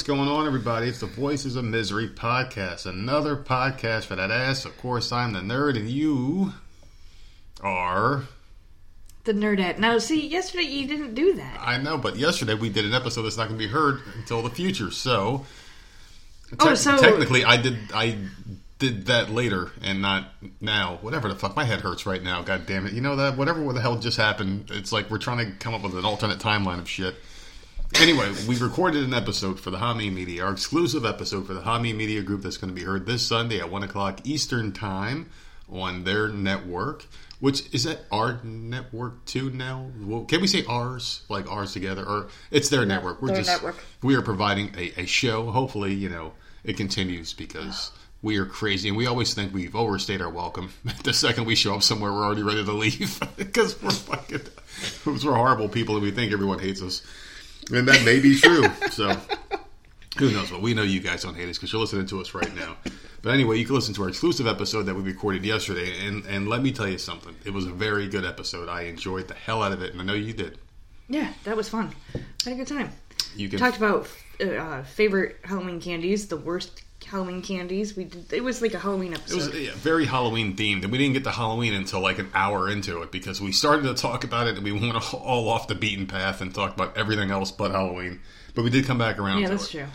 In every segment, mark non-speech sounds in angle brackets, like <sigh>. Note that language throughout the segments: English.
What's going on, everybody? It's the Voices of Misery podcast. Another podcast for that ass. Of course, I'm the nerd, and you are. The nerdette. Now, see, yesterday you didn't do that. I know, but yesterday we did an episode that's not going to be heard until the future. So, Oh, so- technically, I did. I did that later and not now. Whatever the fuck, my head hurts right now. God damn it! You know that whatever the hell just happened. It's like we're trying to come up with an alternate timeline of shit. Anyway, we recorded an episode for the Hami Media, our exclusive episode for the Hami Media Group that's going to be heard this Sunday at 1 o'clock Eastern Time on their network, which is that our network too now? Well, can we say ours, like ours together? Or it's their network. We're their just, network. we are providing a, a show. Hopefully, you know, it continues because we are crazy and we always think we've overstayed our welcome. <laughs> the second we show up somewhere, we're already ready to leave <laughs> because we're fucking, we're horrible people and we think everyone hates us. And that may be true. So <laughs> who knows? But we know you guys don't hate us because you're listening to us right now. But anyway, you can listen to our exclusive episode that we recorded yesterday. And, and let me tell you something. It was a very good episode. I enjoyed the hell out of it. And I know you did. Yeah, that was fun. Had a good time. You can Talked about uh, favorite Halloween candies, the worst Halloween candies. We did, it was like a Halloween episode. It was yeah, very Halloween themed, and we didn't get to Halloween until like an hour into it because we started to talk about it and we <laughs> went all off the beaten path and talked about everything else but Halloween. But we did come back around. yeah, that's it. true.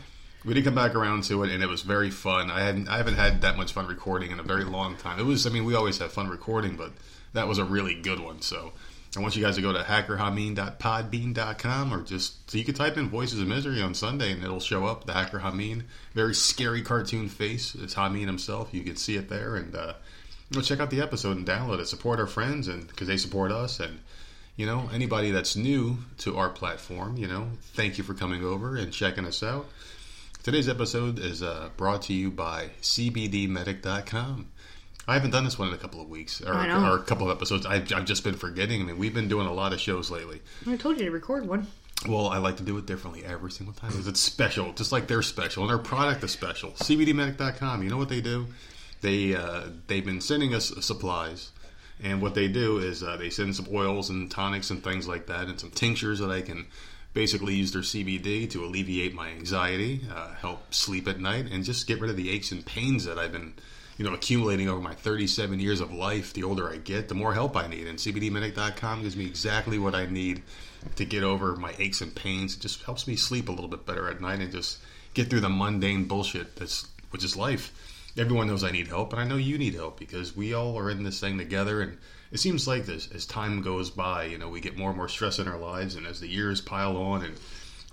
We did come back around to it, and it was very fun. I hadn't, I haven't had that much fun recording in a very long time. It was, I mean, we always have fun recording, but that was a really good one. So I want you guys to go to hackerhameen.podbean.com or just so you can type in "Voices of Misery" on Sunday, and it'll show up. The Hacker Hameen, very scary cartoon face. It's Hameen himself. You can see it there, and uh, you know, check out the episode and download it. Support our friends, and because they support us, and you know anybody that's new to our platform, you know, thank you for coming over and checking us out. Today's episode is uh, brought to you by CBDmedic.com. I haven't done this one in a couple of weeks, or, or a couple of episodes. I've, I've just been forgetting. I mean, we've been doing a lot of shows lately. I told you to record one. Well, I like to do it differently every single time because it's special, just like they're special, and their product is special. CBDmedic.com. You know what they do? They uh, they've been sending us supplies, and what they do is uh, they send some oils and tonics and things like that, and some tinctures that I can basically use their CBD to alleviate my anxiety, uh, help sleep at night, and just get rid of the aches and pains that I've been. You know, accumulating over my 37 years of life, the older I get, the more help I need. And CBDmedic.com gives me exactly what I need to get over my aches and pains. It just helps me sleep a little bit better at night and just get through the mundane bullshit that's which is life. Everyone knows I need help, and I know you need help because we all are in this thing together. And it seems like this as time goes by, you know, we get more and more stress in our lives, and as the years pile on, and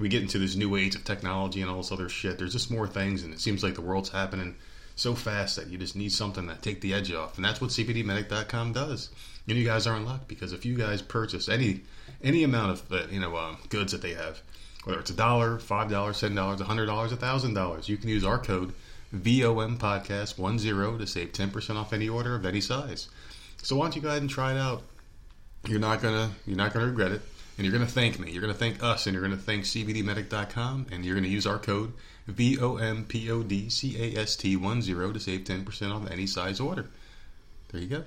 we get into this new age of technology and all this other shit, there's just more things, and it seems like the world's happening so fast that you just need something to take the edge off, and that's what CBDmedic.com does. And you guys are in luck because if you guys purchase any any amount of uh, you know uh, goods that they have, whether it's a dollar, five dollars, ten dollars, a hundred dollars, a thousand dollars, you can use our code VOM Podcast one zero to save ten percent off any order of any size. So why don't you go ahead and try it out? You're not gonna you're not gonna regret it, and you're gonna thank me. You're gonna thank us, and you're gonna thank CBDmedic.com, and you're gonna use our code V O M P O D C A S T one zero to save ten percent off any size order. There you go.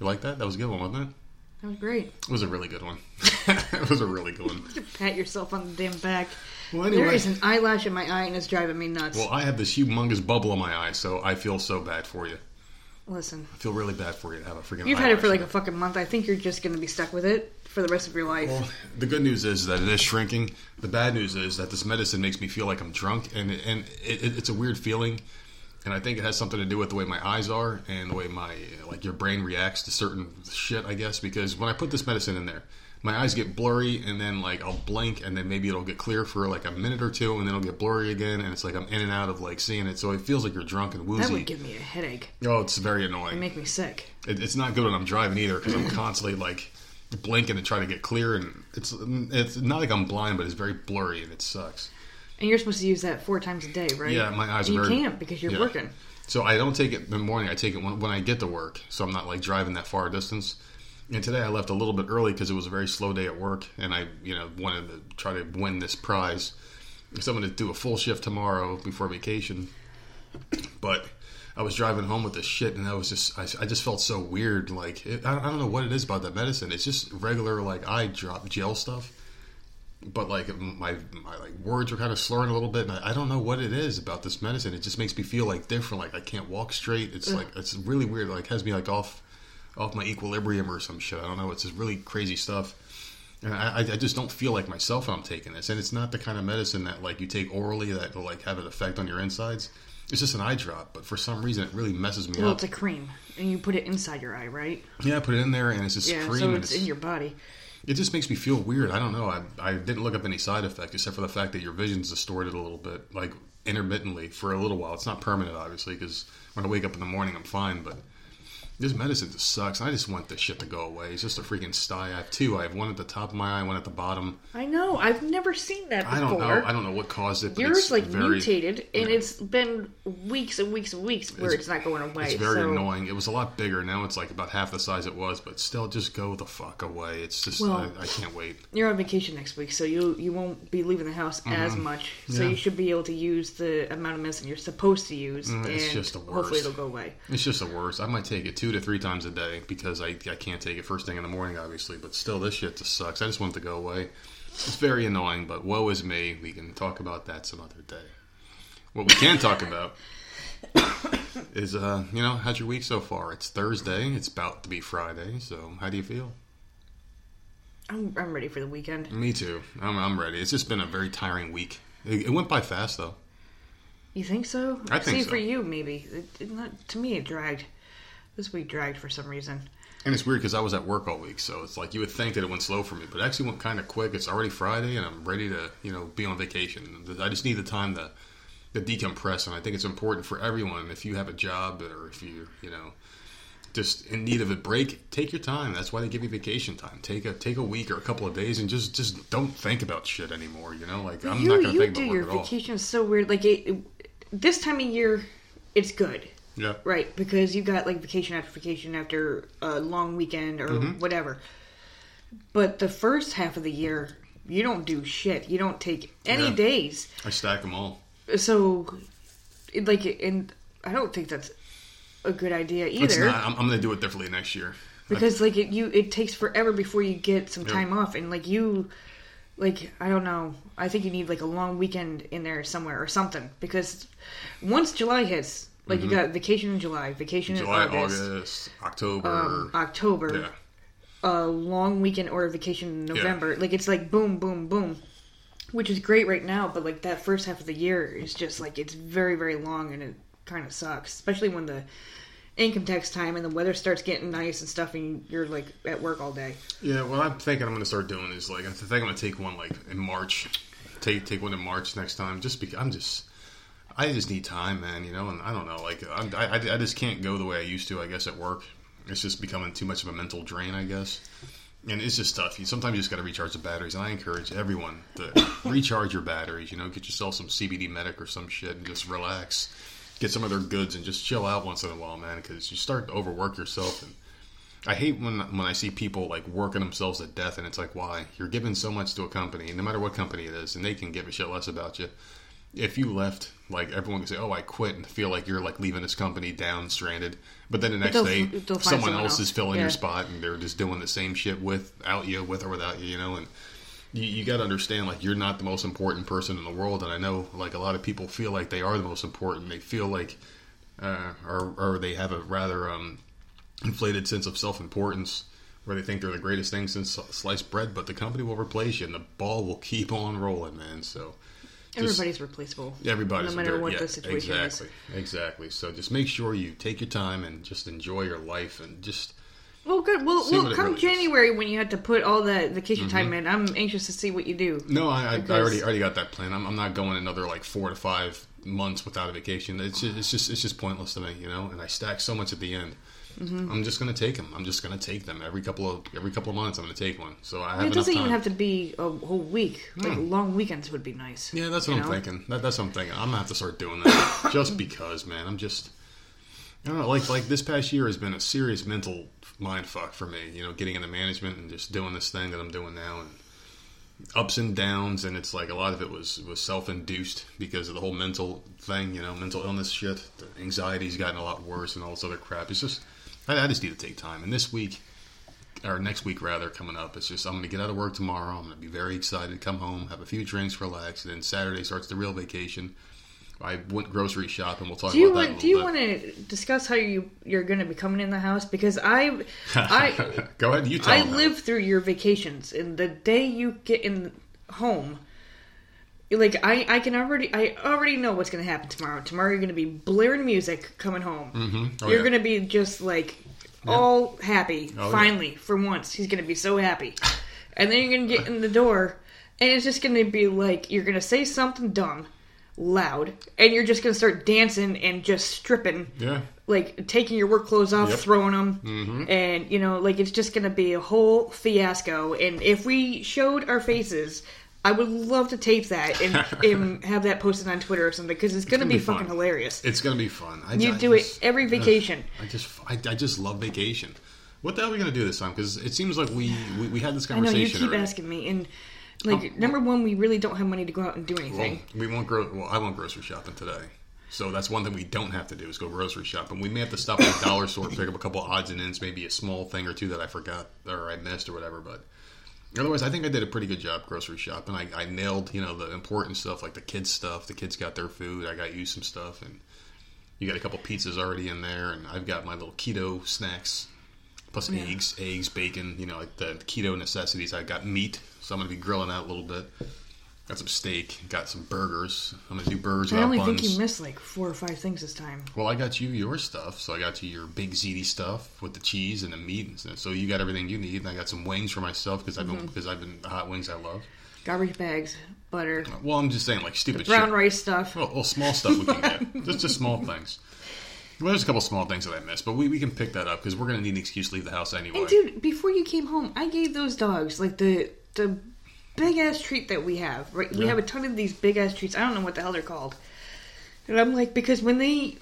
You like that? That was a good one, wasn't it? That was great. It was a really good one. <laughs> it was a really good one. <laughs> You pat yourself on the damn back. Well, There anyway. is an eyelash in my eye and it's driving me nuts. Well, I have this humongous bubble in my eye, so I feel so bad for you. Listen, I feel really bad for you to have a freaking. you've had it for like a fucking month. I think you're just going to be stuck with it for the rest of your life. Well, the good news is that it is shrinking. The bad news is that this medicine makes me feel like I'm drunk, and and it, it, it's a weird feeling. And I think it has something to do with the way my eyes are and the way my like your brain reacts to certain shit. I guess because when I put this medicine in there, my eyes get blurry, and then like I'll blink, and then maybe it'll get clear for like a minute or two, and then it'll get blurry again, and it's like I'm in and out of like seeing it. So it feels like you're drunk and woozy. that would give me a headache oh, it's very annoying. It make me sick. It, it's not good when I'm driving either because I'm constantly like blinking to try to get clear, and it's it's not like I'm blind, but it's very blurry and it sucks. And you're supposed to use that four times a day, right? Yeah, my eyes And are you very- can't because you're yeah. working. So I don't take it in the morning. I take it when, when I get to work. So I'm not like driving that far distance. And today I left a little bit early because it was a very slow day at work, and I, you know, wanted to try to win this prize. So I'm going to do a full shift tomorrow before vacation. But I was driving home with this shit, and I was just, I, I just felt so weird. Like it, I, I don't know what it is about that medicine. It's just regular like eye drop gel stuff but like my my like words are kind of slurring a little bit, and I, I don't know what it is about this medicine. It just makes me feel like different. Like I can't walk straight. It's like it's really weird. Like has me like off off my equilibrium or some shit. I don't know. It's just really crazy stuff. And I, I I just don't feel like myself when I'm taking this. And it's not the kind of medicine that like you take orally that will like have an effect on your insides. It's just an eye drop, but for some reason it really messes me Well, up. Well, it's a cream, and you put it inside your eye, right? yeah, I put it in there, and it's just Yeah, cream. so and it's in your body. It just makes me feel weird. I don't know. I, I didn't look up any side effect except for the fact that your vision's distorted a little bit, like intermittently for a little while. It's not permanent, obviously, because when I wake up in the morning, I'm fine. But this medicine just sucks. I just want this shit to go away. It's just a freaking sty. I have two. I have one at the top of my eye, one at the bottom. I know. I've never seen that before. I don't know. I don't know what caused it. But Yours it's like very, mutated, and yeah. it's been weeks and weeks and weeks where it's, It's- not going away. It's very so, annoying. It was a lot bigger. Now it's like about half the size it was, but still, just go the fuck away. It's just Well- I, I can't wait. You're on vacation next week, so you you won't be leaving the house as much. So Mm-hmm. Yeah. you should be able to use the amount of medicine you're supposed to use, Mm, it's and just the hopefully it'll go away. It's just the worst. I might take it two to three times a day because I, I can't take it first thing in the morning, obviously. But still, this shit just sucks. I just want it to go away. It's very annoying, but woe is me. We can talk about that some other day. What we can talk about <coughs> is, uh, you know, how's your week so far? It's Thursday. It's about to be Friday. So, how do you feel? I'm I'm ready for the weekend. Me too. I'm, I'm ready. It's just been a very tiring week. It, it went by fast, though. You think so? I think See, so. for you, maybe. It, it not, to me, it dragged. This week dragged for some reason. And it's weird because I was at work all week, so it's like you would think that it went slow for me, but it actually went kind of quick. It's already Friday, and I'm ready to, you know, be on vacation. I just need the time to, to decompress, and I think it's important for everyone. If you have a job or if you, you know, just in need of a break, take your time. That's why they give you vacation time. Take a take a week or a couple of days, and just just don't think about shit anymore. You know, like I'm you not going to think about work at all. You do your vacation is so weird. Like it, it- this time of year, it's good, Yeah, right? Because you got like vacation after vacation after a long weekend or Mm-hmm. whatever. But the first half of the year, you don't do shit. You don't take any Yeah. days. I stack them all. So, like, and I don't think that's a good idea either. It's not. I'm, I'm going to do it differently next year. because like it, you it takes forever before you get some Yep. time off and like you like i don't know i think you need like a long weekend in there somewhere or something because once july hits like you got vacation in july vacation Mm-hmm. July, in august, August, October. um, october yeah. a long weekend or a vacation in november like it's like boom boom boom which is great right now but like that first half of the year is just like it's very very long and it kind of sucks especially when the income tax time and the weather starts getting nice and stuff and you're like at work all day Yeah, what I'm thinking I'm going to start doing is like I think I'm going to take one like in March, take take one in March next time. Just because I'm just I just need time, man. You know, and I don't know, like I I I just can't go the way I used to. I guess at work, it's just becoming too much of a mental drain. I guess. And it's just tough. You sometimes you just got to recharge the batteries, and I encourage everyone to <coughs> recharge your batteries. You know, get yourself some CBD medic or some shit, and just relax. Get some of their goods and just chill out once in a while, man. Because you start to overwork yourself, and I hate when when I see people like working themselves to death, and it's like, why? You're giving so much to a company, no matter what company it is, and they can give a shit less about you. If you left, like everyone can say, "Oh, I quit," and feel like you're like leaving this company down, stranded. But then the next day, someone someone else, else. is filling Yeah. your spot, and they're just doing the same shit without you, with or without you, you know. And you, you got to understand, like, you're not the most important person in the world. And I know, like, a lot of people feel like they are the most important. They feel like, uh, or or they have a rather um, inflated sense of self importance where they think they're the greatest thing since sliced bread, but the company will replace you and the ball will keep on rolling, man. So Everybody's replaceable. everybody's no matter what yeah, the situation exactly, exactly. So just make sure you take your time and just enjoy your life and just. Well, good. Well, well come really is. Mm-hmm. January when you have to put all that vacation time in, I'm anxious to see what you do. no, I, I, I already already got that plan. I'm, I'm not going another like four to five months without a vacation. It's just, it's just it's just pointless to me, you know. And I stack so much at the end. Mm-hmm. I'm just going to take them. I'm just going to take them every couple of every couple of months. I'm going to take one. So I have it doesn't time. even have to be a whole week. Like long weekends would be nice. Yeah, that's what I'm know? thinking. That, that's what I'm thinking. I'm gonna have to start doing that <laughs> just because, man. I'm just, I don't know. Like like this past year has been a serious mental mind fuck for me. You know, getting into management and just doing this thing that I'm doing now, and ups and downs. And it's like a lot of it was was self induced because of the whole mental thing. You know, mental illness shit. The anxiety's gotten a lot worse, and all this other crap. It's just, I, I just need to take time. And this week. Or next week, rather, coming up. It's just I'm going to get out of work tomorrow. I'm going to be very excited. Come home, have a few drinks, relax, and then Saturday starts the real vacation. I went grocery shopping. And we'll talk Do you about that. want? Do you want to discuss how you you're going to be coming in the house? Because I, <laughs> I. Go ahead. You tell. I live through your vacations, and the day you get in home, like I, I can already, I already know what's to happen tomorrow. Tomorrow you're to be blaring music coming home. Mhm. Oh, you're yeah. to be just like all happy. Oh, yeah. finally, for once, he's to be so happy, and then you're to get in the door, and it's just to be like you're to say something dumb. Loud, and you're just gonna start dancing and just stripping Yeah. like taking your work clothes off, Yep. throwing them, and you know, like it's just gonna be a whole fiasco. And if we showed our faces, I would love to tape that and, <laughs> and have that posted on Twitter or something because it's gonna, gonna be, be fucking hilarious. It's gonna be fun. I, You I do it just- every vacation. I just, I, I just love vacation. What the hell are we gonna do this time? Because it seems like we, we, we had this I know you keep already. asking me, and like oh, number one, we really don't have money to go out and do Well, anything. we won't grow. Well, I won't grocery shopping today. So that's one thing we don't have to do is go grocery shopping. We may have to stop at a dollar store, pick up a couple odds and ends, maybe a small thing or two that I forgot or I missed or whatever. But otherwise, I think I did a pretty good job grocery shopping. I, I nailed, you know, the important stuff like the kids stuff. The kids got their food. I got you some stuff, and you got a couple pizzas already in there, and I've got my little keto snacks. Plus eggs, eggs, bacon, you know, like the keto necessities. I got meat, so I'm gonna be grilling out a little bit. Got some steak, got some burgers. I'm gonna do burgers I only buns. think you missed like four or five things this time. well, I got you your stuff, so I got you your big ziti stuff with the cheese and the meat, and stuff. so you got everything you need. And I got some wings for myself because I've been Mm-hmm. because I've been the hot wings I love. Garbage bags, butter, Well, I'm just saying like stupid brown shit. rice stuff. Well, well, small stuff we can get. <laughs> just just small things. Well, there's a couple small things that I missed, but we, we can pick that up because we're gonna need an excuse to leave the house anyway. And dude, before you came home, I gave those dogs like the the big ass treat that we have. Right, we Yeah. have a ton of these big ass treats. I don't know what the hell they're called. And I'm like, because when they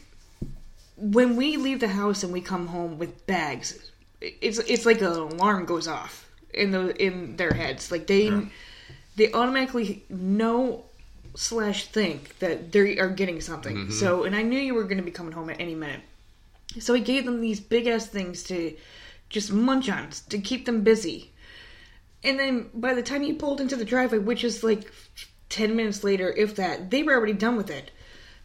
when we leave the house and we come home with bags, it's it's like an alarm goes off in the in their heads. Like they Yeah. they automatically know slash think that they are getting something. Mm-hmm. So, and I knew you were going to be coming home at any minute. So I gave them these big ass things to just munch on to keep them busy. And then by the time you pulled into the driveway, which is like ten minutes later, if that, they were already done with it.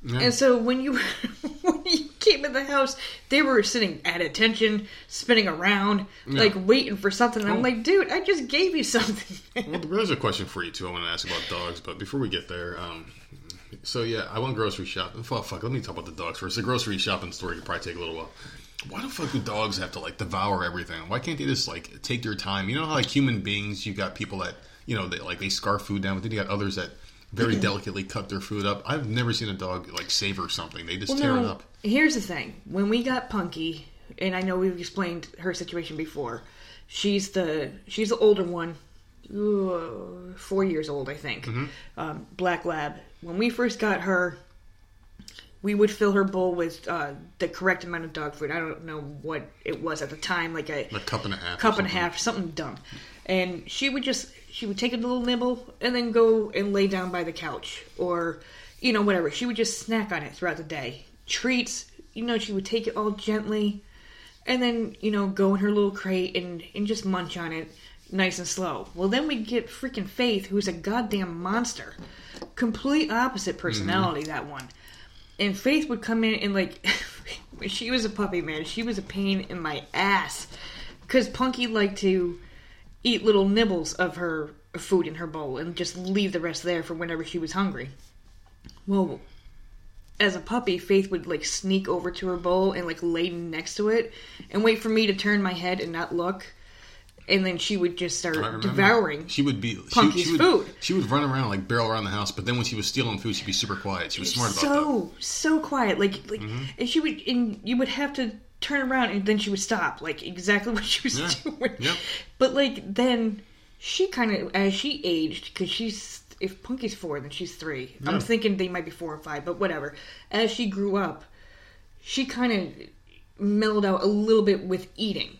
Yeah. And so when you <laughs> when you came in the house, they were sitting at attention, spinning around, like waiting for something. And I'm Oh. like, dude, I just gave you something. <laughs> Well, there's a question for you too. I want to ask about dogs, but before we get there, um, so yeah, I went grocery shopping. Fuck, fuck, let me talk about the dogs first. The grocery shopping story could probably take a little while. Why the fuck do dogs have to like devour everything? Why can't they just like take their time? You know how like human beings, you got people that you know they like they scarf food down, but then you got others that very delicately cut their food up. I've never seen a dog like savor something. They just tear it up. Here's the thing: when we got Punky, and I know we've explained her situation before, she's the she's the older one, Ooh, four years old, I think. Mm-hmm. Um, Black Lab. When we first got her, we would fill her bowl with uh, the correct amount of dog food. I don't know what it was at the time, like a A cup and a half. cup and a half, something dumb. And she would just she would take a little nibble and then go and lay down by the couch or you know whatever. She would just snack on it throughout the day. Treats, you know, she would take it all gently and then, you know, go in her little crate and and just munch on it nice and slow. Well, then we get freaking Faith who's a goddamn monster. Complete opposite personality that one. And Faith would come in and like when <laughs> she was a puppy, man, she was a pain in my ass. Cause Punky liked to eat little nibbles of her food in her bowl and just leave the rest there for whenever she was hungry. Well, as a puppy, Faith would like sneak over to her bowl and like lay next to it and wait for me to turn my head and not look. And then she would just start devouring. She would be she, Punky's she would, food. She would run around like barrel around the house, but then when she was stealing food, she'd be super quiet. She was smart about that. Mm-hmm. so so quiet like like and she would and you would have to turn around and then she would stop, like exactly <laughs> what she was Yeah. doing. Yep. But like then she kind of as she aged because she's if Punky's four then she's three. Yeah. I'm thinking they might be four or five, but whatever. As she grew up, she kind of mellowed out a little bit with eating,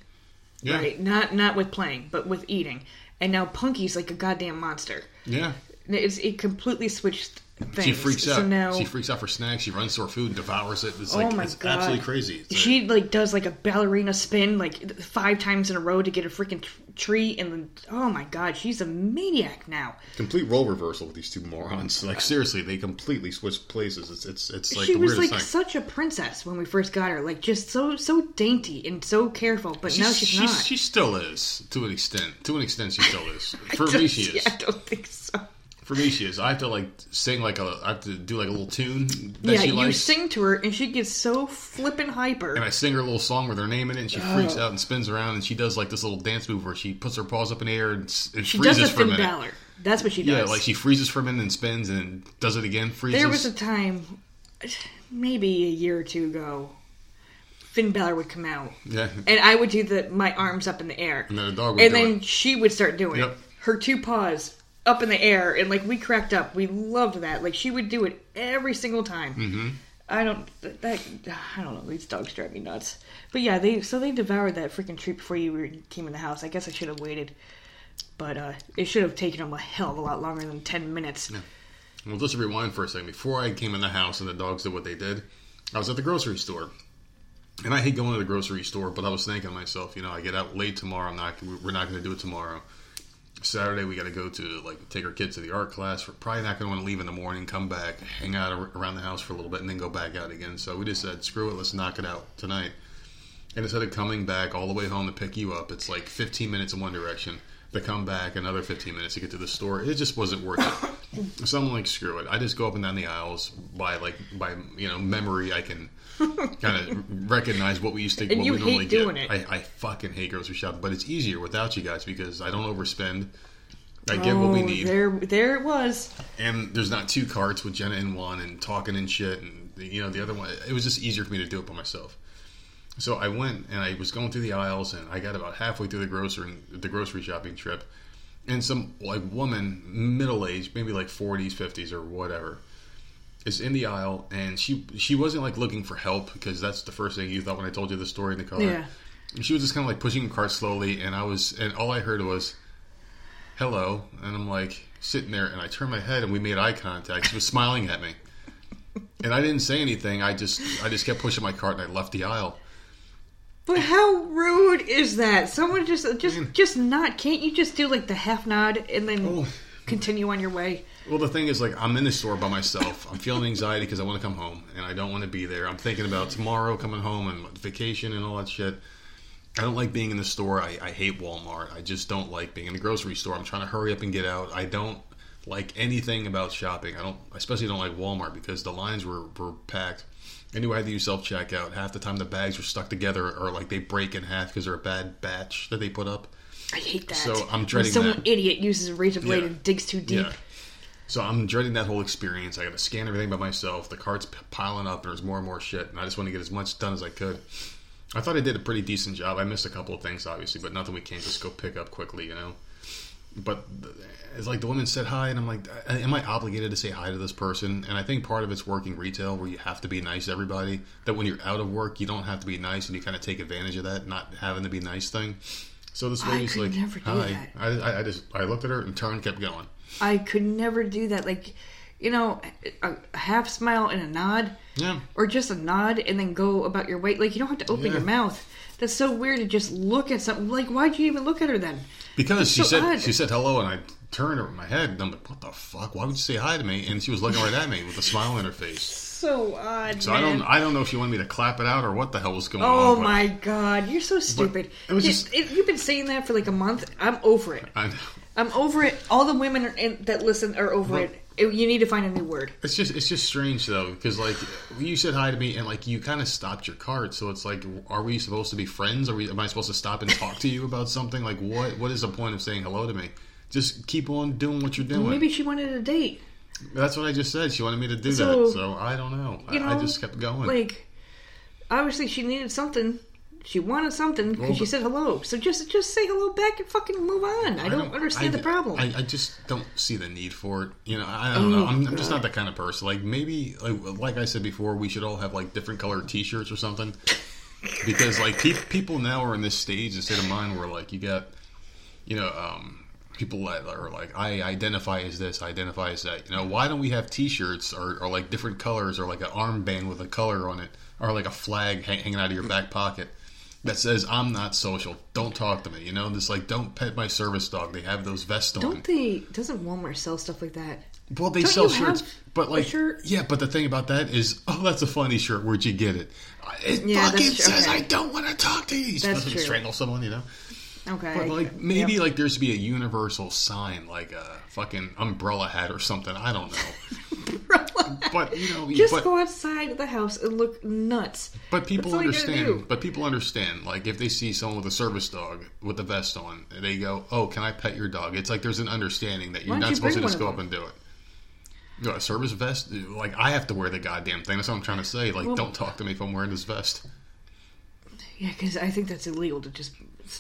Yeah. right? Not not with playing, but with eating. And now Punky's like a goddamn monster. Yeah. It's, it completely switched things. She freaks So out. now she freaks out for snacks. She runs to her food, and devours it. It's Oh like my it's God. absolutely crazy. It's she like does like a ballerina spin like five times in a row to get a freaking tree, and then oh my god, she's a maniac now. complete role reversal with these two morons. Like seriously, they completely switched places. It's it's it's like she was like thing. such a princess when we first got her, like just so so dainty and so careful. But now she's, not. She still is to an extent. To an extent, she still is. <laughs> For me, she is. yeah, I don't think so. For me, she is. I have to like sing like a. I have to do like a little tune that yeah, she you likes. sing to her, and she gets so flippin' hyper. and I sing her a little song with her name in it, and she oh. freaks Oh. out and spins around, and she does like this little dance move where she puts her paws up in the air and, and she does freezes the for a minute. Balor. That's what she does. Yeah, like she freezes for a minute and spins and does it again. Freezes. There was a time, maybe a year or two ago, Finn Balor would come out, yeah, and I would do the my arms up in the air, and then the dog would and then it. she would start doing Yep. it. Her two paws up in the air, and like we cracked up. We loved that. Like she would do it every single time. Mm-hmm. I don't that, I don't know. These dogs drive me nuts. But yeah, they so they devoured that freaking treat before you came in the house. I guess I should have waited, but uh, it should have taken them a hell of a lot longer than ten minutes. Well, just to rewind for a second. Before I came in the house and the dogs did what they did, I was at the grocery store. And I hate going to the grocery store, but I was thinking to myself, you know, I get out late tomorrow. I'm not. We're not going to do it tomorrow. Saturday we got to go to like take our kids to the art class. We're probably not going to want to leave in the morning, come back, hang out around the house for a little bit, and then go back out again. So we just said, screw it, let's knock it out tonight. And instead of coming back all the way home to pick you up, it's like 15 minutes in one direction. To come back another 15 minutes to get to the store, it just wasn't worth it. <coughs> so I'm like, screw it. I just go up and down the aisles by like by you know memory. I can <laughs> kind of recognize what we used to And what you we hate normally doing get. it. I, I fucking hate grocery shopping, but it's easier without you guys because I don't overspend. I get what we Oh, need, There, there it was. and there's not two carts with Jenna in one and talking and shit, and you know the other one. It was just easier for me to do it by myself. So I went and I was going through the aisles, and I got about halfway through the grocery the grocery shopping trip, and some like woman, middle aged, maybe like 40s, 50s, or whatever, is in the aisle, and she she wasn't like looking for help because that's the first thing you thought when I told you the story in the car. Yeah. And she was just kind of like pushing the cart slowly, and I was, and all I heard was, "Hello," and I'm like sitting there, and I turned my head, and we made eye contact. She was smiling at me, and I didn't say anything. I just, I just kept pushing my cart, and I left the aisle. But how rude is that? Someone just, just, just not. Can't you just do like the half nod and then Oh. continue on your way? Well, the thing is, like, I'm in the store by myself. I'm feeling anxiety because I want to come home, and I don't want to be there. I'm thinking about tomorrow coming home and vacation and all that shit. I don't like being in the store. I, I hate Walmart. I just don't like being in the grocery store. I'm trying to hurry up and get out. I don't like anything about shopping. I don't, I especially don't like Walmart because the lines were, were packed. I knew I had to use self checkout. Half the time the bags were stuck together or like they break in half because they're a bad batch that they put up. I hate that. So, I'm When dreading some that. idiot uses a razor blade Yeah. and digs too deep. Yeah. So I'm dreading that whole experience. I got to scan everything by myself. The cart's p- piling up. There's more and more shit, and I just want to get as much done as I could. I thought I did a pretty decent job. I missed a couple of things, obviously, but nothing we can't just go pick up quickly, you know. But it's like the woman said hi, and I'm like, am I obligated to say hi to this person? And I think part of it's working retail, where you have to be nice to everybody. That when you're out of work, you don't have to be nice, and you kind of take advantage of that not having to be nice thing. So this lady's like, hi. I, I, I just I looked at her and turned, kept going. I could never do that. Like, you know, a, half smile and a nod, Yeah. or just a nod and then go about your way. Like, you don't have to open Yeah. your mouth. That's so weird to just look at something. Like, why'd you even look at her then? Because she so said odd. she said hello, and I turned her my head, and I'm like, "What the fuck? Why would you say hi to me?" And she was looking right at me with a smile on her face. <laughs> So odd. So I don't I don't know if she wanted me to clap it out or what the hell was going Oh on. Oh my god, you're so stupid. it was just- it- you've been saying that for like a month. I'm over it. I, I'm over it. All the women in, that listen are over it. It- You need to find a new word. it's just it's just strange though because like you said hi to me and like you kind of stopped your cart, so it's like, are we supposed to be friends? Are we? Am I supposed to stop and talk to you about something? Like what? What is the point of saying hello to me? Just keep on doing what you're doing. Maybe she wanted a date. That's what I just said. She wanted me to do So, that, so I don't know. You I, I just kept going. Like, obviously she needed something She wanted something because Well, she said hello. So just just say hello back and fucking move on. I, don't, understand I- the problem. I, I just don't see the need for it. You know, I, I don't know. Oh, I'm, I'm just not that kind of person. Like maybe, like, like I said before, we should all have like different colored T-shirts or something. Because like pe- people now are in this stage, the state of mind where like you got, you know, um, people that are like, I identify as this, I identify as that. You know, why don't we have T-shirts or, or like different colors or like an armband with a color on it or like a flag hang, hanging out of your back pocket? That says I'm not social. Don't talk to me. You know, this like don't pet my service dog. They have those vests on. don't they? Doesn't Walmart sell stuff like that? Well, they Don't sell shirts, but like, shirt? yeah, but the thing about that is, <laughs> oh, that's a funny shirt. Where'd you get it? It Yeah, fucking says Okay. I don't want to talk to you. You That's supposed to strangle someone, you know. Okay. But like maybe yep. like there should be a universal sign, like a fucking umbrella hat or something. I don't know. but you know, just but, go outside the house and look nuts. but people That's all you gotta understand. But people understand. Like if they see someone with a service dog with a vest on, they go, "Oh, can I pet your dog?" It's like there's an understanding that you're don't you supposed to just go up and do it. You know, a service vest, like I have to wear the goddamn thing. That's what I'm trying to say. Like, Well- don't talk to me if I'm wearing this vest. Yeah, because I think that's illegal to just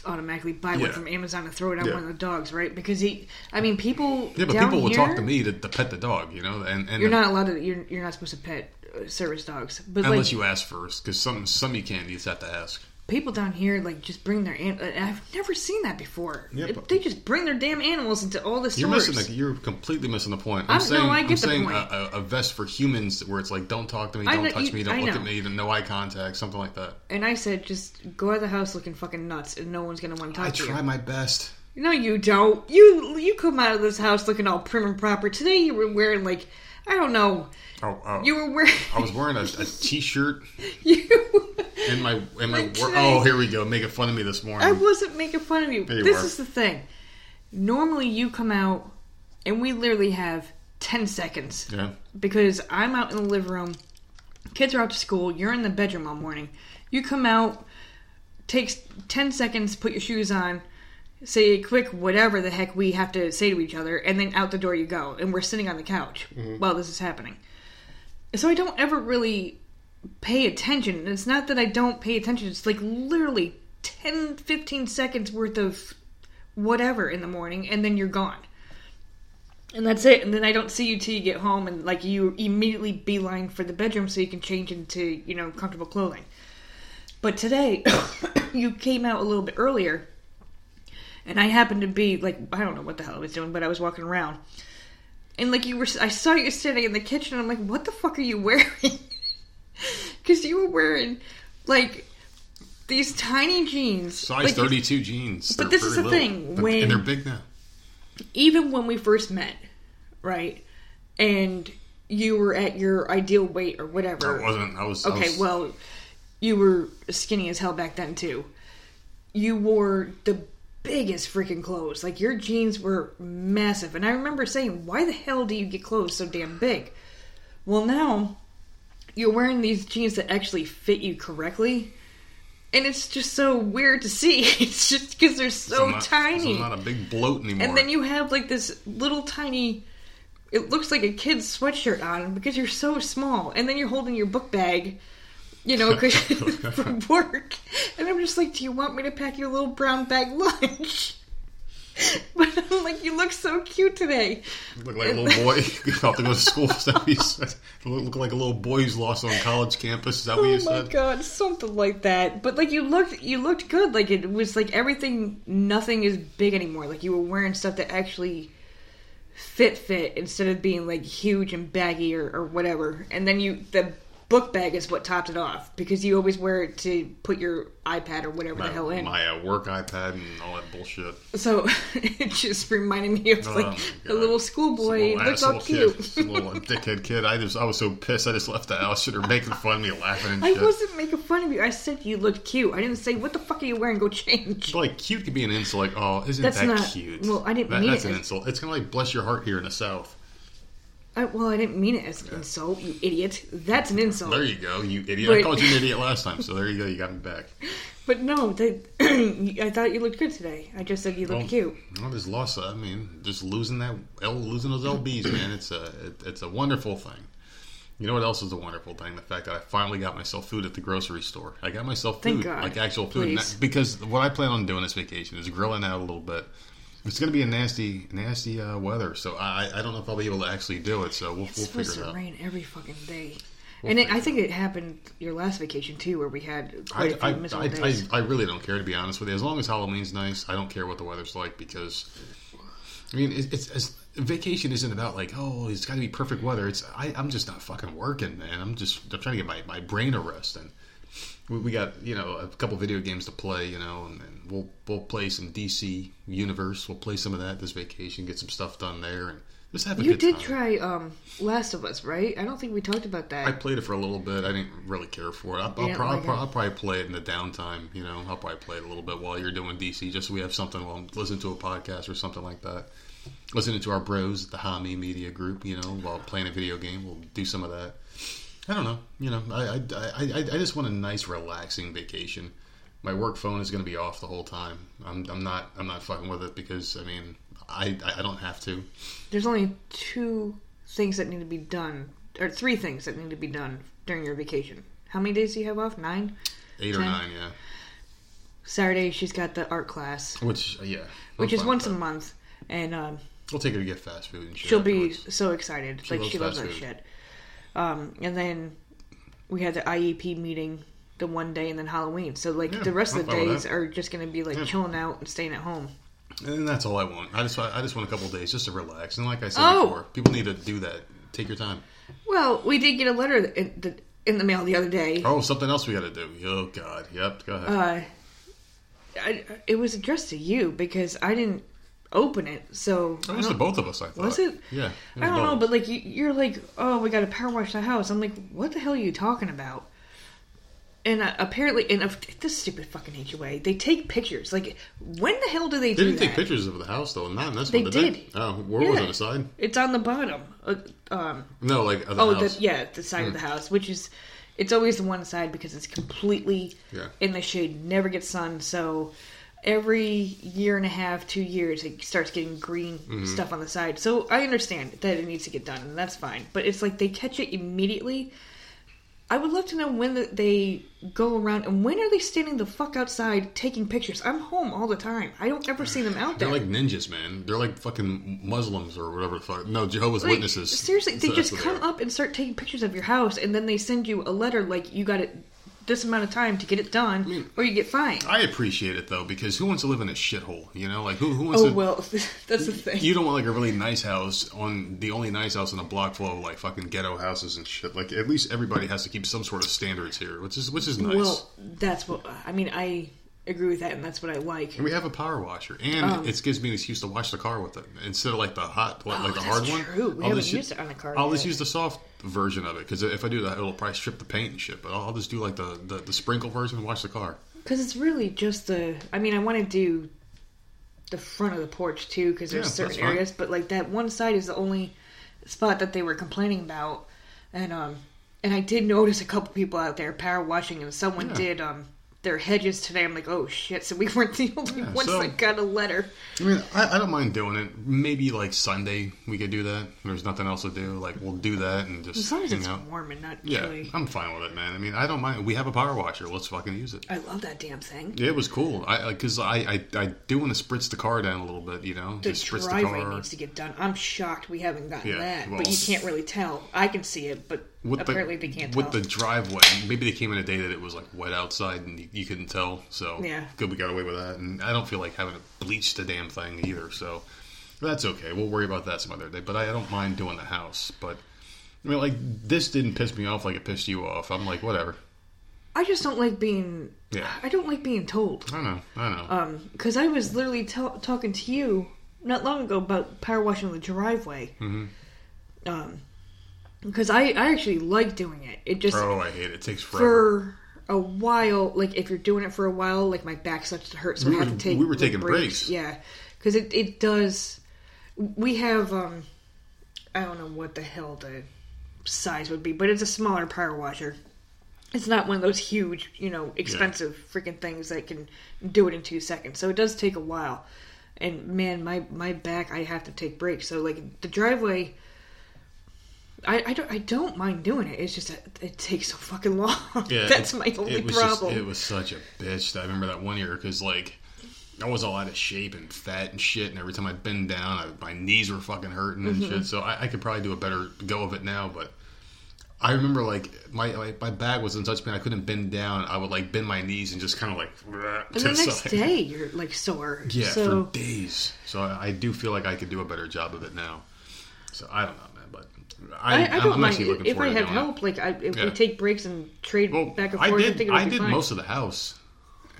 automatically buy one Yeah. from Amazon and throw it on Yeah. one of the dogs, right? Because he, I mean, people. Yeah, but down people will here, talk to me to, to pet the dog, you know, and, and You're not allowed to. You're, you're not supposed to pet uh, service dogs, but unless like you ask first, because some some you can't. You just have to ask. People down here, like just bring their. An- I've never seen that before. Yeah, but- they just bring their damn animals into all the stores. You're missing. The, you're completely missing the point. I'm I'm- no, saying, I am the saying point. A, a, vest for humans, where it's like, don't talk to me, I don't know- touch you- me, don't I look know. at me, even no eye contact, something like that. and I said, just go out of the house looking fucking nuts, and no one's gonna want to talk I to you. I try my best. No, you don't. You you come out of this house looking all prim and proper. Today you were wearing like I don't know. Oh, oh. You were wearing. I was wearing a, a <laughs> t-shirt you. in my in my Like today. Oh, here we go, making fun of me this morning. I wasn't making fun of you. There you this were. is the thing. Normally you come out, and we literally have ten seconds yeah, because I'm out in the living room. Kids are out to school. You're in the bedroom all morning. You come out, takes ten seconds, put your shoes on, say a quick whatever the heck we have to say to each other, and then out the door you go. And we're sitting on the couch mm-hmm. while this is happening. So I don't ever really pay attention. It's not that I don't pay attention. It's like literally 10, 15 seconds worth of whatever in the morning, and then you're gone. And that's it. And then I don't see you till you get home, and like you immediately beeline for the bedroom so you can change into you know comfortable clothing. But today, <coughs> you came out a little bit earlier, and I happened to be like I don't know what the hell I was doing, but I was walking around, and like you were, I saw you sitting in the kitchen. And I'm like, what the fuck are you wearing? <laughs> Because you were wearing like these tiny jeans, size like, 32 jeans. But this is the little. thing, But- when- and they're big now. even when we first met, right? And you were at your ideal weight or whatever. I wasn't. I was. I Okay, was- well, you were skinny as hell back then too. You wore the biggest freaking clothes. Like your jeans were massive, and I remember saying, "Why the hell do you get clothes so damn big?" Well, now you're wearing these jeans that actually fit you correctly. And it's just so weird to see. <laughs> It's just because they're so I'm not, tiny. Not a big bloat anymore. And then you have like this little tiny. It looks like a kid's sweatshirt on because you're so small, and then you're holding your book bag, you know, <laughs> from work. And I'm just like, do you want me to pack your little brown bag lunch? <laughs> But I'm like, you look so cute today. You look like a little boy <laughs> you about to go to school. Is that what you said? You look like a little boy who's lost on college campus. Is that what Oh you my said? god, something like that. But like you looked, you looked good. Like it was like everything. Nothing is big anymore. Like you were wearing stuff that actually fit fit instead of being like huge and baggy or, or whatever. And then you the book bag is what topped it off because you always wear it to put your iPad or whatever My, the hell in. my uh, work iPad and all that bullshit. So <laughs> it just reminded me of Oh like my a little schoolboy. Looks all cute. Little <laughs> dickhead kid. I just I was so pissed. I just left the house. They're making fun of me, laughing and I shit. wasn't making fun of you. I said you looked cute. I didn't say what the fuck are you wearing. Go change. But, like cute could be an insult. Like, oh, isn't That's that not- cute? well, I didn't That- mean That's it an insult. It's kind of like bless your heart here in the South. I, well, I didn't mean it as an insult, you idiot. That's an insult. There you go, you idiot. I called you an idiot last time, so there you go. You got me back. <laughs> But no, they, <clears throat> I thought you looked good today. I just said you looked Well, cute. I just lost. I mean, just losing that L, losing those lbs, man. It's a it, it's a wonderful thing. You know what else is a wonderful thing? The fact that I finally got myself food at the grocery store. I got myself food, like actual food. Because what I plan on doing this vacation is grilling out a little bit. It's going to be a nasty, nasty uh, weather, so I, I don't know if I'll be able to actually do it. So we'll, It's we'll supposed figure it to out. rain every fucking day. We'll and it, I think it happened your last vacation too, where we had quite a few I, I, I, days. I, I really don't care to be honest with you. As long as Halloween's nice, I don't care what the weather's like because I mean it, it's, it's vacation isn't about like oh it's got to be perfect weather. It's I, I'm just not fucking working, man. I'm just I'm trying to get my, my brain a rest and we, we got you know a couple video games to play, you know, and, and we'll we'll play some DC Universe. We'll play some of that this vacation, get some stuff done there, and just have a you good did time. try um, Last of Us, right? I don't think we talked about that. I played it for a little bit. I didn't really care for it. I'll, I'll, prob- like it? I'll probably play it in the downtime. You know, I'll probably play it a little bit while you're doing DC, just so we have something while I'm listening to a podcast or something like that. Listening to our bros at the Hami Media Group, you know, while playing a video game, we'll do some of that. I don't know. You know, I I, I, I just want a nice, relaxing vacation. My work phone is going to be off the whole time. I'm, I'm not I'm not fucking with it because I mean I I don't have to. There's only two things that need to be done, or three things that need to be done during your vacation. How many days do you have off? Nine. Eight or nine, yeah. Saturday, she's got the art class, Which uh, yeah, which is once a month, and um, We'll take her to get fast food and shit. she'll be afterwards. so excited. She like loves she loves that food. shit. Um, and then we had the IEP meeting the one day, and then Halloween. So like Yeah, the rest I'm of the fine with days that. are just going to be like Yeah. chilling out and staying at home. And that's all I want. I just want- I just want a couple of days just to relax. And like I said Oh! before, people need to do that. Take your time. Well, we did get a letter in the, in the mail the other day. Oh, something else we got to do. Oh God. Yep. Go ahead. Uh, I, it was addressed to you because I didn't open it. So that I was don't- both of us. I thought. Was it? Yeah. I don't know, but like you, you're like, oh, we got to power wash the house. I'm like, what the hell are you talking about? And uh, apparently, in uh, this stupid fucking HOA, they take pictures. Like, when the hell do they, they didn't that? take pictures of the house though. Not in this They one. Did did. they? Oh, where was Yeah. it? The side? It's on the bottom. Uh, um, No, like the oh, house. the, yeah, the side of the house, which is it's always the one side because it's completely Yeah. in the shade, never gets sun. So every year and a half, two years, it starts getting green Mm-hmm. stuff on the side. So I understand that it needs to get done, and that's fine. But it's like they catch it immediately. I would love to know when they go around and when are they standing the fuck outside taking pictures? I'm home all the time. I don't ever see them out there. They're like ninjas, man. They're like fucking Muslims or whatever the fuck. No, Jehovah's Like, Witnesses. Seriously, they So just come up and start taking pictures of your house, and then they send you a letter like you got it this amount of time to get it done, or you get fined. I appreciate it though because who wants to live in a shithole? You know, like who who wants Oh to? well, <laughs> that's the thing. You don't want like a really nice house on the only nice house in a block full of like fucking ghetto houses and shit. Like at least everybody has to keep some sort of standards here, which is which is nice. Well, that's what I mean. I agree with that, and that's what I like. and we have a power washer, and it gives me an excuse to wash the car with it instead of like the hot, like, Um, Oh, like the that's hard one. We I'll haven't used it on a car I'll yet. just use the soft version of it because if I do that, it'll probably strip the paint and shit. But I'll, I'll just do like the, the the sprinkle version and wash the car. Because it's really just the. I mean, I want to do the front of the porch too, because there's Yeah, certain areas, but like that one side is the only spot that they were complaining about, and um, and I did notice a couple people out there power washing, and someone Yeah. did um their hedges today. I'm like, oh shit! So we <laughs> weren't the only Yeah, ones so- that got a letter. I mean, I, I don't mind doing it. Maybe like Sunday we could do that. There's nothing else to do. Like we'll do that and just As long as it's out. warm and not Yeah, chilly. I'm fine with it, man. I mean, I don't mind. We have a power washer. Let's fucking use it. I love that damn thing. Yeah, it was cool. I because I, I I do want to spritz the car down a little bit. You know, The just spritz the driveway car. needs to get done. I'm shocked we haven't gotten Yeah, that, well, but you can't really tell. I can see it, but with apparently the, they can't with tell. the driveway. Maybe they came in a day that it was like wet outside and you, you couldn't tell. So Yeah. good we got away with that. And I don't feel like having to bleach the damn thing either. So that's okay. We'll worry about that some other day. But I, I don't mind doing the house. But I mean, like this didn't piss me off like it pissed you off. I'm like, whatever. I just don't like being. Yeah. I don't like being told. I know. I know. Um, because I was literally tell talking to you not long ago about power washing the driveway. Mm-hmm. Um, because I I actually like doing it. It just oh, I hate it. It takes forever. for a while. Like if you're doing it for a while, like my back starts to hurt, so We I have were- to take. we were taking breaks. Yeah, because it it does. We have um, I don't know what the hell the size would be, but it's a smaller power washer. It's not one of those huge, you know, expensive freaking things that can do it in two seconds. So it does take a while. And man, my my back, I have to take breaks. So like the driveway, I, I don't I don't mind doing it. It's just that it takes so fucking long. <laughs> Yeah, That's it- my only it was problem. Just, it was such a bitch. I remember that one year because like I was all out of shape and fat and shit, and every time I'd bend down, I, my knees were fucking hurting and Mm-hmm. shit. So I, I could probably do a better go of it now, but. I remember like my, my my back was in such pain I couldn't bend down. I would like bend my knees and just kind of like <laughs> and the next side. day you're like sore. Yeah, so for days. So I, I do feel like I could do a better job of it now. So I don't know, I, I, I don't mind actually looking if I have help. Like I, if Yeah. we take breaks and trade Well, back and forth, I did. think I did fine. most of the house,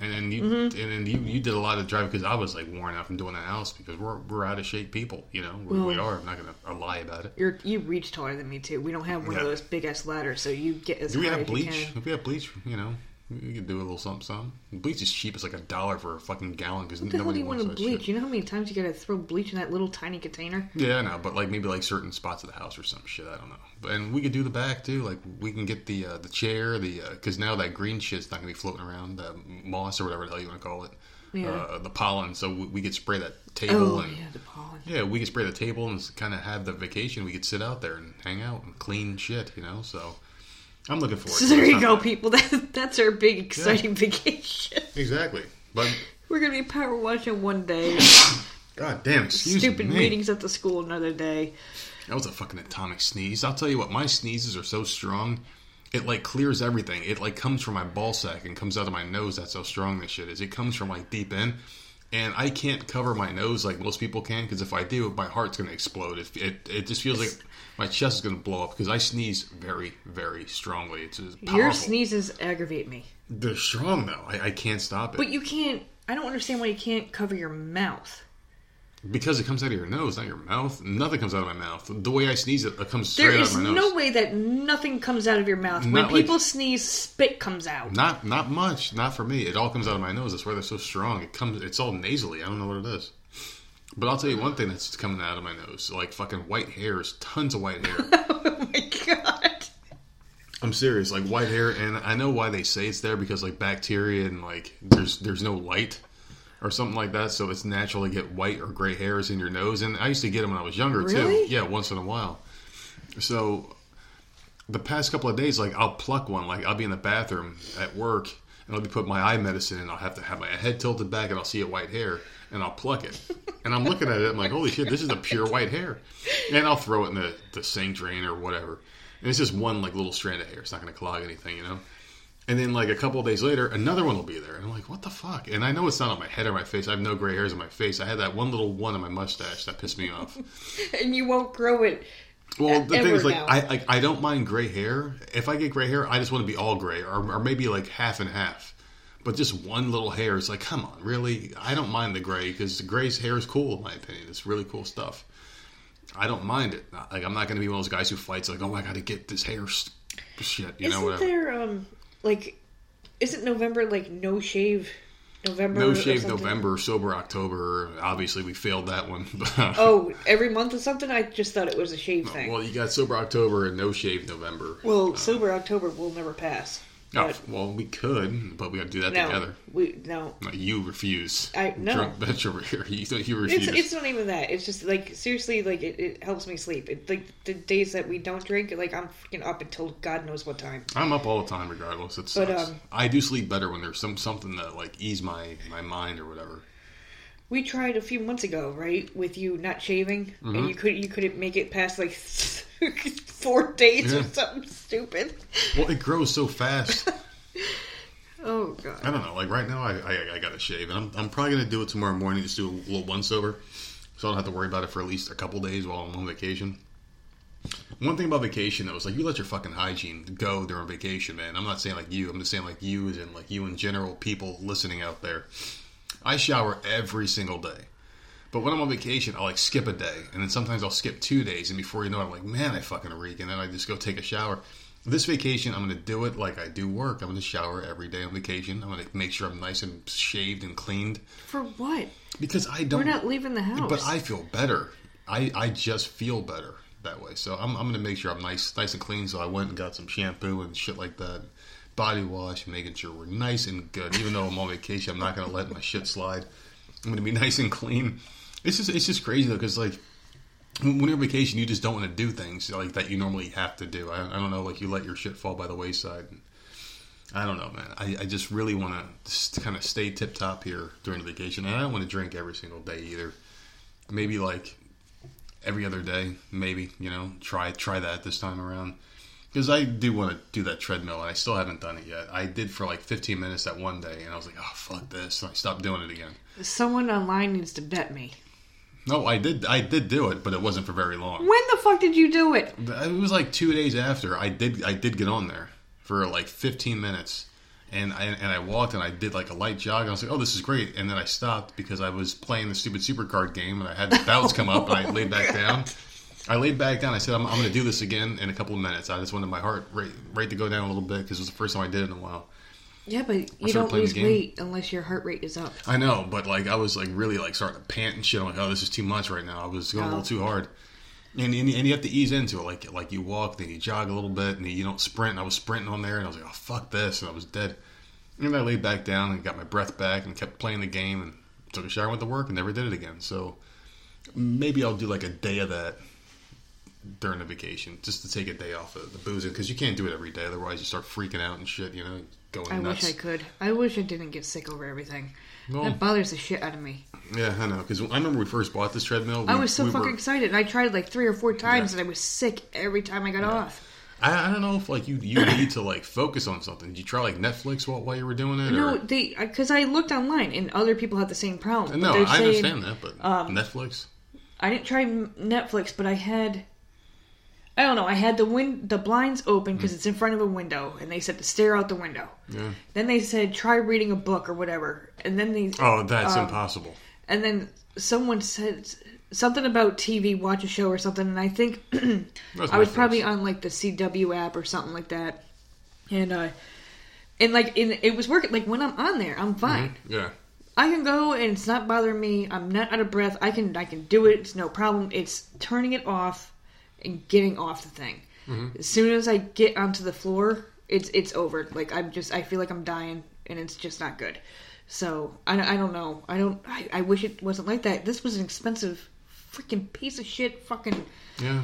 and then you Mm-hmm. and then you, you did a lot of driving because I was like worn out from doing the house because we're we're out of shape people. You know, we, we Well- are. I'm not gonna lie about it. You're you reach taller than me too. We don't have one of those big ass ladders, so you get as Do we have bleach? If we have bleach, you know, we could do a little something. something. Bleach is cheap. It's like a dollar for a fucking gallon because hell do nobody you want wants to bleach? shit. You know how many times you gotta throw bleach in that little tiny container? Yeah, I know, but like maybe like certain spots of the house or some shit. I don't know. But and we could do the back too. Like we can get the uh, the chair, the because now that green shit's not gonna be floating around, the moss or whatever the hell you want to call it, Yeah. uh, the pollen. So we, we could spray that table Oh and yeah, the pollen. yeah, we could spray the table and kind of have the vacation. We could sit out there and hang out and clean shit, you know. So I'm looking forward. So to it. there you go, people. <laughs> That, that's our big exciting vacation. <laughs> Exactly, but We're gonna be power washing one day, <laughs> god damn, stupid me. meetings at the school another day. That was a fucking atomic sneeze. I'll tell you what, my sneezes are so strong, it like clears everything. It like comes from my ball sack and comes out of my nose. That's how strong this shit is. It comes from like deep in, and I can't cover my nose like most people can because if I do, my heart's gonna explode. It it, it just feels like my chest is gonna blow up because I sneeze very very strongly. It's powerful. Your sneezes aggravate me, They're strong though. I, I can't stop it but you can't. I don't understand why you can't cover your mouth. because it comes out of your nose, not your mouth. Nothing comes out of my mouth. The way I sneeze, it, it comes straight There out is of my nose. There's no way that nothing comes out of your mouth. when Not like- people sneeze, spit comes out. Not not much. Not for me. It all comes out of my nose. That's why they're so strong. It comes. It's all nasally. I don't know what it is. But I'll tell you one thing that's coming out of my nose, like fucking white hairs, tons of white hair. <laughs> oh my god. I'm serious, like white hair, and I know why they say it's there because like bacteria and like there's there's no light or something like that, so it's natural to get white or gray hairs in your nose. And I used to get them when I was younger Really? too. Yeah, once in a while. So the past couple of days, like I'll pluck one, like I'll be in the bathroom at work and I'll be putting my eye medicine and I'll have to have my head tilted back and I'll see a white hair and I'll pluck it. And I'm looking at it, I'm like, holy shit, this is a pure white hair. And I'll throw it in the, the sink drain or whatever. And it's just one like little strand of hair. It's not going to clog anything, you know? And then like a couple of days later, another one will be there. And I'm like, what the fuck? And I know it's not on my head or my face. I have no gray hairs on my face. I had that one little one on my mustache that pissed me off. <laughs> And you won't grow it. Well, the thing is, like, now. I like I don't mind gray hair. If I get gray hair, I just want to be all gray, or, or maybe like half and half. But just one little hair is like, come on, really? I don't mind the gray because the gray's hair is cool in my opinion. It's really cool stuff. I don't mind it. Like, I'm not going to be one of those guys who fights like, oh, I got to get this hair shit, you know, Isn't whatever. there um like isn't November like no shave November? No shave? November, sober October. Obviously, we failed that one. <laughs> Oh, every month or something? I just thought it was a shave thing. well, you got sober October and no shave November. Well, sober October will never pass. Oh, But well, we could, but we got to do that no, together. we no. No, you refuse. I- no. Drunk bitch over here. You, you It's, refuse. it's not even that. It's just like seriously, like it, it helps me sleep. It, like the days that we don't drink, like I'm freaking up until God knows what time. I'm up all the time, regardless. It But, um, I do sleep better when there's some something that like ease my my mind or whatever. We tried a few months ago, right, with you not shaving, Mm-hmm. and you could you couldn't make it past like <laughs> four days or something stupid. Well, it grows so fast. <laughs> Oh god. I don't know. Like right now, I I, I got to shave, and I'm I'm probably gonna do it tomorrow morning. Just do a little once over, so I don't have to worry about it for at least a couple days while I'm on vacation. One thing about vacation though is like you let your fucking hygiene go during vacation, man. I'm not saying like you. I'm just saying like you as in like you in general, people listening out there. I shower every single day. But when I'm on vacation, I'll like skip a day, and then sometimes I'll skip two days, and before you know it, I'm like, man, I fucking reek, and then I just go take a shower. This vacation, I'm going to do it like I do work. I'm going to shower every day on vacation. I'm going to make sure I'm nice and shaved and cleaned For what? because I don't. We're not leaving the house. But I feel better. I, I just feel better that way. So I'm, I'm going to make sure I'm nice nice and clean. So I went and got some shampoo and shit like that, body wash, making sure we're nice and good. Even though I'm on vacation, I'm not going to let my shit slide. I'm going to be <laughs> nice and clean. It's just it's just crazy though because like when you're on vacation, you just don't want to do things like that you normally have to do. I, I don't know, like you let your shit fall by the wayside. I don't know, man. I, I just really want to kind of stay tip top here during the vacation, and I don't want to drink every single day either. Maybe like every other day, maybe you know, try try that this time around because I do want to do that treadmill, and I still haven't done it yet. I did for like 15 minutes that one day, and I was like, oh fuck this, and I stopped doing it again. Someone online needs to bet me. No, I did. I did do it, but it wasn't for very long. When the fuck did you do it? It was like two days after I did. I did get on there for like 15 minutes, and I and I walked and I did like a light jog. And I was like, "Oh, this is great!" And then I stopped because I was playing the stupid supercard game, and I had the bouts come up, and I laid back <laughs> down. I laid back down. I said, "I'm, I'm going to do this again in a couple of minutes." I just wanted my heart rate, rate to go down a little bit because it was the first time I did it in a while. Yeah, but you don't lose weight unless your heart rate is up. I know, but like I was like really like starting to pant and shit. I'm like, oh, this is too much right now. I was going oh. a little oh. too hard. And, and, and, you have to ease into it. Like like you walk, then you jog a little bit, and you don't sprint. And I was sprinting on there, and I was like, oh fuck this, and I was dead. And I laid back down and got my breath back and kept playing the game and took a shower, went to work, and never did it again. So maybe I'll do like a day of that during the vacation just to take a day off of the boozing because you can't do it every day. Otherwise, you start freaking out and shit. You know, going. I nuts. wish I could. I wish I didn't get sick over everything. That bothers the shit out of me. Yeah, I know. Because I remember we first bought this treadmill. We, I was so we fucking were, excited. I tried like three or four times, yeah. and I was sick every time I got yeah. off. I, I, don't know if like you you need to like focus on something. Did you try like Netflix while, while you were doing it? No, or? they because I looked online and other people had the same problem. No, I saying, understand that, but um, Netflix. I didn't try Netflix, but I had I don't know. I had the win- the blinds open because mm. it's in front of a window, and they said to stare out the window. Yeah. Then they said try reading a book or whatever, and then they oh that's um, impossible. And then someone said something about TV, watch a show or something, and I think <clears throat> I was probably on like the CW app or something like that, and uh, and like in, it was working. Like when I'm on there, I'm fine. Mm-hmm. Yeah. I can go and it's not bothering me. I'm not out of breath. I can I can do it. It's no problem. It's turning it off and getting off the thing. Mm-hmm. As soon as I get onto the floor, it's it's over. Like I'm just I feel like I'm dying, and it's just not good. So I, I don't know. I don't. I, I wish it wasn't like that. This was an expensive, freaking piece of shit, fucking yeah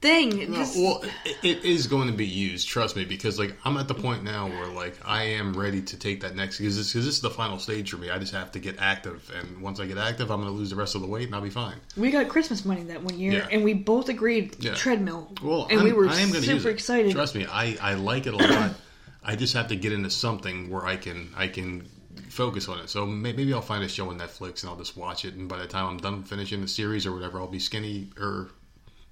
thing. No, well, it, it is going to be used. Trust me, because like I'm at the point now where like I am ready to take that next because this, cause this is the final stage for me. I just have to get active, and once I get active, I'm going to lose the rest of the weight, and I'll be fine. We got Christmas money that one year, yeah. and we both agreed yeah. treadmill. Well, and I'm, we were I am super excited. Trust me, I I like it a lot. I just have to get into something where I can I can focus on it. So maybe I'll find a show on Netflix and I'll just watch it. And by the time I'm done finishing the series or whatever, I'll be skinny or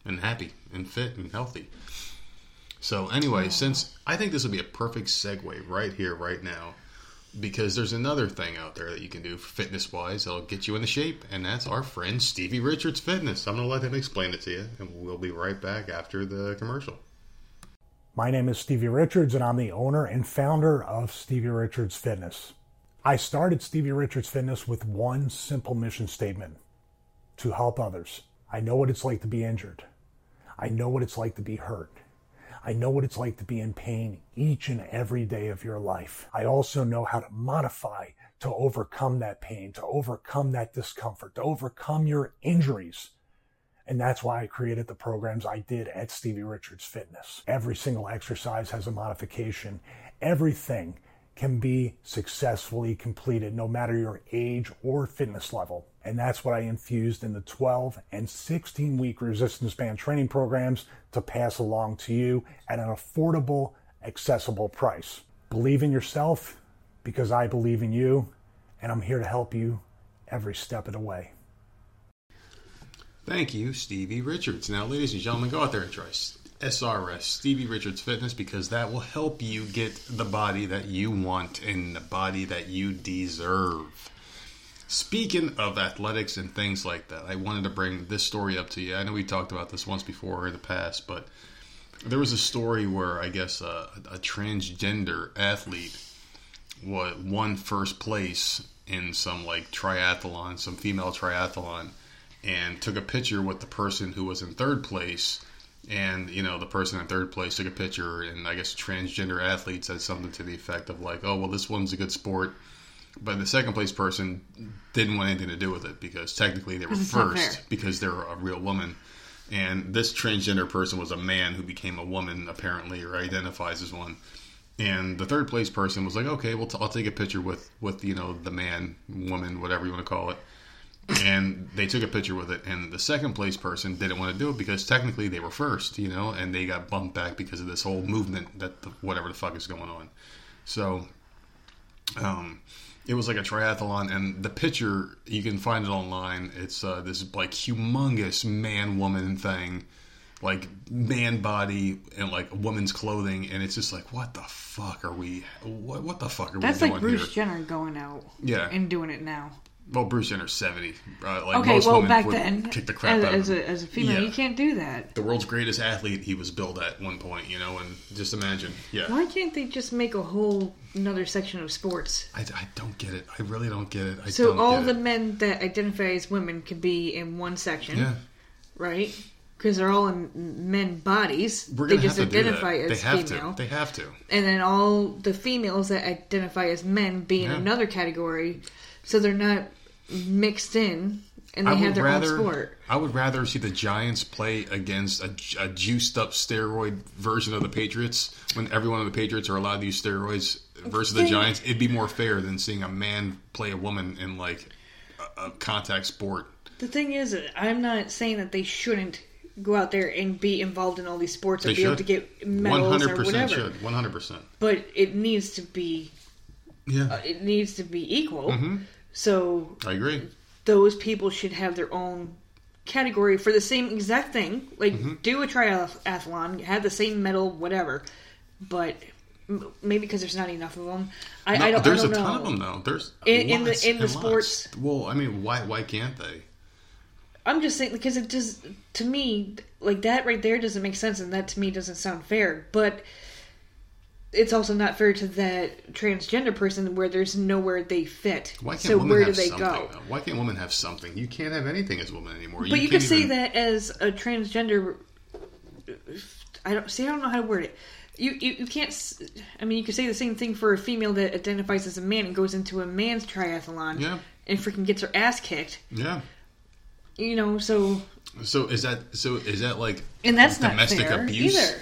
and happy and fit and healthy. So anyway, since I think this would be a perfect segue right here, right now, because there's another thing out there that you can do fitness wise that'll get you into shape, and that's our friend Stevie Richards Fitness. I'm going to let him explain it to you, and we'll be right back after the commercial. My name is Stevie Richards, and I'm the owner and founder of Stevie Richards Fitness. I started Stevie Richards Fitness with one simple mission statement to help others. I know what it's like to be injured. I know what it's like to be hurt. I know what it's like to be in pain each and every day of your life. I also know how to modify to overcome that pain, to overcome that discomfort, to overcome your injuries. And that's why I created the programs I did at Stevie Richards Fitness. Every single exercise has a modification. Everything can be successfully completed no matter your age or fitness level. And that's what I infused in the 12 and 16 week resistance band training programs to pass along to you at an affordable, accessible price. Believe in yourself because I believe in you, and I'm here to help you every step of the way. Thank you, Stevie Richards. Now, ladies and gentlemen, go out there and try SRS, Stevie Richards Fitness, because that will help you get the body that you want and the body that you deserve. Speaking of athletics and things like that, I wanted to bring this story up to you. I know we talked about this once before in the past, but there was a story where I guess a, a transgender athlete won first place in some like triathlon, some female triathlon, and took a picture with the person who was in third place and you know the person in third place took a picture and i guess transgender athlete said something to the effect of like oh well this one's a good sport but the second place person didn't want anything to do with it because technically they were first because they're a real woman and this transgender person was a man who became a woman apparently, or identifies as one. And the third place person was like, okay, well, t- I'll take a picture with with you know the man, woman, whatever you want to call it. And they took a picture with it, and the second place person didn't want to do it because technically they were first, you know, and they got bumped back because of this whole movement that the, whatever the fuck is going on. So, um, it was like a triathlon, and the picture you can find it online. It's uh, this like humongous man woman thing, like man body and like woman's clothing, and it's just like, what the fuck are we? What what the fuck are That's we like doing Bruce here? Jenner going out Yeah. and doing it now. Well, Bruce Jenner's seventy. Uh, like Okay, most well women back would then, kick the crap as, out of as him. a as a female, Yeah. you can't do that. the world's greatest athlete he was billed at one point, you know, and just imagine, yeah. Why can't they just make a whole another section of sports? I, I don't get it. I really don't get it. I So all the it. men that identify as women can be in one section, yeah. right? Because they're all in men bodies. They just have to do identify as They have female. to. They have to. and then all the females that identify as men be in Yeah. another category, so they're not mixed in and they have their rather. own sport. I would rather see the Giants play against a, a juiced up steroid version of the Patriots when every one of the Patriots are allowed to use steroids versus the Giants. It'd be more fair than seeing a man play a woman in like a, a contact sport. The thing is, I'm not saying that they shouldn't go out there and be involved in all these sports They and be able should. to get medals hundred or whatever. should. One hundred percent. But it needs to be Yeah, it needs to be equal. Mm-hmm. So I agree. those people should have their own category for the same exact thing. Like Mm-hmm. do a triathlon, have the same medal, whatever. But maybe because there's not enough of them, I, No, I don't. there's I don't a ton of them though. There's In- in the- in the lots. sports- Well, I mean, why why can't they? I'm just saying because it just to me like that right there doesn't make sense, and that to me doesn't sound fair. But it's also not fair to that transgender person where there's nowhere they fit. Why can't so women where do have they something? go? though? Why can't women have something? You can't have anything as a woman anymore. But you, can't could say even- that as a transgender. I don't see. I don't know how to word it. You, you you can't. I mean, you could say the same thing for a female that identifies as a man and goes into a man's triathlon. Yeah. And freaking gets her ass kicked. Yeah. You know. So So is that so? Is that like and that's not domestic fair abuse? either.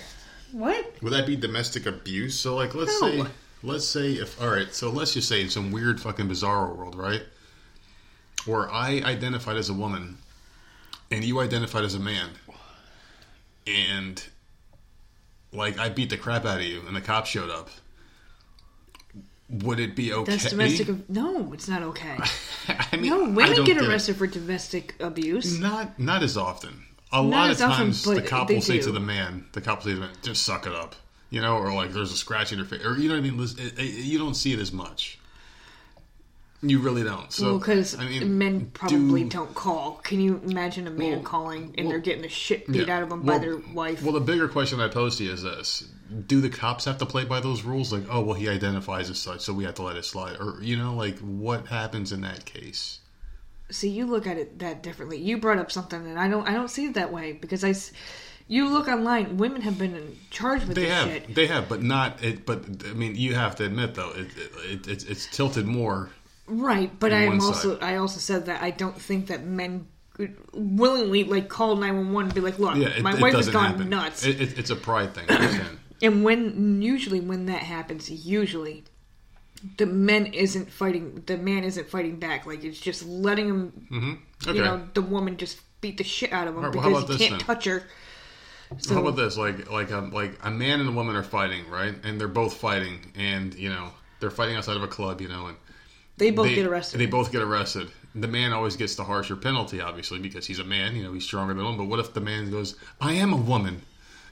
What? Would that be domestic abuse? So like, let's No. say, let's say if all right. So let's just say in some weird fucking bizarre world, right? Where I identified as a woman, and you identified as a man, and like I beat the crap out of you, and the cops showed up. Would it be okay? That's domestic. ab- No, it's not okay. <laughs> I mean, No, women get arrested for domestic abuse. Not not as often. A lot of often, times, the cop will say do. to the man, the cop will say to the man, "Just suck it up," you know, or like there's a scratch in your face, or you know what I mean. It- it- You don't see it as much. You really don't. So well, because I mean, men probably do- not call. Can you imagine a man Well, calling and well, they're getting the shit beat Yeah. out of them by their wife? Well, the bigger question I pose to you is this: Do the cops have to play by those rules? Like, oh, well, he identifies as such, so we have to let it slide, or you know, like what happens in that case? See you look at it that differently you brought up something and i don't i don't see it that way because i you look online women have been in charge with They this have, shit they have, but not. It, but I mean, you have to admit though, it, it, it's it's tilted more right but i'm also side. i also said that i don't think that men willingly like call 911 and be like look Yeah, it, my it wife has gone happen. nuts It, it, it's a pride thing. And when usually when that happens usually the men isn't fighting the man isn't fighting back like it's just letting him mm-hmm. Okay. you know the woman just beat the shit out of him right, well, because he can't then? touch her so How about this? Like like a like a man and a woman are fighting, right? And they're both fighting, and you know they're fighting outside of a club, you know, and they both they get arrested They both get arrested. The man always gets the harsher penalty, obviously, because he's a man. You know, he's stronger than woman. But what if the man goes, "I am a woman"?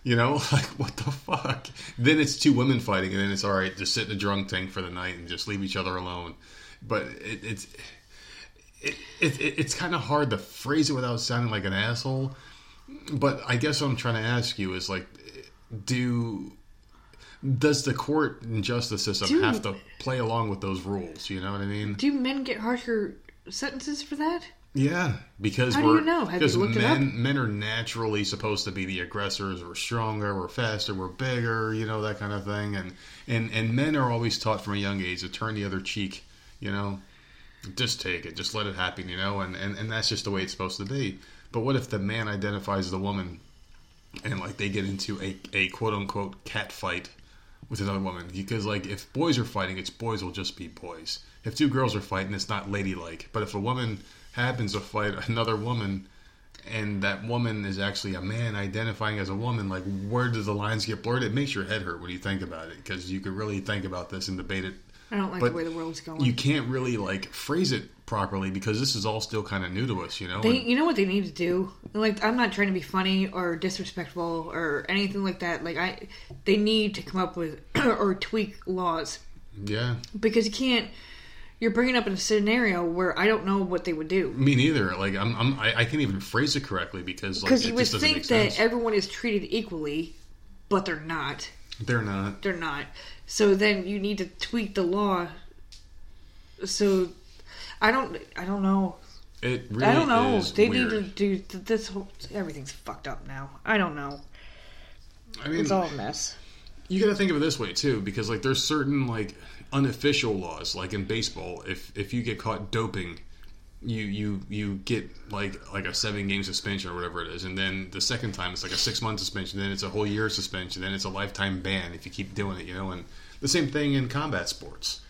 You know, <laughs> like what the fuck? Then it's two women fighting, and then it's all right. Just sit in a drunk tank for the night and just leave each other alone. But it, it's it, it, it, it's kind of hard to phrase it without sounding like an asshole. But I guess what I'm trying to ask you is like, do does the court and justice system Dude. have to play along with those rules? You know what I mean? Do men get harsher sentences for that? Yeah, because How do you know? Have you because looked it men men are naturally supposed to be the aggressors. We're stronger, we're faster, we're bigger. You know that kind of thing. And and and men are always taught from a young age to turn the other cheek. You know, just take it, just let it happen. You know, and and and that's just the way it's supposed to be. But what if the man identifies the woman, and like they get into a a quote unquote cat fight with another woman? Because like if boys are fighting, it's boys will just be boys. If two girls are fighting, it's not ladylike. But if a woman happens to fight another woman and that woman is actually a man identifying as a woman, like where do the lines get blurred? It makes your head hurt when you think about it because you could really think about this and debate it. I don't like But the way the world's going. You can't really like phrase it properly because this is all still kind of new to us, you know. They, And- you know what they need to do? Like, I'm not trying to be funny or disrespectful or anything like that. Like, I, they need to come up with <clears throat> or tweak laws yeah, because you can't. You're bringing up a scenario where I don't know what they would do. me neither. Like I'm, I'm I, I can't even phrase it correctly because Because it you would think that everyone is treated equally, but they're not. They're not. They're not. So then you need to tweak the law. So I don't. I don't know. It really I don't know. They weird. need to do this. Whole, everything's fucked up now. I don't know. I mean, It's all a mess. you got to think of it this way too, because like there's certain like unofficial laws, like in baseball, if if you get caught doping, you you you get like like a seven game suspension or whatever it is, and then the second time it's like a six month suspension, then it's a whole year suspension, then it's a lifetime ban if you keep doing it, you know, and the same thing in combat sports.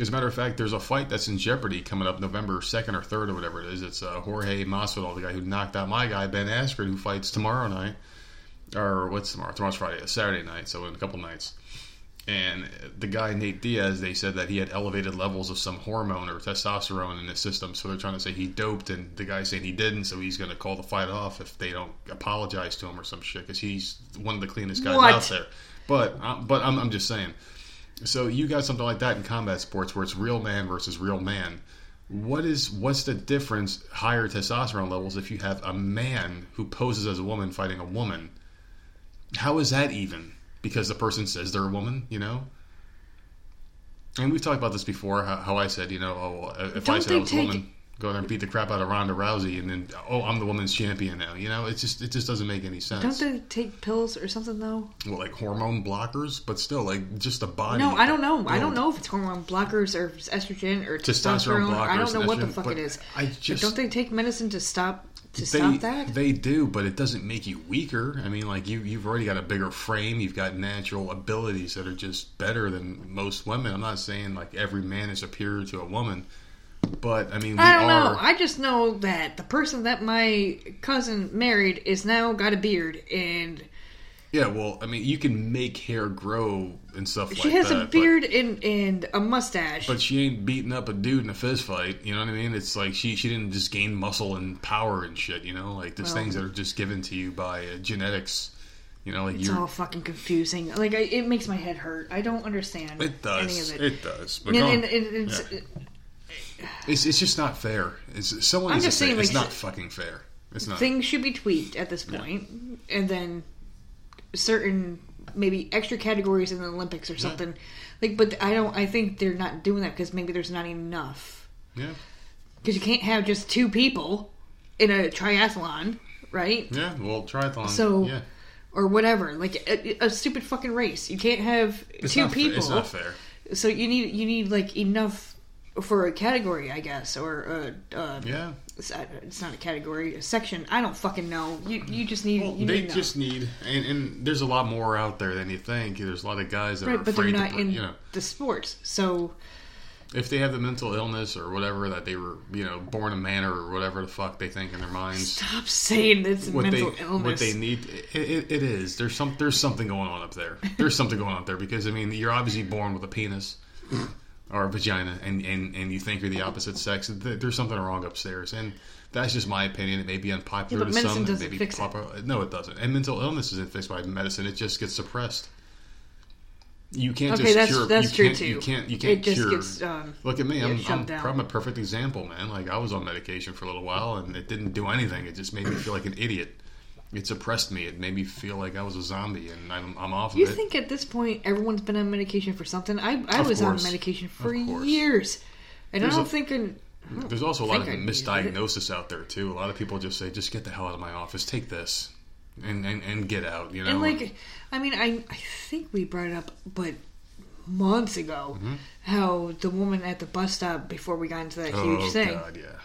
As a matter of fact, there's a fight that's in jeopardy coming up November 2nd or 3rd or whatever it is. It's uh, Jorge Masvidal, the guy who knocked out my guy, Ben Askren, who fights tomorrow night. Or what's tomorrow? Tomorrow's Friday. Saturday night, so in a couple nights. And the guy, Nate Diaz, they said that he had elevated levels of some hormone or testosterone in his system. So they're trying to say he doped, and the guy's saying he didn't, so he's going to call the fight off if they don't apologize to him or some shit, because he's one of the cleanest guys What? out there. But, uh, but I'm, I'm just saying. So you got something like that in combat sports where it's real man versus real man. What is what's the difference? Higher testosterone levels if you have a man who poses as a woman fighting a woman. How is that even? Because the person says they're a woman, you know. And we've talked about this before. How, how I said, you know, oh, if I Don't said I was a woman, go there and beat the crap out of Ronda Rousey, and then oh, I'm the woman's champion now. You know, it just it just doesn't make any sense. Don't they take pills or something though? well, like hormone blockers, but still, like just the body. No, I don't know. I don't know if it's hormone blockers or estrogen or Testosterone testosterone. I don't know what the fuck it is. I But just- don't they take medicine to stop to they, stop that? They do, but it doesn't make you weaker. I mean, like you, you've already got a bigger frame. You've got natural abilities that are just better than most women. I'm not saying like every man is superior to a woman, but I mean, we I don't are. know. I just know that the person that my cousin married is now got a beard and yeah, well, I mean, you can make hair grow and stuff she like that. She has a but- beard and and a mustache. But she ain't beating up a dude in a fist fight. You know what I mean? It's like she she didn't just gain muscle and power and shit. You know, like there's Well- things that are just given to you by uh, genetics. You know, like it's all fucking confusing. Like I, it makes my head hurt. I don't understand It any does. of It. it. does. But and, and, and it's, <sighs> It's, it's just not fair. It's, someone I'm just say saying, it's like, not fucking fair. It's not. things should be tweaked at this point, and then certain maybe extra categories in the Olympics or something. Like, but I don't. I think they're not doing that because maybe there's not enough. yeah, Because you can't have just two people in a triathlon, right? yeah. Well, triathlon. So- yeah, Or whatever, like a, a stupid fucking race. You can't have it's two fa- people. it's not fair. So you need you need like enough for a category, I guess, or a, uh, Yeah. It's, not a category, a section. I don't fucking know. You you just need Well, you they need just need, and, and there's a lot more out there than you think. There's a lot of guys that are right, but they're not to, in you know, the sports. So if they have the mental illness or whatever that they were, you know, born a man or whatever the fuck they think in their minds. stop saying it's what mental they illness. what they need it, it, it is there's some there's something going on up there there's something going on up there because i mean you're obviously born with a penis or a vagina and, and and you think you're the opposite sex Th- there's something wrong upstairs. And that's just my opinion. It may be unpopular Yeah, to medicine some it doesn't may be fix it. no it doesn't. And mental illness isn't fixed by medicine. It just gets suppressed. You can't Okay, just that's- cure that's you true, can't, too. you can't you It can't just cure. gets, um, look at me I'm, I'm. I'm a perfect example man. Like i was on medication for a little while and it didn't do anything. It just made me feel like an idiot it oppressed me it made me feel like i was a zombie and i'm, I'm off of You it think at this point everyone's been on medication for something? I I Of was course. on medication for years, and There's I don't a- think. in- there's also a lot of I misdiagnosis out there too a lot of people just say just get the hell out of my office take this and and, and get out you know And like, I mean, I I think we brought it up, but months ago, Mm-hmm. how the woman at the bus stop before we got into that oh huge thing, god yeah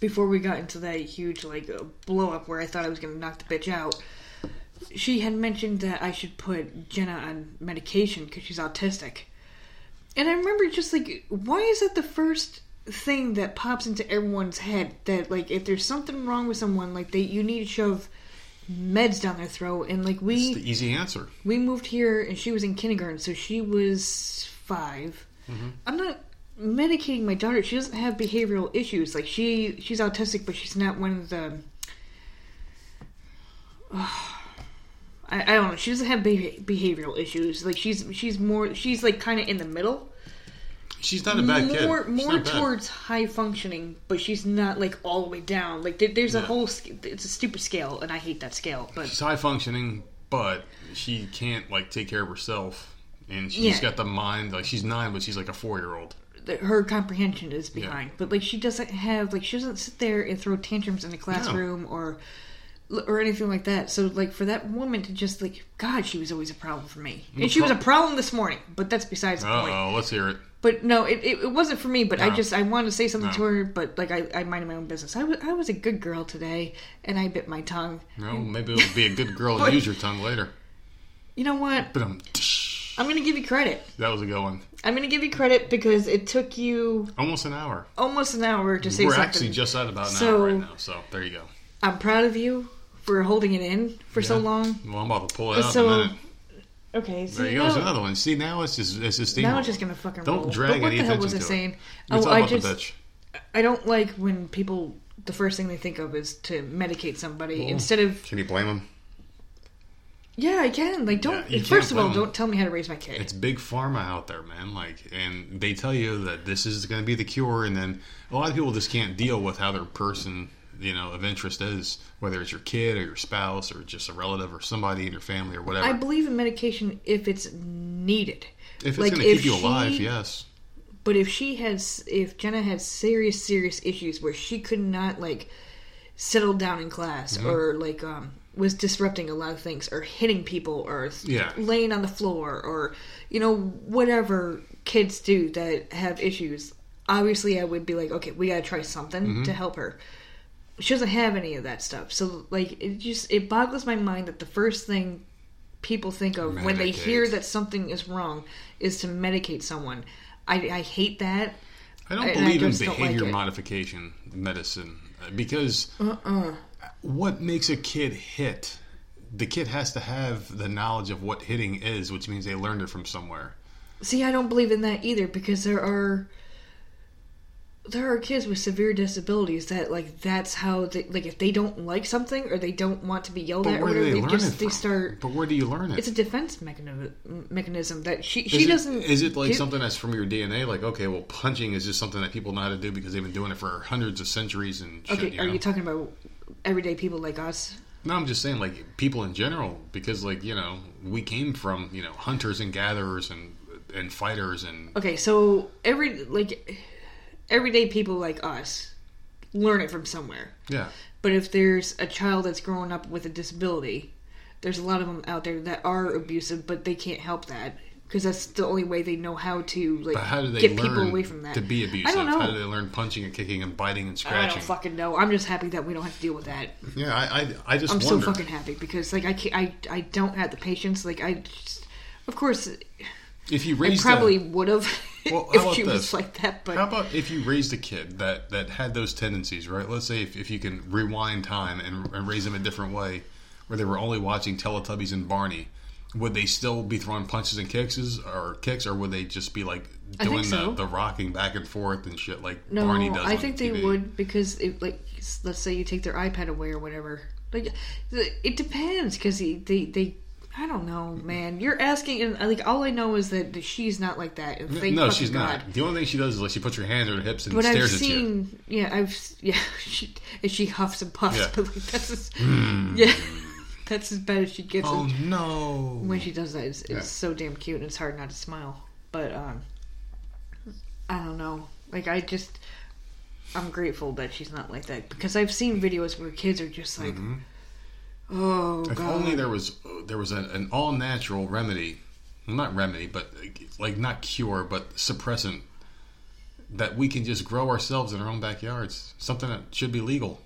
before we got into that huge like uh, blow up where I thought I was gonna knock the bitch out. She had mentioned that I should put Jenna on medication because she's autistic, and I remember just like, why is that the first thing that pops into everyone's head that like if there's something wrong with someone like they you need to shove meds down their throat and like we It's the easy answer. we moved here and she was in kindergarten so she was 5 i i'm not medicating my daughter she doesn't have behavioral issues like she she's autistic but she's not one of the <sighs> I, I don't know she doesn't have beha- behavioral issues like she's she's more she's like kind of in the middle She's not a bad kid. more She's more not bad. towards high functioning, but she's not like all the way down. Like there, there's a Yeah. whole it's a stupid scale, and I hate that scale. But She's high functioning, but she can't like take care of herself, and she's Yeah. got the mind like she's nine, but she's like a four year old. The, her comprehension is behind. But like she doesn't have like she doesn't sit there and throw tantrums in a classroom or or anything like that. So like for that woman to just like God, she was always a problem for me, and she was a problem this morning. But that's besides the Uh point. oh, let's hear it. But no, it, it, it wasn't for me. But I just I wanted to say something No. to her. But like I, I minded my own business. I was I was a good girl today, and I bit my tongue. No, maybe it'll be a good girl <laughs> But- and use your tongue later. You know what? But um, I'm gonna give you credit. that was a good one. I'm gonna give you credit because it took you Almost an hour. almost an hour to say We're something. actually just at about an So- hour right now. So there you go. I'm proud of you for holding it in for so long. Well, I'm about to pull it out So, in a minute. Okay, so There you go. There's oh. another one. See, now it's just it's just now it's just gonna fucking Don't roll. drag but what the hell was I saying? Oh, I about just the bitch. I don't like when people the first thing they think of is to medicate somebody Well, instead of Can you blame him? Yeah I can like don't Yeah, you first of all don't tell me how to raise my kid. It's big pharma out there, man. Like, and they tell you that this is going to be the cure, and then a lot of people just can't deal with how their person, you know, of interest is, whether it's your kid or your spouse or just a relative or somebody in your family or whatever. I believe in medication if it's needed. if it's like, going to keep you alive, she- yes. But if she has, if Jenna had serious, serious issues where she could not like settle down in class, Mm-hmm. or like um, was disrupting a lot of things, or hitting people, or Yeah. laying on the floor, or you know whatever kids do that have issues, obviously I would be like, okay, we gotta try something Mm-hmm. to help her. She doesn't have any of that stuff, so like it just it boggles my mind that the first thing people think of when they hear that something is wrong is to medicate someone. I, I hate that. I don't and I believe in don't like behavior modification medicine uh, because Uh-uh. What makes a kid hit? The kid has to have the knowledge of what hitting is, which means they learned it from somewhere. See, I don't believe in that either because there are there are kids with severe disabilities that like that's how they like if they don't like something or they don't want to be yelled But at or where do whatever they they learn just it they start But where do you learn it? it's a defense mechanism mechanism that she she it- doesn't Is it like do- something that's from your DNA? Like, okay, well, punching is just something that people know how to do because they've been doing it for hundreds of centuries and shit. Okay, you are you talking about everyday people like us? no, I'm just saying, like people in general, because like you know, we came from you know hunters and gatherers and and fighters and Okay, so every like everyday people like us learn it from somewhere. yeah. But if there's a child that's growing up with a disability, there's a lot of them out there that are abusive, but they can't help that because that's the only way they know how to like But how do they get learn people away from that. to be abusive? I don't know. How do they learn punching and kicking and biting and scratching? I don't fucking know. I'm just happy that we don't have to deal with that. yeah, I I, I just I'm wonder. so fucking happy because like I can't, I I don't have the patience. Like I, just, of course, if you I raised probably a, would have <laughs> Well, if she this? was like that. But How about if you raised a kid that, that had those tendencies, right? Let's say if, if you can rewind time and, and raise them a different way, where they were only watching Teletubbies and Barney, would they still be throwing punches and kicks, or kicks, or would they just be like doing so. the, the rocking back and forth and shit like No, Barney does? I think they would because it, like let's say you take their iPad away or whatever. Like it depends because they they I don't know, man. You're asking and uh, like all I know is that she's not like that. Thank no, she's God. not. The only thing she does is like she puts her hands on her hips and But I've stares at you. yeah, I've <laughs> yeah, she and she huffs and puffs, Yeah. But like that's as, hmm. yeah, that's as bad as she gets. Oh And no! when she does that, it's, it's Yeah. so damn cute and it's hard not to smile. But um, I don't know. Like I just, I'm grateful that she's not like that because I've seen videos where kids are just like, oh If god. only there was there was an, an all natural remedy, well, not remedy, but like not cure, but suppressant that we can just grow ourselves in our own backyards. Something that should be legal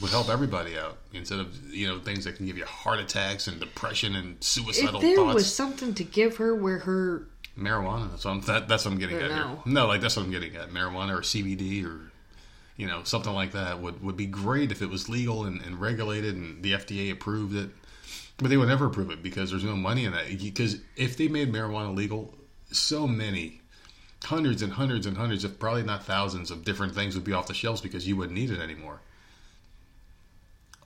would help everybody out instead of you know things that can give you heart attacks and depression and suicidal If there thoughts. was something to give her where her marijuana. That's what I'm, that, that's what I'm getting at here. no. No, like that's what I'm getting at. Marijuana or CBD or you know something like that would would be great if it was legal and, and regulated and the FDA approved it. But they would never approve it because there's no money in that. Because if they made marijuana legal, so many hundreds and hundreds and hundreds, if probably not thousands, of different things would be off the shelves because you wouldn't need it anymore.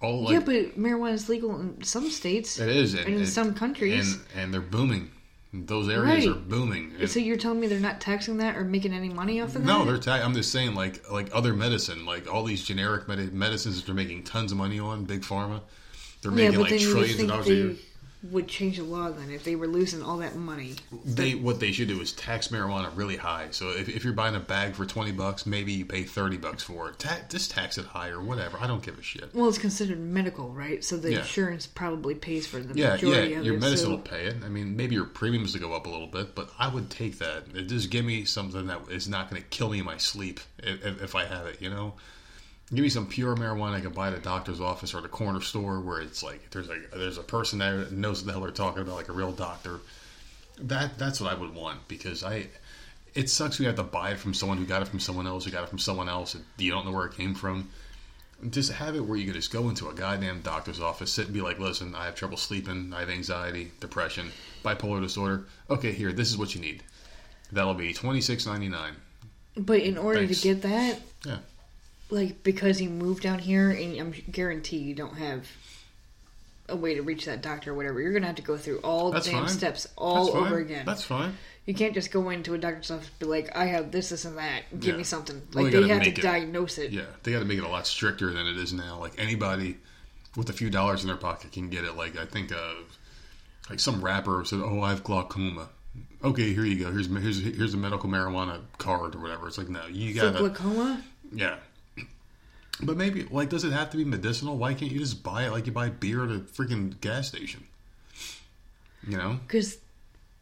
All like, yeah, but marijuana is legal in some states. it is, and in it- some countries. and and they're booming. Those areas Right. are booming. And- so you're telling me they're not taxing that or making any money off of that? No, they're. Ta- I'm just saying, like like other medicine, like all these generic med- medicines that they're making tons of money on, big pharma. They're making but like then you would trillions of dollars a year. Would change the law then if they were losing all that money. They what they should do is tax marijuana really high. So if, if you're buying a bag for twenty bucks, maybe you pay thirty bucks for it. Ta- just tax it high or whatever. I don't give a shit. Well, it's considered medical, right? So the Yeah. insurance probably pays for the Yeah, majority yeah. of Your it. medicine so- will pay it. I mean, maybe your premiums will go up a little bit, but I would take that. It just give me something that is not going to kill me in my sleep if, if I have it. You know, give me some pure marijuana I can buy at a doctor's office or the corner store where it's like there's like there's a person there that knows what the hell they're talking about, like a real doctor. That that's what I would want because I. It sucks you have to buy it from someone who got it from someone else who got it from someone else. And you don't know where it came from just have it where you can just go into a goddamn doctor's office, sit and be like, listen, I have trouble sleeping, I have anxiety, depression, bipolar disorder. Okay, here, this is what you need. That'll be twenty six ninety nine. But in order Thanks. to get that, Yeah. Like because you moved down here, and I'm guarantee you don't have a way to reach that doctor or whatever, you're gonna have to go through all the damn steps all That's fine. over again. That's fine. You can't just go into a doctor's office and be like, I have this, this, and that. Give Yeah. me something. Like they they have to it- diagnose it. Yeah, they got to make it a lot stricter than it is now. Like anybody with a few dollars in their pocket can get it. Like I think, of like some rapper said, "Oh, I have glaucoma." Okay, here you go. Here's here's here's a medical marijuana card or whatever. It's like no, you got glaucoma, Yeah. But maybe, like, does it have to be medicinal? Why can't you just buy it like you buy beer at a freaking gas station? You know? because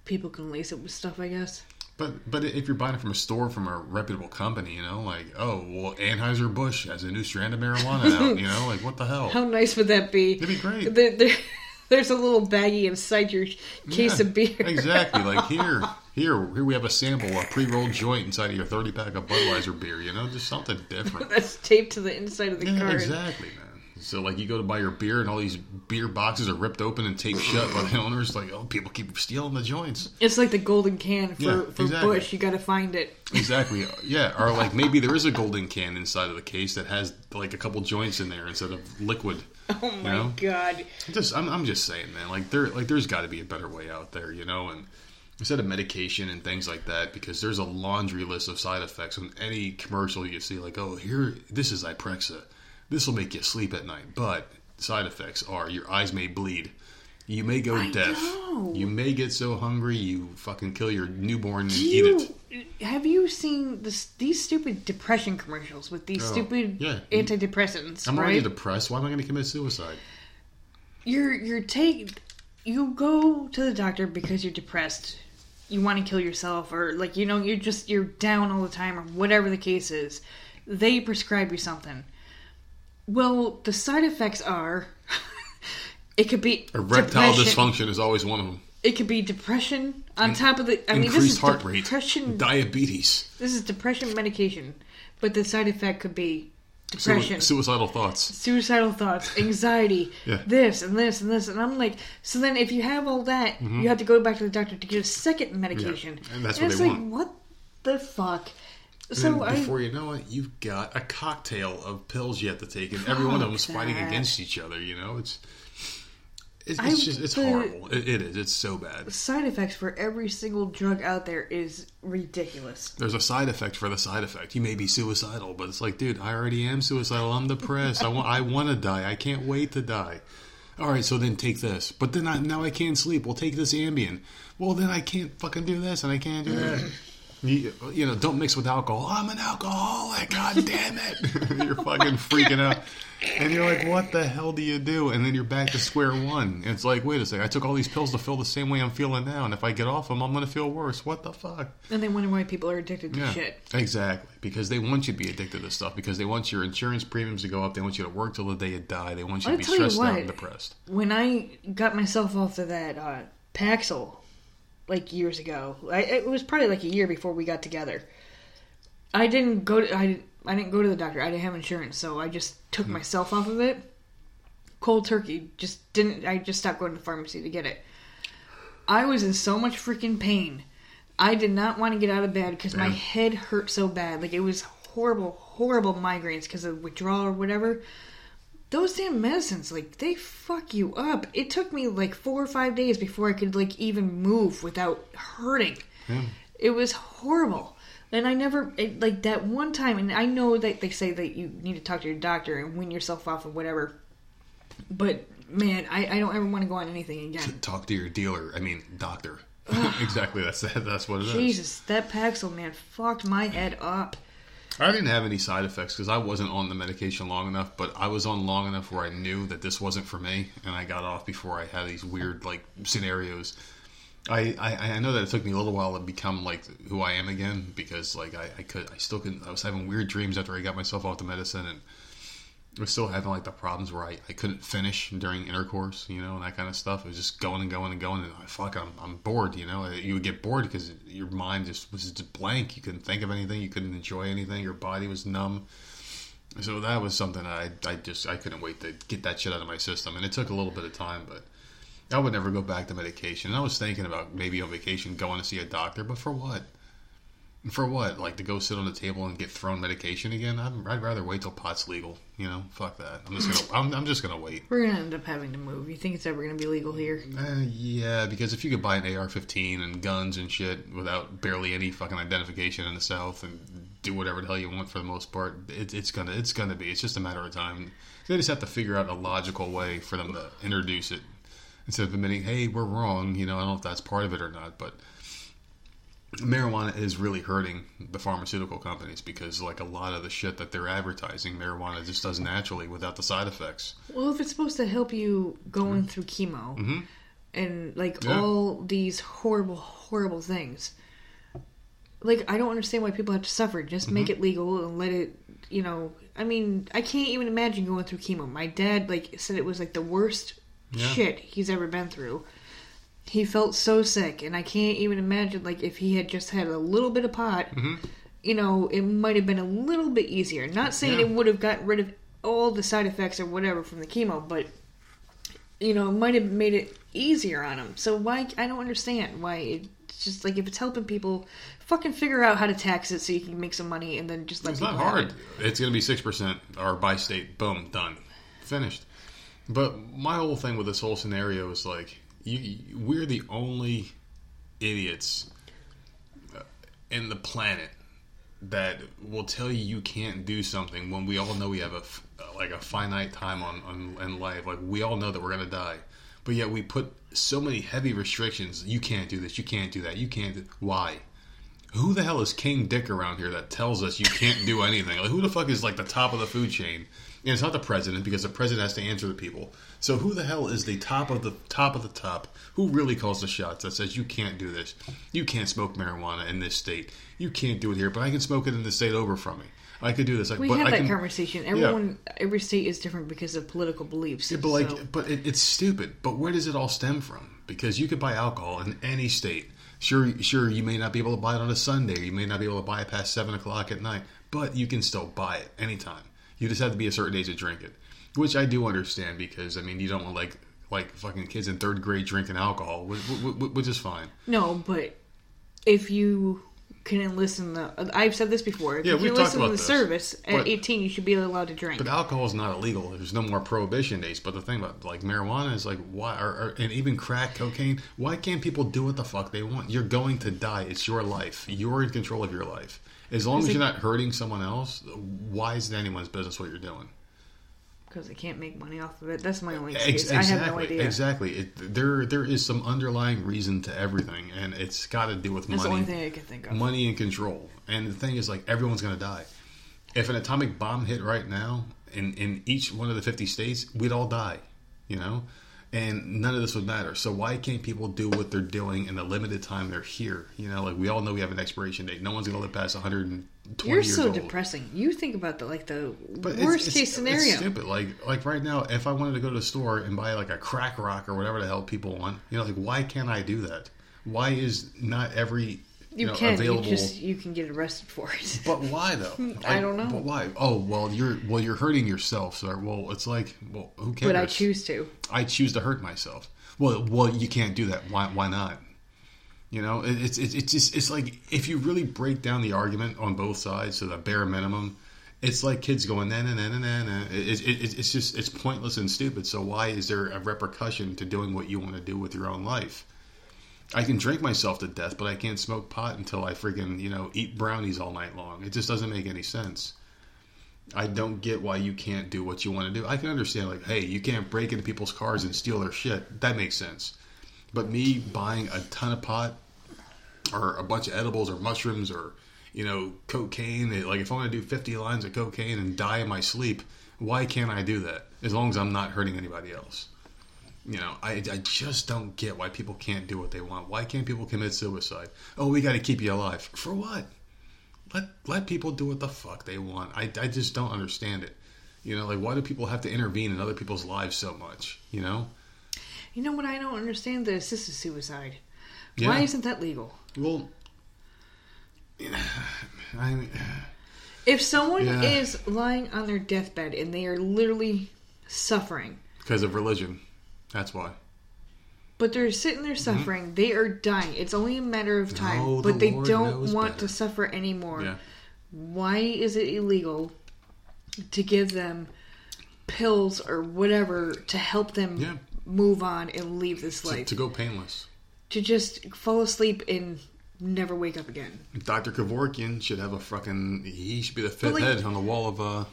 people can lace it with stuff, I guess. But but if you're buying it from a store from a reputable company, you know, like, oh, well, Anheuser Busch has a new strand of marijuana out, you know, like, what the hell? How nice would that be? It'd be great. There, there, <laughs> there's a little baggie inside your case Yeah, of beer. exactly. Like, here, <laughs> here, here we have a sample, a pre rolled joint inside of your 30 pack of Budweiser beer, you know, just something different. <laughs> That's taped to the inside of the Yeah, card. exactly, man. So like you go to buy your beer and all these beer boxes are ripped open and taped shut by the owners. Like, oh, people keep stealing the joints. It's like the golden can for, Yeah, for exactly. Busch. You got to find it. Exactly. Yeah. Or like maybe there is a golden can inside of the case that has like a couple joints in there instead of liquid. <laughs> Oh my know? god! Just I'm, I'm just saying, man. Like there like there's got to be a better way out there, you know, and instead of medication and things like that, because there's a laundry list of side effects on any commercial you see. Like, oh, here, this is Zyprexa. This will make you sleep at night, but side effects are your eyes may bleed. You may go I deaf. know. You may get so hungry you fucking kill your newborn and eat you it. have you seen this, these stupid depression commercials with these Oh, stupid yeah. antidepressants? I'm right? already depressed. Why am I going to commit suicide? you're you're take you go to the doctor because you're depressed you want to kill yourself or like you know you're just you're down all the time or whatever the case is they prescribe you something. Well the side effects are <laughs> it could be Erectile dysfunction is always one of them. it could be depression on top of the i mean this is heart rate, depression diabetes, this is depression medication but the side effect could be depression suicidal thoughts. suicidal thoughts, <laughs> anxiety, Yeah. this and this and this, and I'm like, so then if you have all that, you have to go back to the doctor to get a second medication, Mm-hmm. and that's what it's they like, want. what the fuck? And So then I, before you know it, you've got a cocktail of pills you have to take, and every one of them is fighting against each other. You know, it's it's, I- just it's the- horrible. It, it is. It's so bad. side effects for every single drug out there is ridiculous. There's a side effect for the side effect. You may be suicidal, but it's like, dude, I already am suicidal. I'm depressed. I want I want to die. I can't wait to die. All right, so then take this. But then I, now I can't sleep. We'll take this Ambien. Well, then I can't fucking do this and I can't do that. You, you know, don't mix with alcohol. I'm an alcoholic. God damn it! <laughs> you're fucking freaking out, and you're like, "What the hell do you do?" And then you're back to square one. It's like, wait a second. I took all these pills to feel the same way I'm feeling now, and if I get off them, I'm gonna feel worse. What the fuck? And they wonder why people are addicted to Yeah, shit. exactly. Because they want you to be addicted to stuff. Because they want your insurance premiums to go up. They want you to work till the day you die. They want you I'll to be stressed out and depressed. When I got myself off of that uh, Paxil, like years ago, I, it was probably like a year before we got together. I didn't go to I, I didn't go to the doctor. I didn't have insurance, so I just took hmm. myself off of it. Cold turkey. Just didn't. I just stopped going to the pharmacy to get it. I was in so much freaking pain. I did not want to get out of bed because my head hurt so bad. Like it was horrible, horrible migraines because of withdrawal or whatever. Those damn medicines, like they fuck you up. It took me like four or five days before I could like even move without hurting. It was horrible. And I never it, like that one time. And I know that they say that you need to talk to your doctor and wean yourself off of whatever. But man, I, I don't ever want to go on anything again. Talk to your dealer. I mean, doctor. <laughs> exactly. That's that's what it is. Jesus, that Paxil man fucked my head up. I didn't have any side effects because I wasn't on the medication long enough, but I was on long enough where I knew that this wasn't for me, and I got off before I had these weird like scenarios. I, I, I know that it took me a little while to become like who I am again because like I, I could I still couldn't I was having weird dreams after I got myself off the medicine and I was still having like the problems where I, I couldn't finish during intercourse, you know, and that kind of stuff. It was just going and going and going, and I fuck, I'm, I'm bored, you know. You would get bored because your mind just was just blank. You couldn't think of anything. You couldn't enjoy anything. Your body was numb. So that was something I I just I couldn't wait to get that shit out of my system, and it took a little bit of time, but I would never go back to medication. And I was thinking about maybe on vacation going to see a doctor, but for what? For what? Like to go sit on the table and get thrown medication again? I'd, I'd rather wait till pot's legal. You know, fuck that. I'm just gonna. <laughs> I'm, I'm just gonna wait. We're gonna end up having to move. You think it's ever gonna be legal here? Uh, yeah, because if you could buy an AR-15 and guns and shit without barely any fucking identification in the South and do whatever the hell you want for the most part, it, it's gonna it's gonna be. It's just a matter of time. They just have to figure out a logical way for them to introduce it instead of admitting, "Hey, we're wrong." You know, I don't know if that's part of it or not, but marijuana is really hurting the pharmaceutical companies because, like a lot of the shit that they're advertising, marijuana just does naturally without the side effects. Well, if it's supposed to help you going through chemo and like Mm-hmm. Yeah. all these horrible, horrible things, like I don't understand why people have to suffer. Just make Mm-hmm. it legal and let it. You know, I mean, I can't even imagine going through chemo. My dad like said it was like the worst Yeah. shit he's ever been through. He felt so sick, and I can't even imagine like if he had just had a little bit of pot. Mm-hmm. You know, it might have been a little bit easier. Not saying Yeah. it would have gotten rid of all the side effects or whatever from the chemo, but you know, it might have made it easier on him. So why? I don't understand why. It's just like if it's helping people, fucking figure out how to tax it so you can make some money, and then just let It's not hard. it. It's going to be six percent or by state. Boom, done, finished. But my whole thing with this whole scenario is like, you, we're the only idiots uh, in the planet that will tell you you can't do something when we all know we have a f- like a finite time on, on in life. Like we all know that we're gonna die, but yet we put so many heavy restrictions. You can't do this. You can't do that. You can't. Why? Who the hell is King Dick around here that tells us you can't do anything? Like who the fuck is like the top of the food chain? And it's not the president because the president has to answer the people. So who the hell is the top of the top of the top? Who really calls the shots that says you can't do this? You can't smoke marijuana in this state. You can't do it here, but I can smoke it in the state over from me. I could do this. Like, We have I that can, conversation. Everyone, every state is different because of political beliefs. Yeah, but like, so- but it, it's stupid. But where does it all stem from? Because you could buy alcohol in any state. Sure, sure, you may not be able to buy it on a Sunday. You may not be able to buy it past seven o'clock at night, but you can still buy it anytime. You just have to be a certain age to drink it, which I do understand because I mean you don't want like like fucking kids in third grade drinking alcohol, which, which, is fine. no, but if you can enlist in the, I've said this before. If Yeah, you we've can talked enlist in the this, service at but- 18, you should be allowed to drink. But alcohol is not illegal. There's no more prohibition days. But the thing about like marijuana is like why, or, or, and even crack cocaine. Why can't people do what the fuck they want? You're going to die. It's your life. You're in control of your life. As long as you're not hurting someone else, why is it anyone's business what you're doing? because they can't make money off of it. That's my only Ex- excuse. I have no idea. Exactly. It, there, there is some underlying reason to everything, and it's got to do with money. That's the only thing I can think of. money and control. And the thing is, like, everyone's going to die. If an atomic bomb hit right now in in each one of the fifty states, we'd all die. You know, and none of this would matter. So why can't people do what they're doing in the limited time they're here? You know, like we all know we have an expiration date. No one's going to live past one hundred and twenty You're years so old. depressing. You think about the like the But worst it's- case It's scenario. stupid. Like like right now, if I wanted to go to the store and buy like a crack rock or whatever the hell people want, you know, like why can't I do that? Why is not every you, know, can. available? You just you can get arrested for it. <laughs> But why though? <laughs> I don't know. But why? Oh well, you're well, you're hurting yourself, sir. Well, it's like, well, who cares? but I choose to. I choose to hurt myself. Well, well, you can't do that. Why? Why not? You know, it, it's it's it's just it's like if you really break down the argument on both sides to the bare minimum, it's like kids going na na na na na. na. It, it, it, it's just it's pointless and stupid. So why is there a repercussion to doing what you want to do with your own life? I can drink myself to death, but I can't smoke pot until I freaking you know eat brownies all night long. It just doesn't make any sense. I don't get why you can't do what you want to do. I can understand, like, hey, you can't break into people's cars and steal their shit. That makes sense. But me buying a ton of pot or a bunch of edibles or mushrooms or, you know, cocaine, like, if I want to do 50 lines of cocaine and die in my sleep, why can't I do that? As long as I'm not hurting anybody else. You know, I, I just don't get why people can't do what they want. Why can't people commit suicide? Oh, we got to keep you alive. For what? let let people do what the fuck they want. I, I just don't understand it. You know, like why do people have to intervene in other people's lives so much? You know? You know what I don't understand? The assisted suicide. Yeah. Why isn't that legal? Well, I mean, If someone Yeah. is lying on their deathbed and they are literally suffering, because of religion, that's why. but they're sitting there suffering, they are dying. It's only a matter of time, Mm-hmm. No, but the they Lord don't want better. to suffer anymore. Yeah. Why is it illegal to give them pills or whatever to help them Yeah. move on and leave this To, life? to go painless. to just fall asleep and never wake up again. Dr. Kevorkian should have a fucking. He should be the fifth like- head on the wall of uh.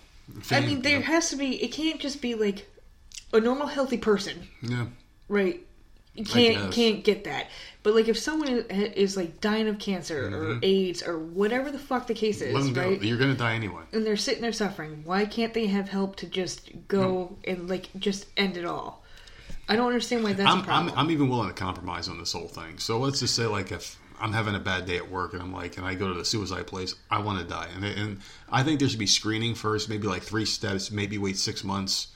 I mean, there you know? has to be. It can't just be like a normal, healthy person, yeah. right? You can't can't get that. But like, if someone is, like dying of cancer or AIDS or whatever the fuck the case Mm-hmm. Is, him go. right? You're gonna die anyway. And they're sitting there suffering. Why can't they have help to just go and like just end it all? I don't understand why that's a I'm, I'm, problem. I'm even willing to compromise on this whole thing. So let's just say, like, if I'm having a bad day at work and I'm like, and I go to the suicide place, I want to die. And, and I think there should be screening first, maybe like three steps, maybe wait six months.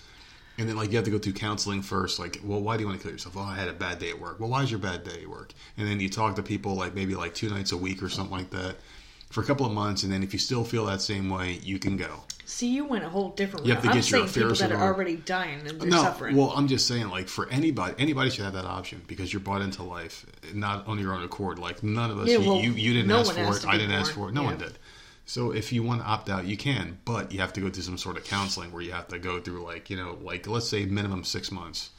And then, like, you have to go through counseling first. Like, well, why do you want to kill yourself? Oh, I had a bad day at work. Well, why is your bad day at work? And then you talk to people, like, maybe like two nights a week or something like that for a couple of months. And then if you still feel that same way, you can go. See, you went a whole different You route. have to I'm get your saying people affairs that are already dying and they're No, suffering. well, I'm just saying, like for anybody, anybody should have that option because you're brought into life not on your own accord. Like none of us, Yeah, you- well, you, you didn't no ask for it, I didn't ask for it, no Yeah. one did. So if you want to opt out, you can, but you have to go through some sort of counseling where you have to go through like you know, like let's say minimum six months.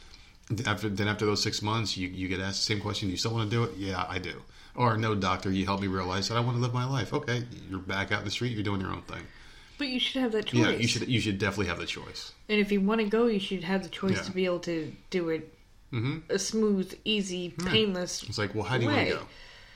After then, after those six months, you you get asked the same question: do You still want to do it? Yeah, I do. Or no, doctor, you helped me realize that I want to live my life. Okay, you're back out in the street. You're doing your own thing. but you should have that choice. Yeah, you should you should definitely have the choice. And if you want to go, you should have the choice Yeah. to be able to do it hmm a smooth, easy, painless. It's like, well, how do you want to go?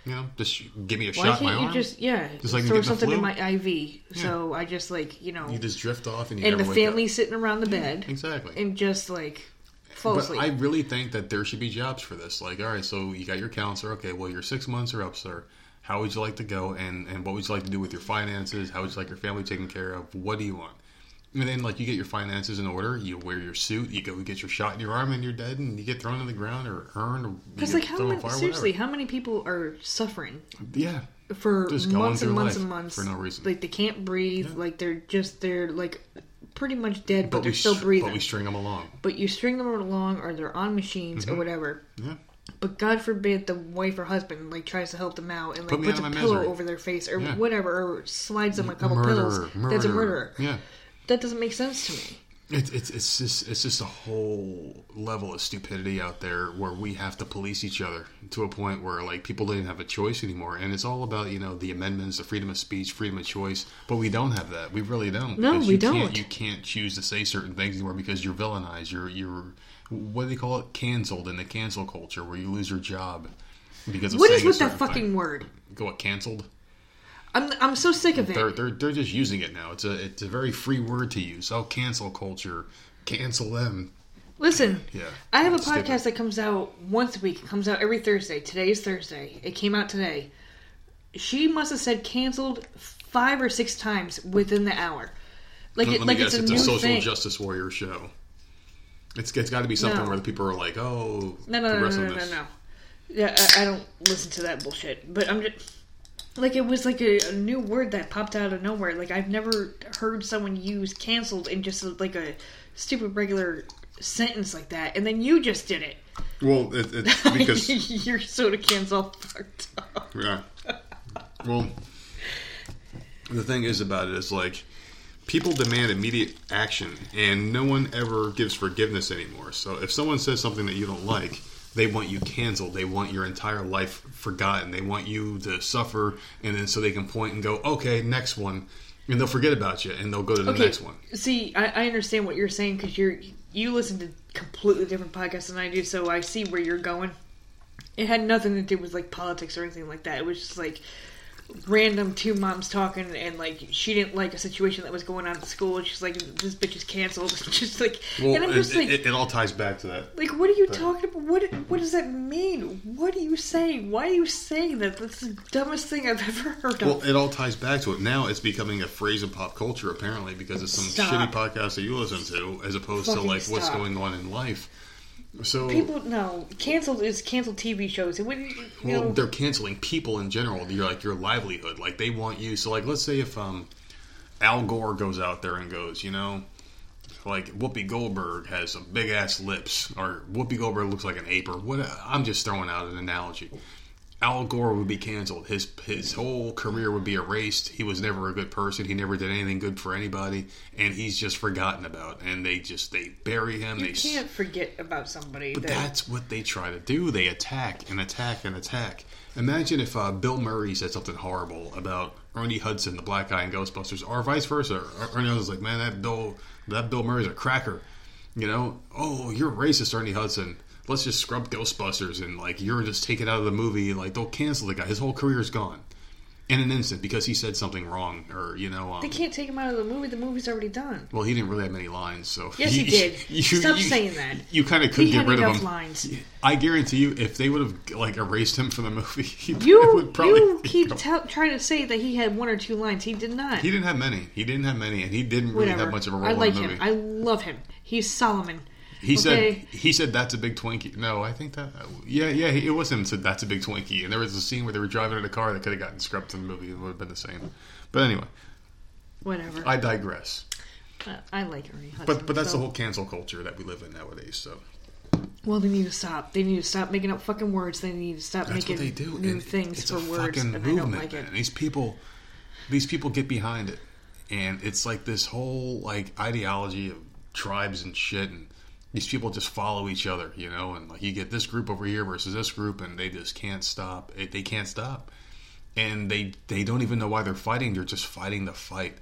You know, just give me a Why shot in my can't you arm. just yeah Just like throw something in my IV? So I just like you know, you just drift off and you and the up. family sitting around the bed Exactly. and just like fall But asleep. I really think that there should be jobs for this. Like, all right, so you got your counselor. Okay, well, your six months are up, sir. How would you like to go? And and what would you like to do with your finances? How would you like your family taken care of? What do you want? And then, like, you get your finances in order. You wear your suit. You go get your shot in your arm, and you're dead. And you get thrown on the ground or earned. Because like how many fire, seriously, whatever. how many people are suffering Yeah, for Just months and months and months for no reason. Like they can't breathe. Like they're just they're like pretty much dead, but, but they're still breathing. But we string them along. but you string them along, or they're on machines Mm-hmm. or whatever. Yeah. But God forbid the wife or husband like tries to help them out and like me puts a pillow misery. over their face or Yeah. whatever, or slides them a couple Murderer, pills. That's a murderer. Yeah. That doesn't make sense to me. It's it's it's just it's just a whole level of stupidity out there where we have to police each other to a point where like people don't even have a choice anymore, and it's all about you know the amendments, the freedom of speech, freedom of choice, but we don't have that. We really don't. No, we you don't. Can't, you can't choose to say certain things anymore because you're villainized. You're you're what do they call it? Canceled in the cancel culture where you lose your job because of What is with that fucking thing. word? Go what canceled? I'm I'm so sick of it. They're, they're they're just using it now. It's a it's a very free word to use. Oh, cancel culture, cancel them. Listen, Yeah, I have a it's stupid. podcast that comes out once a week. It comes out every Thursday. Today is Thursday. It came out today. She must have said canceled five or six times within the hour. Like Let it, me like guess, it's a it's a social thing. justice warrior show. It's it's got to be something No. where the people are like, oh, No, no, no, no, no, no, no. Yeah, I, I don't listen to that bullshit. But I'm just like it was like a, a new word that popped out of nowhere. Like I've never heard someone use canceled in just like a stupid regular sentence like that, and then you just did it. Well, it, it's because your soda can's all fucked up. yeah. Well, the thing is about it is like people demand immediate action, and no one ever gives forgiveness anymore. So if someone says something that you don't like, they want you canceled. They want your entire life forgotten. They want you to suffer, and then so they can point and go, okay, next one, and they'll forget about you, and they'll go to the Okay, next one. see, I, I understand what you're saying because you're you listen to completely different podcasts than I do, so I see where you're going. It had nothing to do with like politics or anything like that. It was just like random two moms talking, and like she didn't like a situation that was going on at school, and she's like, "This bitch is canceled." <laughs> just like, Well, and I'm it, just like, it, it all ties back to that. like, what are you talking about? What what does that mean? What are you saying? Why are you saying that? That's the dumbest thing I've ever heard of. Well, it all ties back to it. Now it's becoming a phrase in pop culture, apparently, because it's some Stop. shitty podcast that you listen to, as opposed to Fucking like what's going on in life. So, People no canceled is canceled TV shows. It wouldn't. You well, know, they're canceling people in general. You're like your livelihood. Like they want you. So, like, let's say if um, Al Gore goes out there and goes, you know, like Whoopi Goldberg has some big ass lips, or Whoopi Goldberg looks like an ape, or what? I'm just throwing out an analogy. Al Gore would be canceled. His his whole career would be erased. He was never a good person. He never did anything good for anybody, and he's just forgotten about. And they just they bury him. you they can't forget about somebody. but that, that's what they try to do. They attack and attack and attack. Imagine if uh, Bill Murray said something horrible about Ernie Hudson, the black guy in Ghostbusters, or vice versa. Er- Ernie Hudson's like, man, that Bill, that Bill Murray's a cracker. You know, oh, you're racist, Ernie Hudson. Let's just scrub Ghostbusters and like you're just taken out of the movie. Like they'll cancel the guy. His whole career's gone in an instant because he said something wrong, or you know, um, they can't take him out of the movie. The movie's already done. well, he didn't really have many lines, so Yes, he <laughs> did. <laughs> You, Stop saying that. You kind of could He get rid of him. lines. I guarantee you, if they would have like erased him from the movie, <laughs> he You would probably. you keep tell trying to say that he had one or two lines. He did not. he didn't have many. He didn't have many, and he didn't really Whatever. have much of a role I like in the him. I love him. He's Solomon. He okay. said he said that's a big Twinkie. No, I think that yeah yeah it was him said that's a big Twinkie, and there was a scene where they were driving in a car that could have gotten scrubbed in the movie. It would have been the same. But anyway, Whatever. I digress. I, I like Ernie Hudson. But but that's so- the whole cancel culture that we live in nowadays. So Well, they need to stop. They need to stop making up fucking words. They need to stop That's making they do. new and things for words, and movement, I don't like it. These people, these people get behind it, and it's like this whole like ideology of tribes and shit, and these people just follow each other, you know. And like you get this group over here versus this group, and they just can't stop. It, they can't stop, and they they don't even know why they're fighting. They're just fighting the fight.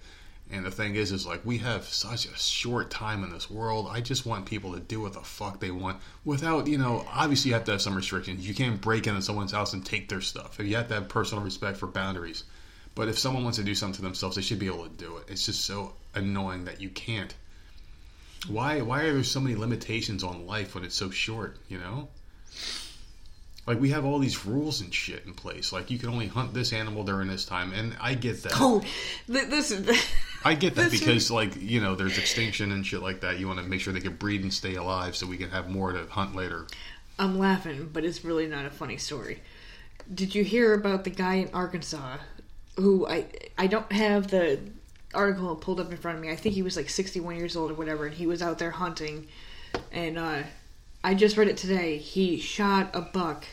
And the thing is, is like we have such a short time in this world. I just want people to do what the fuck they want without, you know, obviously you have to have some restrictions. You can't break into someone's house and take their stuff. You have to have personal respect for boundaries. But if someone wants to do something to themselves, they should be able to do it. It's just so annoying that you can't. Why? Why are there so many limitations on life when it's so short? You know. Like we have all these rules and shit in place. Like you can only hunt this animal during this time, and I get that. Oh, th- this is. <laughs> I get that because, like, you know, there's extinction and shit like that. You want to make sure they can breed and stay alive so we can have more to hunt later. I'm laughing, but it's really not a funny story. Did you hear about the guy in Arkansas who I I don't have the article pulled up in front of me. I think he was like 61 years old or whatever, and he was out there hunting. And uh, I just read it today. He shot a buck,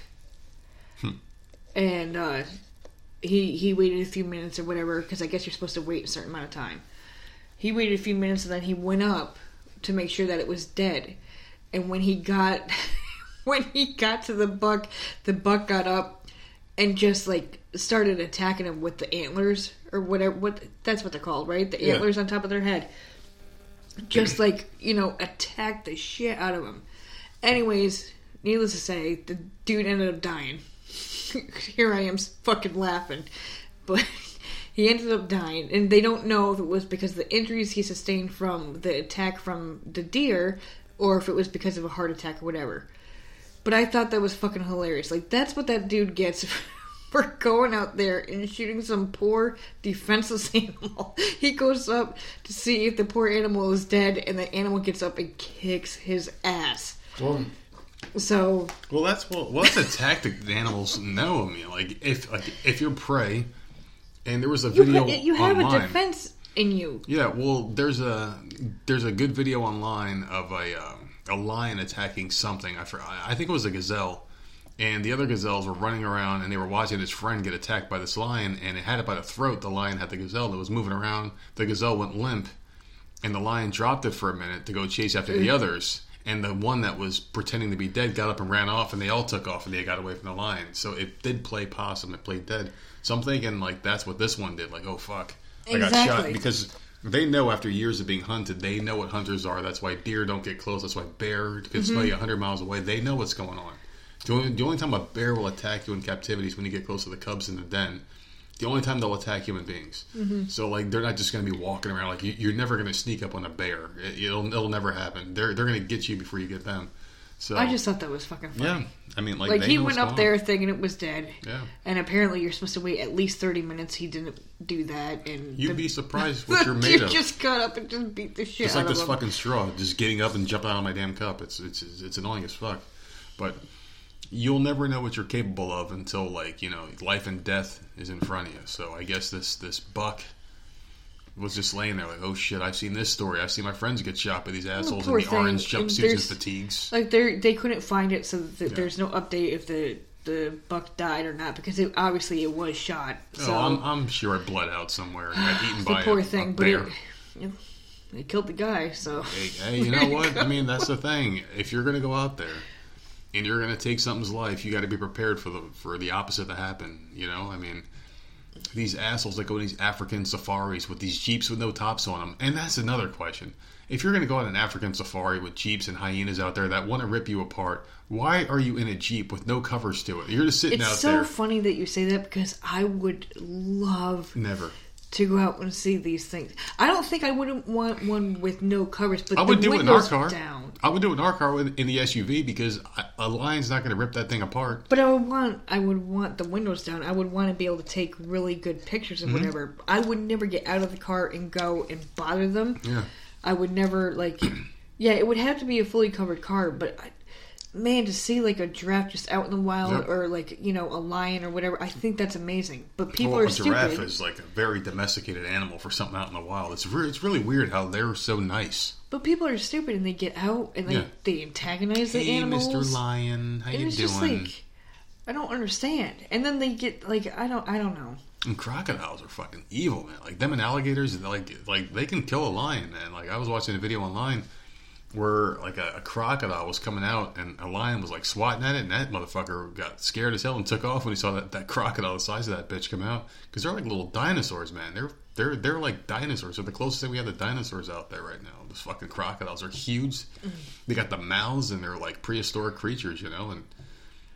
and uh, he he waited a few minutes or whatever because I guess you're supposed to wait a certain amount of time. He waited a few minutes and then he went up to make sure that it was dead. And when he got <laughs> when he got to the buck, the buck got up and just like started attacking him with the antlers or whatever. What that's what they're called, right? The Yeah. antlers on top of their head. Just <clears throat> like you know, attack the shit out of them. Anyways, needless to say, the dude ended up dying. <laughs> Here I am fucking laughing, but <laughs> he ended up dying, and they don't know if it was because of the injuries he sustained from the attack from the deer, or if it was because of a heart attack or whatever. But I thought that was fucking hilarious. Like that's what that dude gets <laughs> for going out there and shooting some poor defenseless <laughs> animal. He goes up to see if the poor animal is dead, and the animal gets up and kicks his ass. Well, So well, that's well, well, that's a tactic that animals know. I mean, like if like if you're prey, and there was a video you have online. a defense in you. Yeah, well, there's a there's a good video online of a uh, a lion attacking something. I I think it was a gazelle, and the other gazelles were running around and they were watching his friend get attacked by this lion, and it had it by the throat. The lion had the gazelle that was moving around. The gazelle went limp, and the lion dropped it for a minute to go chase after the others. And the one that was pretending to be dead got up and ran off, and they all took off, and they got away from the lion. So it did play possum. It played dead. So I'm thinking like that's what this one did. Like, oh fuck, I got shot because they know after years of being hunted, they know what hunters are. That's why deer don't get close. That's why bear can mm-hmm. smell you 100 miles away. They know what's going on. The only, the only time a bear will attack you in captivity is when you get close to the cubs in the den. The only time they'll attack human beings. Mm-hmm. So like they're not just going to be walking around like you, you're never going to sneak up on a bear. It, it'll it'll never happen. They're they're going to get you before you get them. So I just thought that was fucking funny. yeah. I mean like Like they he went up going there thinking it was dead. Yeah. And apparently you're supposed to wait at least 30 minutes. He didn't do that. And You'd the, be surprised <laughs> what you're made of. just got up and just beat the shit It's like this him. fucking straw, just getting up and jumping out of my damn cup. It's it's it's annoying as fuck. But you'll never know what you're capable of until like you know life and death is in front of you. So I guess this this buck was just laying there like, oh shit, I've seen this story. I've seen my friends get shot by these oh, assholes in the thing. orange jumpsuits and there's- fatigues. Like they they couldn't find it, so that there's no update if the the buck died or not because it, obviously it was shot. Oh, so oh, I'm, I'm sure it bled out somewhere and got eaten <sighs> the by poor a, thing, a but bear. it, you know, they killed the guy. So Hey, hey, you know what? I mean, that's the thing. If you're going to go out there and you're going to take something's life, you got to be prepared for the for the opposite to happen. You know, I mean, these assholes that go on these African safaris with these jeeps with no tops on them, and that's another question. If you're going to go on an African safari with jeeps and hyenas out there that want to rip you apart, why are you in a jeep with no covers to it? You're just sitting it's out so there. It's so funny that you say that because I would love Never. To go out and see these things. I don't think I wouldn't want one with no covers, but I would do it in our car. down. I would do it in our car with- in the SUV because a lion's not going to rip that thing apart. But I would want I would want the windows down. I would want to be able to take really good pictures Mm-hmm. whatever. I would never get out of the car and go and bother them. Yeah. I would never like <clears throat> yeah, it would have to be a fully covered car, but I, man to see like a giraffe just out in the wild Yep. or like, you know, a lion or whatever, I think that's amazing. But people well, are a giraffe stupid. is like a very domesticated animal for something out in the wild. It's re- it's really weird how they're so nice. But people are stupid and they get out and they Yeah. they antagonize the Hey, animals. Mr. Lion, how And you it's doing? just like I don't understand. And then they get like I don't I don't know. and crocodiles are fucking evil, man. Like them and alligators, like like they can kill a lion, man. Like I was watching a video online where like a, a crocodile was coming out and a lion was like swatting at it, and that motherfucker got scared as hell and took off when he saw that, that crocodile the size of that bitch come out because they're like little dinosaurs, man. They're they're they're like dinosaurs. They're the closest thing we have to dinosaurs out there right now. Those fucking crocodiles are huge. Mm-hmm. They got the mouths and they're like prehistoric creatures, you know, and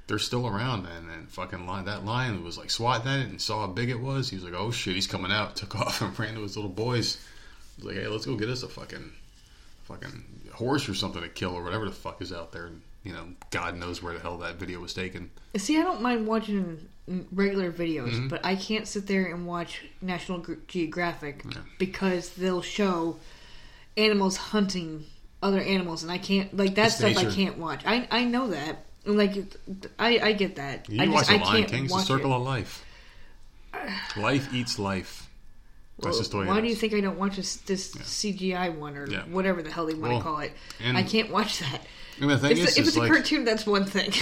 they're still around, man. And fucking lion, that lion was like swatting at it and saw how big it was. He was like, "Oh shit, he's coming out!" <laughs> Took off and ran to his little boys. He was like, "Hey, let's go get us a fucking, fucking horse or something to kill or whatever the fuck is out there." And you know, God knows where the hell that video was taken. See, I don't mind watching regular videos, Mm-hmm. but I can't sit there and watch National Ge- Geographic because they'll show animals hunting other animals, and I can't like that It's stuff. I can't watch. I I know that. Like I I get that. You I watch just the Lion can't King, it's the watch circle it. of life. Life eats life. That's just the way Why do you think I don't watch this, this CGI one or Yeah. whatever the hell they want Well, to call it? I can't watch that. And the thing If, is, if it's a like, cartoon, that's one thing. <laughs>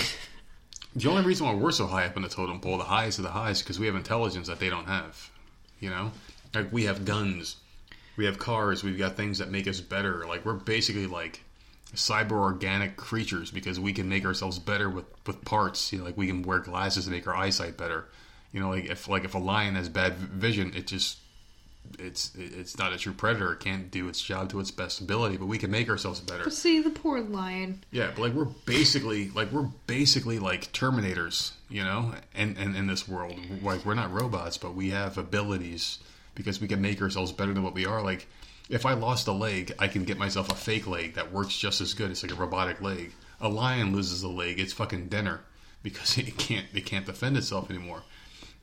The only reason why we're so high up in the totem pole, the highest of the highs, because we have intelligence that they don't have. You know, like we have guns. We have cars. We've got things that make us better. Like we're basically like cyber organic creatures because we can make ourselves better with with parts. You know, like we can wear glasses to make our eyesight better. You know, like if like if a lion has bad vision, it just it's it's not a true predator. It can't do its job to its best ability, but we can make ourselves better. But see, the poor lion. Yeah, but like we're basically like we're basically like Terminators, you know, and and in this world, like we're not robots, but we have abilities because we can make ourselves better than what we are. Like if I lost a leg, I can get myself a fake leg that works just as good. It's like a robotic leg. A lion loses a leg, it's fucking dinner because <laughs> it can't it can't defend itself anymore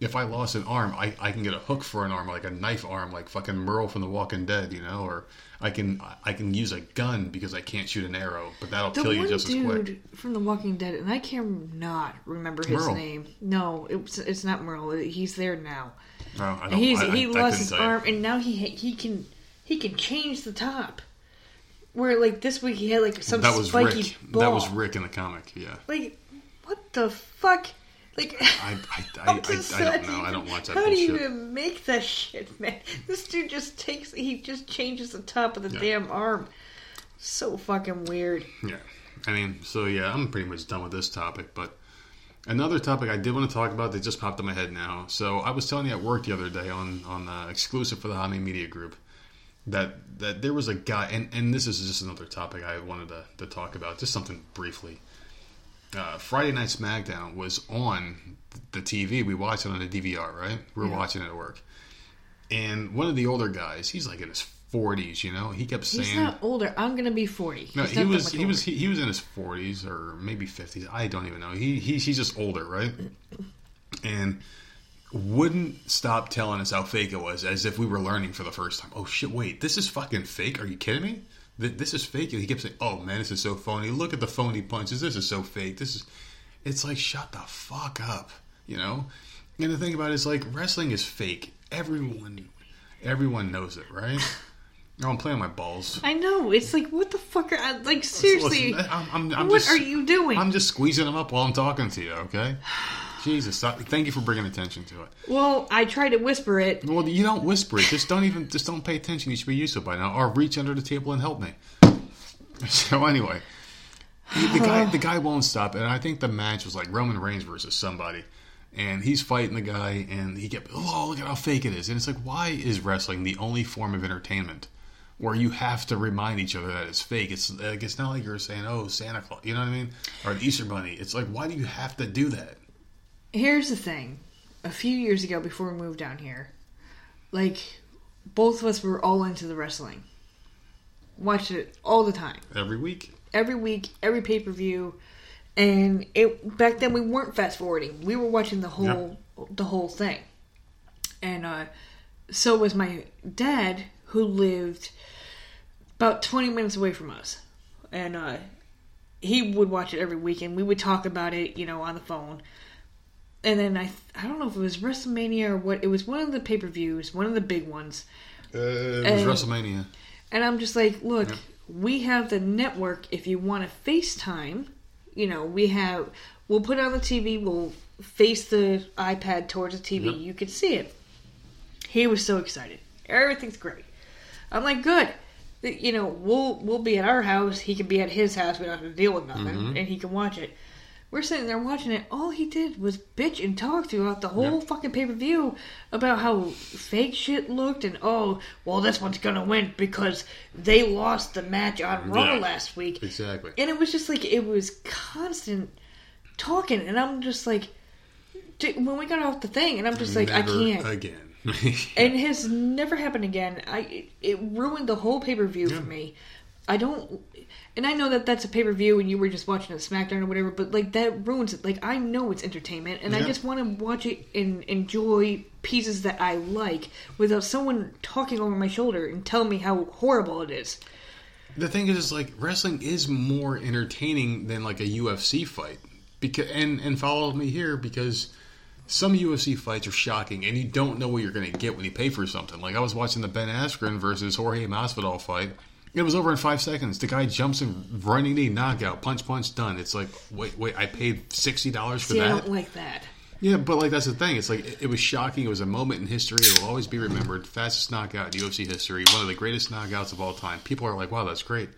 if I lost an arm, I, I can get a hook for an arm, like a knife arm, like fucking Merle from The Walking Dead, you know, or I can I can use a gun because I can't shoot an arrow, but that'll The kill you just as dude quick. from The Walking Dead, and I can not remember his Merle. name. No, it's it's not Merle. He's there now. No, I don't, He's I, I, he I lost couldn't his arm, and now he he can he can change the top. Where like this week he had like some That was spiky Rick. ball. That was Rick in the comic. Yeah, Like what the fuck? Like I I, <laughs> I, I'm I, don't know. I don't watch that How do you even make that shit, man? This dude just takes he just changes the top of the Yeah. damn arm. So fucking weird. Yeah. I mean, so yeah, I'm pretty much done with this topic. But another topic I did want to talk about that just popped in my head now. So I was telling you at work the other day on on uh, exclusive for the Hami Media Group that that there was a guy, and and this is just another topic I wanted to, to talk about, just something briefly. Uh, Friday Night SmackDown was on the TV. We watched it on the DVR, right? We were Yeah. watching it at work, and one of the older guys, he's like in his 40s, you know, he kept saying, He's not older. I'm gonna be forty. no, he not that was he was he, he was in his forties or maybe fifties. I don't even know. He, he he's just older, right? And wouldn't stop telling us how fake it was, as if we were learning for the first time. Oh shit! Wait, this is fucking fake. Are you kidding me? Th- This is fake. He kept saying, "Oh man, this is so phony. Look at the phony punches. This is so fake. This is." It's like shut the fuck up, you know. And the thing about it is like wrestling is fake. Everyone, everyone knows it, right? <laughs> Oh, I'm playing my balls. I know. It's like what the fuck are I, like seriously? Listen, I'm, I'm, I'm what just, are you doing? I'm just squeezing them up while I'm talking to you. Okay. <sighs> <sighs> <sighs> Jesus, thank you for bringing attention to it. well, I tried to whisper it. Well, you don't whisper it. Just don't even. Just don't pay attention. You should be used to it by now. Or reach under the table and help me. <laughs> So anyway, the, the guy the guy won't stop, and I think the match was like Roman Reigns versus somebody, and he's fighting the guy, and he kept oh look at how fake it is, and it's like why is wrestling the only form of entertainment? Where you have to remind each other that it's fake. It's like it's not like you're saying, "Oh, Santa Claus," you know what I mean, or an Easter Bunny. It's like, why do you have to do that? Here's the thing. A few years ago, before we moved down here, like both of us were all into the wrestling. Watched it all the time. Every week, every week, every pay per view, and it back then we weren't fast forwarding. We were watching the whole the whole thing, and uh, so was my dad, who lived about twenty minutes away from us, and uh, he would watch it every weekend. We would talk about it, you know, on the phone. And then I I don't know if it was WrestleMania or what. It was one of the pay per views, one of the big ones. uh, it And- was WrestleMania. And I'm just like, look, we have the network. If you want to FaceTime, you know, we have. We'll put it on the TV. We'll face the iPad towards the TV. Yep. You can see it. He was so excited. Everything's great. I'm like, good. You know, we'll we'll be at our house. He can be at his house. We don't have to deal with nothing, Mm-hmm. and he can watch it. We're sitting there watching it. All he did was bitch and talk throughout the whole Yeah. fucking pay per view about how fake shit looked and oh, well, this one's gonna win because they lost the match on Raw Yeah. last week. Exactly. And it was just like it was constant talking, and I'm just like, when we got off the thing, and I'm just like, Never I can't. again. <laughs> And it has never happened again. I it, it ruined the whole pay per view Yeah. for me. I don't, and I know that that's a pay per view, and you were just watching a SmackDown or whatever. But like that ruins it. Like I know it's entertainment, and I just want to watch it and enjoy pieces that I like without someone talking over my shoulder and telling me how horrible it is. The thing is, is like wrestling is more entertaining than like a UFC fight. Because and and follow me here because some UFC fights are shocking, and you don't know what you're going to get when you pay for something. Like I was watching the Ben Askren versus Jorge Masvidal fight. It was over in five seconds. The guy jumps in, running knee, knockout, punch, punch, done. It's like, wait, wait, I paid sixty dollars for See, I don't like that. Yeah, but like that's the thing. It's like it, it was shocking. It was a moment in history. It will always be remembered. Fastest knockout in UFC history. One of the greatest knockouts of all time. People are like, "Wow, that's great."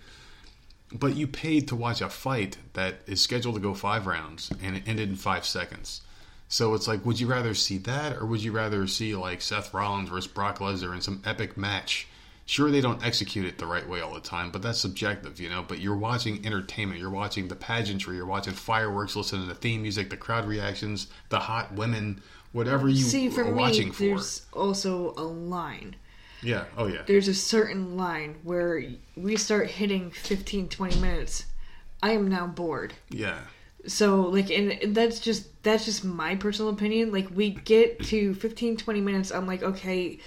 But you paid to watch a fight that is scheduled to go five rounds and it ended in five seconds. So it's like, would you rather see that, or would you rather see like Seth Rollins versus Brock Lesnar in some epic match? Sure, they don't execute it the right way all the time, but that's subjective, you know. But you're watching entertainment, you're watching the pageantry, you're watching fireworks, listening to the theme music, the crowd reactions, the hot women, whatever you See, for are me, watching for. there's also a line. Yeah, oh yeah, There's a certain line where we start hitting 15, 20 minutes. I am now bored. yeah. So like and that's just that's just my personal opinion. Like we get to 15 20 minutes I'm like okay,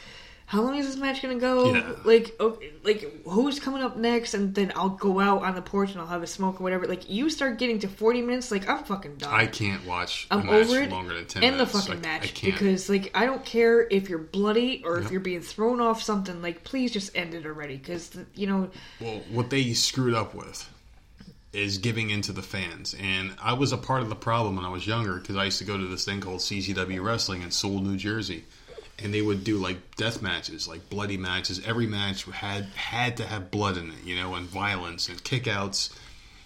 how long is this match going to go? Yeah. Like okay, like who's coming up next and then I'll go out on the porch and I'll have a smoke or whatever. Like you start getting to 40 minutes like I'm fucking done. I can't watch I'm over it longer than ten and minutes. the fucking Like, I match can't. because like I don't care if you're bloody or if you're being thrown off something like please just end it already because you know Well, what they screwed up with is giving into the fans. And I was a part of the problem when I was younger because I used to go to this thing called CZW Wrestling in Sewell, New Jersey. And they would do like death matches, like bloody matches. Every match had had to have blood in it, you know, and violence and kickouts.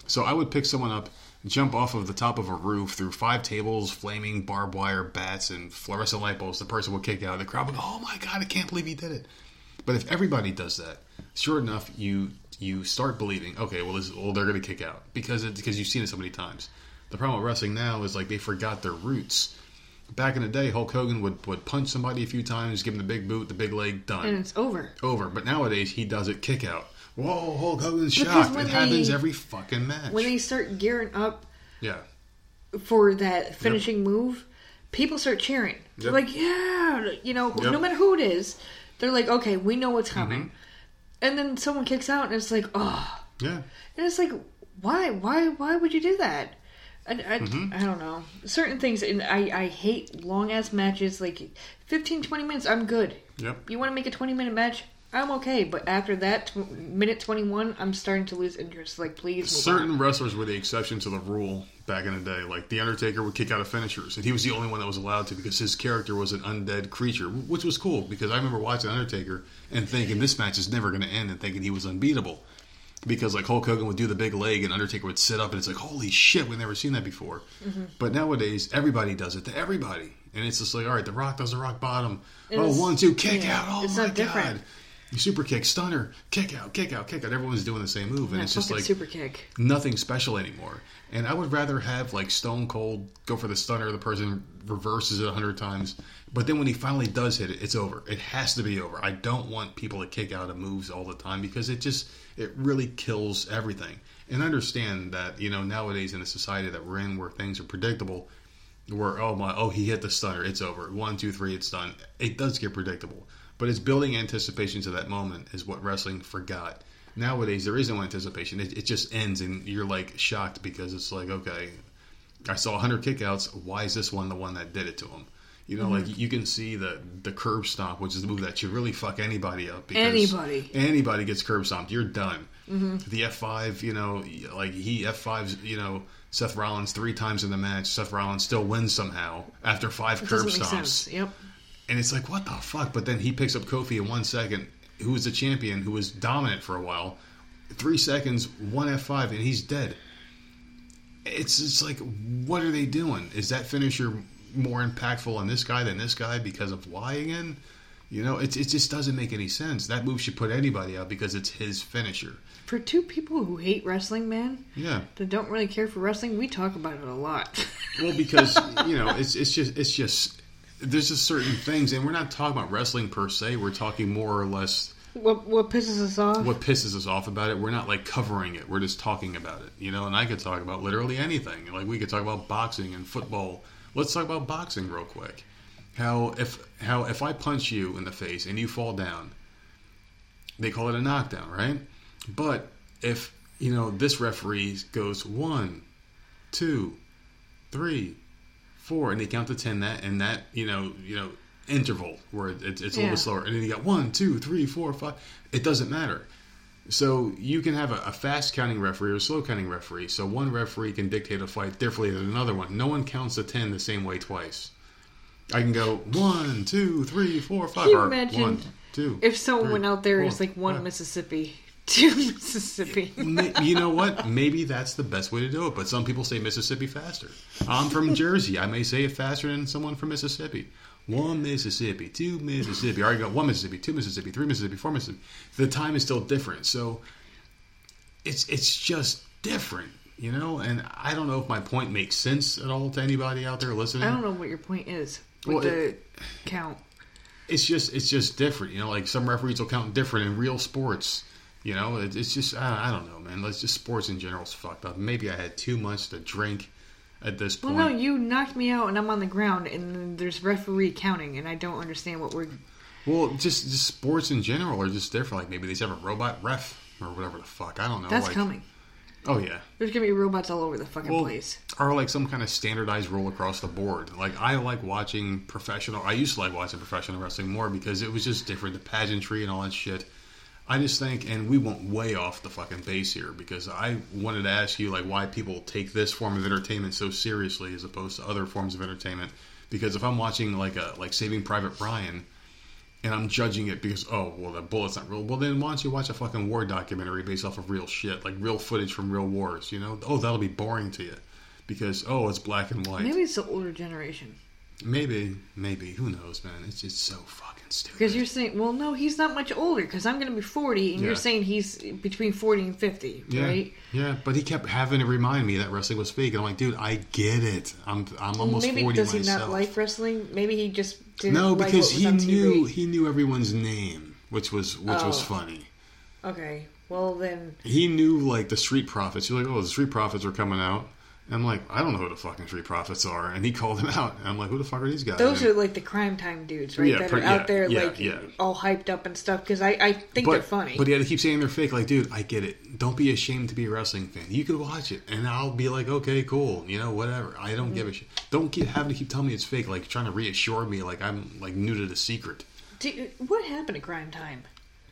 So I would pick someone up, jump off of the top of a roof through five tables, flaming barbed wire bats and fluorescent light bulbs. The person would kick out. The crowd would go, "Oh my god, I can't believe he did it!" But if everybody does that, sure enough, you you start believing, okay, well, this, well they're going to kick out because it, because you've seen it so many times. The problem with wrestling now is like they forgot their roots. Back in the day, Hulk Hogan would, would punch somebody a few times, give him the big boot, the big leg, done and it's over. over. But nowadays, he does it kick out. Whoa, Hulk Hogan's Because shocked. It happens every fucking match. When they start gearing up yeah, for that finishing move, people start cheering. They're like, yeah, you know, Yep. Mm-hmm. no matter who it is, they're like, okay, we know what's coming. And then someone kicks out, and it's like, oh, yeah. and it's like, why, why, why would you do that? I, I, Mm-hmm. I don't know. Certain things, and I, I hate long ass matches. Like 15, 20 minutes, I'm good. Yep. You want to make a 20 minute match? I'm okay. But after that, tw- minute 21, I'm starting to lose interest. Like, please move Certain on. wrestlers were the exception to the rule back in the day. Like The Undertaker would kick out of finishers, and he was the only one that was allowed to because his character was an undead creature, which was cool because I remember watching Undertaker and thinking this match is never going to end and thinking he was unbeatable. Because like Hulk Hogan would do the big leg and Undertaker would sit up and it's like holy shit we've never seen that before. Mm-hmm. But nowadays everybody does it to everybody and it's just like all right the Rock does the rock bottom oh it's- one two kick yeah, out oh it's my not different. god super kick stunner kick out kick out kick out everyone's doing the same move and it's just like super kick. nothing special anymore. And I would rather have like Stone Cold go for the stunner, the person reverses it a hundred times, but then when he finally does hit it, it's over. It has to be over. I don't want people to kick out of moves all the time because it just it really kills everything. And I understand that you know nowadays in a society that we're in where things are predictable, where oh my oh he hit the stunner, it's over. One two three, it's done. It does get predictable, but it's building anticipation to that moment is what wrestling forgot nowadays there is no anticipation. It, it just ends, and you're like shocked because it's like, okay, I saw 100 kickouts. Why is this one the one that did it to him? You know, like you can see the the curb stomp, which is the move that should really fuck anybody up. Because Anybody. anybody gets curb stomped, you're done. The F5, you know, like he F5s, you know, Seth Rollins three times in the match. Seth Rollins still wins somehow after five It curb stomps. Yep. And it's like, what the fuck? But then he picks up Kofi in one second, who was the champion, who was dominant for a while. Three seconds, one F5, and he's dead. It's just like, what are they doing? Is that finisher more impactful on this guy than this guy because of why again? You know, it, it just doesn't make any sense. That move should put anybody out because it's his finisher. For two people who hate wrestling, man, Yeah. that don't really care for wrestling, we talk about it a lot. <laughs> Well, because you know, it's it's just it's just there's just certain things, and we're not talking about wrestling per se. We're talking more or less what what pisses us off? what pisses us off about it. We're not like covering it. We're just talking about it, you know. And I could talk about literally anything. Like we could talk about boxing and football. Let's talk about boxing real quick. How if how if I punch you in the face and you fall down, they call it a knockdown, right? But if you know this referee goes one, two, three, four, and they count to ten that and that you know you know interval where it's, it's a little Yeah. bit slower, and then you got one, two, three, four, five. It doesn't matter. So you can have a, a fast counting referee or a slow counting referee. So one referee can dictate a fight differently than another one. No one counts to ten the same way twice. I can go one, two, three, four, five. Can you imagine one, two. If someone three, went out there four, as like one five. Mississippi, <laughs> two Mississippi. You know what? Maybe that's the best way to do it. But some people say Mississippi faster. I'm from <laughs> Jersey. I may say it faster than someone from Mississippi. One Mississippi, two Mississippi. I already got one Mississippi, two Mississippi, three Mississippi, four Mississippi. The time is still different, so it's it's just different, you know. And I don't know if my point makes sense at all to anybody out there listening. I don't know what your point is with Well, the it- count. it's just it's just different. You know, like some referees will count different in real sports. You know, it, it's just I, I don't know, man. Let's just sports in general is fucked up. Maybe I had too much to drink at this point. Well, no, you knocked me out and I'm on the ground and there's referee counting and I don't understand what we're. well, just just sports in general are just different. Like maybe they just have a robot ref or whatever the fuck. I don't know. That's like, coming. Oh yeah. There's gonna be robots all over the fucking Well, place. or like some kind of standardized rule across the board. Like I like watching professional. I used to like watching professional wrestling more because it was just different, the pageantry and all that shit. I just think, and we went way off the fucking base here because I wanted to ask you like why people take this form of entertainment so seriously as opposed to other forms of entertainment. Because if I'm watching like a like Saving Private Ryan, and I'm judging it because oh well the bullet's not real. Well then why don't you watch a fucking war documentary based off of real shit like real footage from real wars? You know oh that'll be boring to you because oh it's black and white. Maybe it's the older generation. Maybe, maybe. who knows, man? It's just so fucking stupid. Because you're saying, well, no, he's not much older. Because I'm gonna be 40, and Yeah. you're saying he's between 40 and 50, yeah, right? yeah, but he kept having to remind me that wrestling was fake, and I'm like, dude, I get it. I'm I'm almost Maybe forty does he not like wrestling? Maybe he just didn't no, like because was he on TV. knew he knew everyone's name, which was which was Oh. funny. Okay, well then, he knew like the street profits. You're like, oh, the street profits are coming out. And I'm like, I don't know who the fucking street profits are. And he called them out. And I'm like, who the fuck are these guys? those And- are like the Cryme Tyme dudes, right? Yeah, that are out yeah, there yeah, like all hyped up and stuff. Because I, I think but, they're funny. But yeah, had to keep saying they're fake. Like, dude, I get it. Don't be ashamed to be a wrestling fan. You could watch it, and I'll be like, okay, cool. You know, whatever. I don't mm-hmm. give a shit. Don't keep having to keep telling me it's fake. Like trying to reassure me, like I'm like new to the secret. Dude, what happened to Cryme Tyme?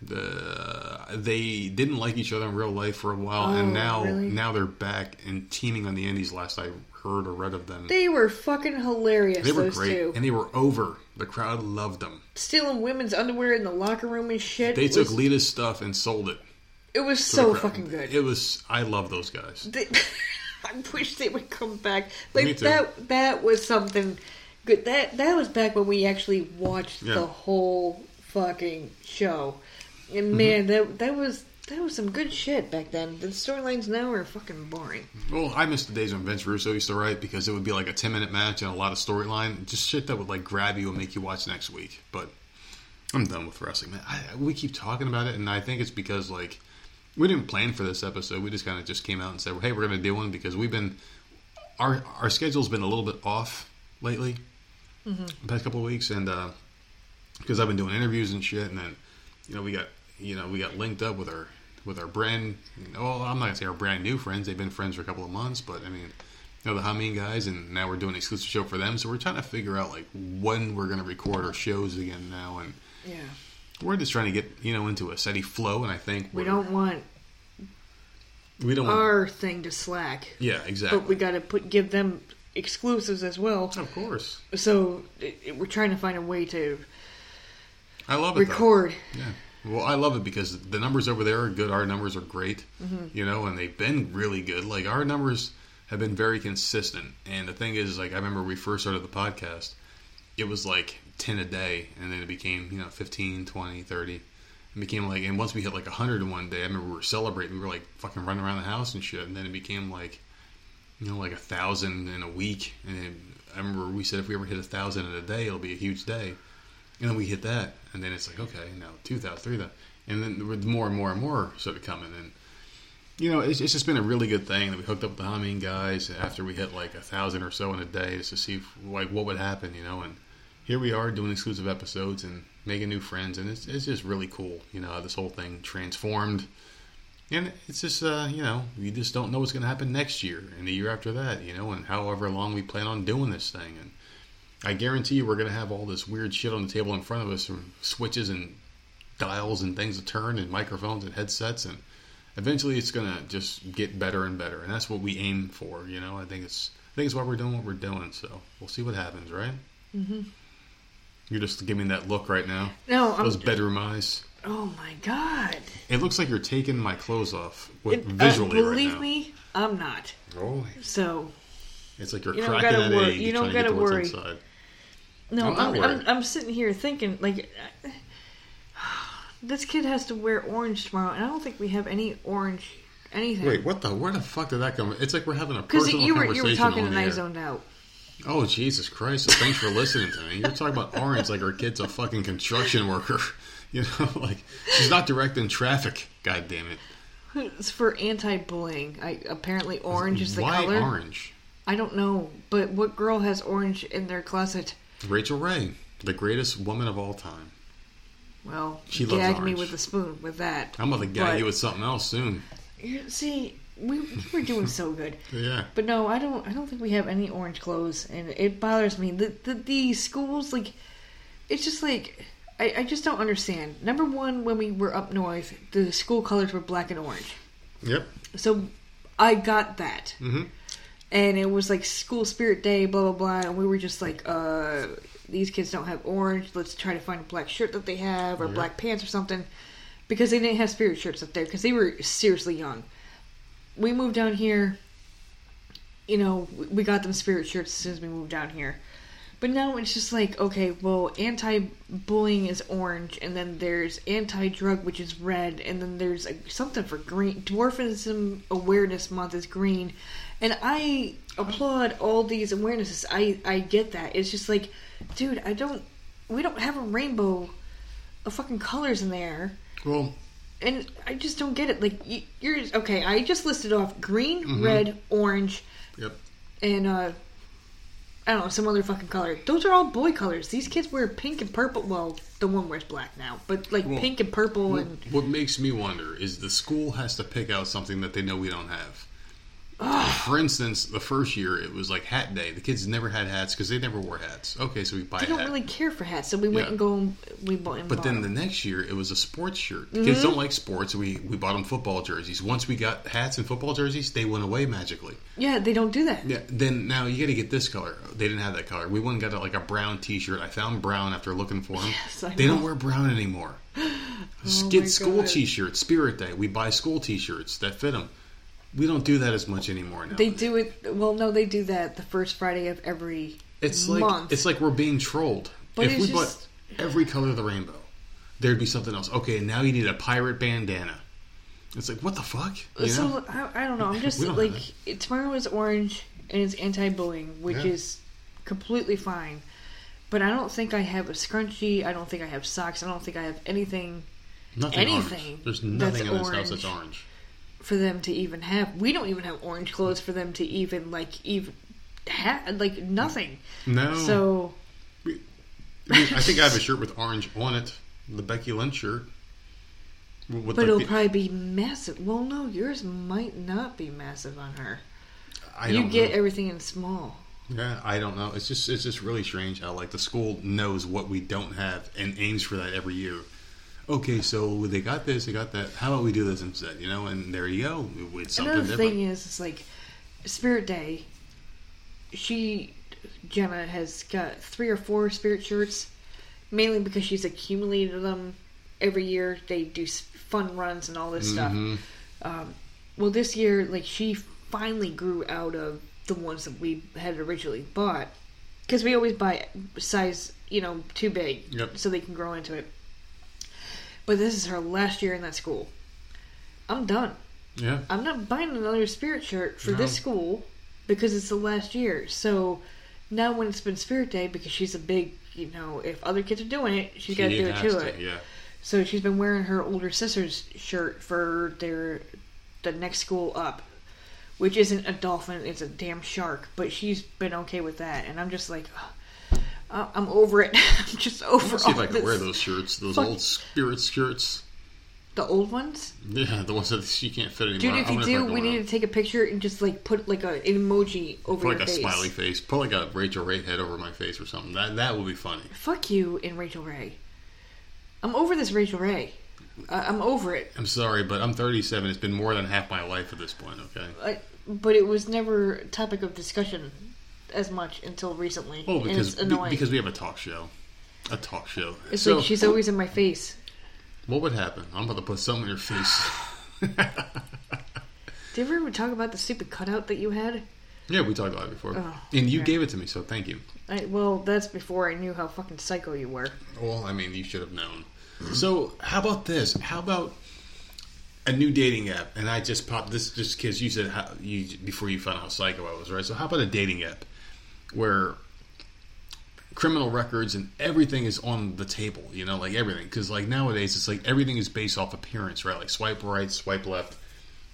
The they didn't like each other in real life for a while, Oh, and now really? now they're back and teaming on the Indies. Last I heard or read of them, They were fucking hilarious. They were great, two and they were over. The crowd loved them. stealing women's underwear in the locker room and shit. They was, took Lita's stuff and sold it. It was so fucking good. It was. I love those guys. They- <laughs> I wish they would come back. Like that. That was something good. That that was back when we actually watched Yeah. the whole fucking show. Mm-hmm. And man, that that was that was some good shit back then. The storylines now are fucking boring. Well, I miss the days when Vince Russo used to write because it would be like a ten minute match and a lot of storyline, just shit that would like grab you and make you watch next week. But I'm done with wrestling, man. I, we keep talking about it, and I think it's because like we didn't plan for this episode. We just kind of just came out and said, "Hey, we're going to do one," because we've been our our schedule's been a little bit off lately, the past couple of weeks, and because I've been doing interviews and shit, and then you know we got you know we got linked up with our with our brand. Well, I'm not gonna say our brand new friends. They've been friends for a couple of months, but I mean. You know, the Humming guys, and now we're doing an exclusive show for them. So we're trying to figure out like when we're going to record our shows again now, and Yeah, we're just trying to get you know into a steady flow. And I think we don't want we don't want, our thing to slack, yeah exactly but we got to put give them exclusives as well. of course So it, it- we're trying to find a way to I love it though. record. Yeah. Well, I love it because the numbers over there are good. Our numbers are great, Mm-hmm. you know, and they've been really good. Like our numbers have been very consistent. And the thing is, like I remember we first started the podcast, it was like 10 a day and then it became, you know, 15, 20, 30. It became like and once we hit like 100 in one day, I remember we were celebrating. We were like fucking running around the house and shit. And then it became like you know, like a thousand in a week. And then I remember we said if we ever hit a thousand in a day, it'll be a huge day. And then we hit that, and then it's like, okay, now 2,000, 3,000. And then more and more and more started coming. And, you know, it's, it's just been a really good thing that we hooked up with the Humming guys after we hit like a thousand or so in a day just to see if, like what would happen, you know. And here we are doing exclusive episodes and making new friends. And it's, it's just really cool, you know, this whole thing transformed. And it's just, uh, you know, you just don't know what's going to happen next year and the year after that, you know, and however long we plan on doing this thing. And I guarantee you we're going to have all this weird shit on the table in front of us from switches and dials and things to turn and microphones and headsets. And eventually it's going to just get better and better. And that's what we aim for, you know. I think it's, I think it's why we're doing what we're doing. So we'll see what happens, right? You're just giving that look right now. No, I'm. Those bedroom eyes. Oh my god! It looks like you're taking my clothes off with, It- uh, visually right believe now. me, I'm not. Oh, So it's like you're You cracking that egg. you don't trying to get gotta worry. No, I'm I'm, I'm. I'm sitting here thinking like. <sighs> This kid has to wear orange tomorrow, and I don't think we have any orange anything. Wait, what the? Where the fuck did that come? It's like we're having a personal you were conversation you were talking and I zoned out. Oh Jesus Christ! Thanks for listening to me. You're talking about orange like our kid's a fucking construction worker. <laughs> You know, <laughs> like she's not directing traffic. God damn it! It's for anti-bullying. I apparently orange is the Why color. orange? I don't know, but what girl has orange in their closet? Rachael Ray, the greatest woman of all time. Well, She loves gag me with a spoon with that. I'm gonna gag you with something else soon. You- See, we we're doing so good, <laughs> Yeah. but no, I don't. I don't think we have any orange clothes, and it bothers me. The the, the schools like, it's just like. I, I just don't understand. Number one, when we were up north, the school colors were black and orange. Yep. So I got that. Mhm. And it was like school spirit day, blah blah blah, and we were just like, uh, these kids don't have orange. Let's try to find a black shirt that they have or Yeah. black pants or something, because they didn't have spirit shirts up there because they were seriously young. We moved down here. You know, we- got them spirit shirts as soon as we moved down here. But now it's just like, okay, well, anti-bullying is orange, and then there's anti-drug, which is red, and then there's like, something for green. Dwarfism Awareness Month is green, and I applaud all these awarenesses. I I get that. It's just like, dude, I don't. We don't have a rainbow of fucking colors in there, Well, and I just don't get it. Like, you're okay. I just listed off green, Mm-hmm. red, orange, yep. and uh I don't know, some other fucking color. Those are all boy colors. These kids wear pink and purple. Well, the one wears black now, but like Well, pink and purple What, and what makes me wonder is the school has to pick out something that they know we don't have. <sighs> For instance, the first year it was like hat day. The kids never had hats because they never wore hats. Okay, so we buy they a don't hat. really care for hats. So we went Yeah. and go. And We bought. And But bought then the them. next year it was a sports shirt. The Mm-hmm. kids don't like sports. We we bought them football jerseys. Once we got hats and football jerseys, they went away magically. yeah, they don't do that. Yeah. Then now you got to get this color. They didn't have that color. We went and got like a brown T-shirt. I found brown after looking for them. Yes, I they don't know. wear brown anymore. <gasps> Oh get school God. T-shirts. Spirit Day. We buy school T-shirts that fit them. We don't do that as much anymore now. They do it. Well, no, they do that the first Friday of every It's like month. it's like we're being trolled. But if we just- bought every color of the rainbow, there'd be something else. Okay, now you need a pirate bandana. It's like what the fuck? You so know? I, I don't know. I'm <laughs> just like tomorrow is orange and it's anti-bullying, which Yeah. is completely fine. But I don't think I have a scrunchie. I don't think I have socks. I don't think I have anything Nothing anything orange. There's nothing in this house that's orange. For them to even have. We don't even have orange clothes for them to even like even have like nothing. No. So I, mean, I think I have a shirt with orange on it, the Becky Lynch shirt. With but like it'll the- probably be massive. Well, no, yours might not be massive on her. I you don't get know. everything in small. Yeah, I don't know. It's just it's just really strange how like the school knows what we don't have and aims for that every year. Okay, so they got this, they got that. How about we do this instead? You know, and there you go. It's something Another different. thing is, it's like Spirit Day. She Jenna has got three or four Spirit shirts, mainly because she's accumulated them every year. They do fun runs and all this stuff. Mhm. Um, well, this year, like she finally grew out of the ones that we had originally bought because we always buy size, you know, too big, Yep. so they can grow into it. But this is her last year in that school. I'm done. Yeah. I'm not buying another spirit shirt for this school because it's the last year. So now when it's been Spirit Day, because she's a big, you know, if other kids are doing it, she's got to do it to to, it. Yeah. So she's been wearing her older sister's shirt for their the next school up, which isn't a dolphin; it's a damn shark. But she's been okay with that, and I'm just like, ugh, I- I'm over it. <laughs> I'm just over Let's see if I can this. wear those shirts, those Fuck. old spirit shirts. The old ones, Yeah, the ones that she can't fit anymore. dude. If you do, we need wear to take a picture and just like put like a, an emoji over Put like your a smiley face. Put like a Rachael Ray head over my face or something. That that would be funny. Fuck you and Rachael Ray. I'm over this Rachael Ray. I, I'm over it. I'm sorry, but I'm 37. It's been more than half my life at this point. Okay. I, but it was never a topic of discussion as much until recently. Oh, and because it's annoying. because we have a talk show. A talk show. It's so, like she's always in my face. what would happen? I'm about to put something in your face. <laughs> Did you ever talk about the stupid cutout that you had? yeah, we talked about it before, Oh, and you gave it to me, so thank you. I, well, that's before I knew how fucking psycho you were. Well, I mean, you should have known. So, how about this? How about a new dating app? And I just popped this just because you said how you before you found out how psycho I was, right? So, how about a dating app where criminal records and everything is on the table? You know, like everything. Because like nowadays, it's like everything is based off appearance, right? Like swipe right, swipe left.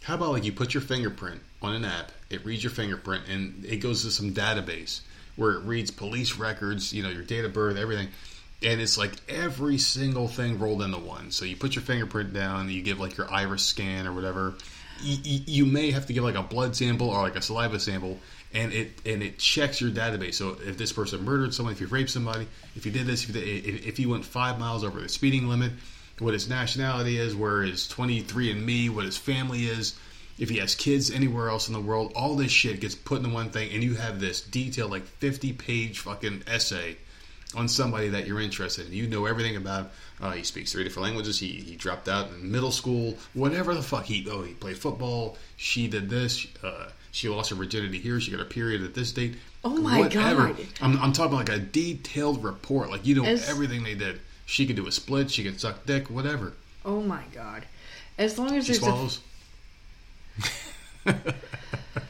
How about like you put your fingerprint on an app, it reads your fingerprint, and it goes to some database where it reads police records, you know, your date of birth, everything. And it's like every single thing rolled into one. So you put your fingerprint down, you give like your iris scan or whatever. You, you, may have to give like a blood sample or like a saliva sample, and it and it checks your database. So if this person murdered someone, if you raped somebody, if you did this, if you, if you went five miles over the speeding limit, what his nationality is, where his 23andMe, what his family is, if he has kids anywhere else in the world, all this shit gets put into one thing, and you have this detailed, like 50 page fucking essay on somebody that you're interested in. You know everything about. Uh, he speaks three different languages. He, he dropped out in middle school. Whatever the fuck. He oh he played football. She did this. Uh, she lost her virginity here. She got a period at this date. Oh my Whatever. God. I'm, I'm talking like a detailed report. Like you know As- everything they did. She could do a split. She could suck dick. Whatever. Oh my god! As long as She there's a, swallows. <laughs> Ahead.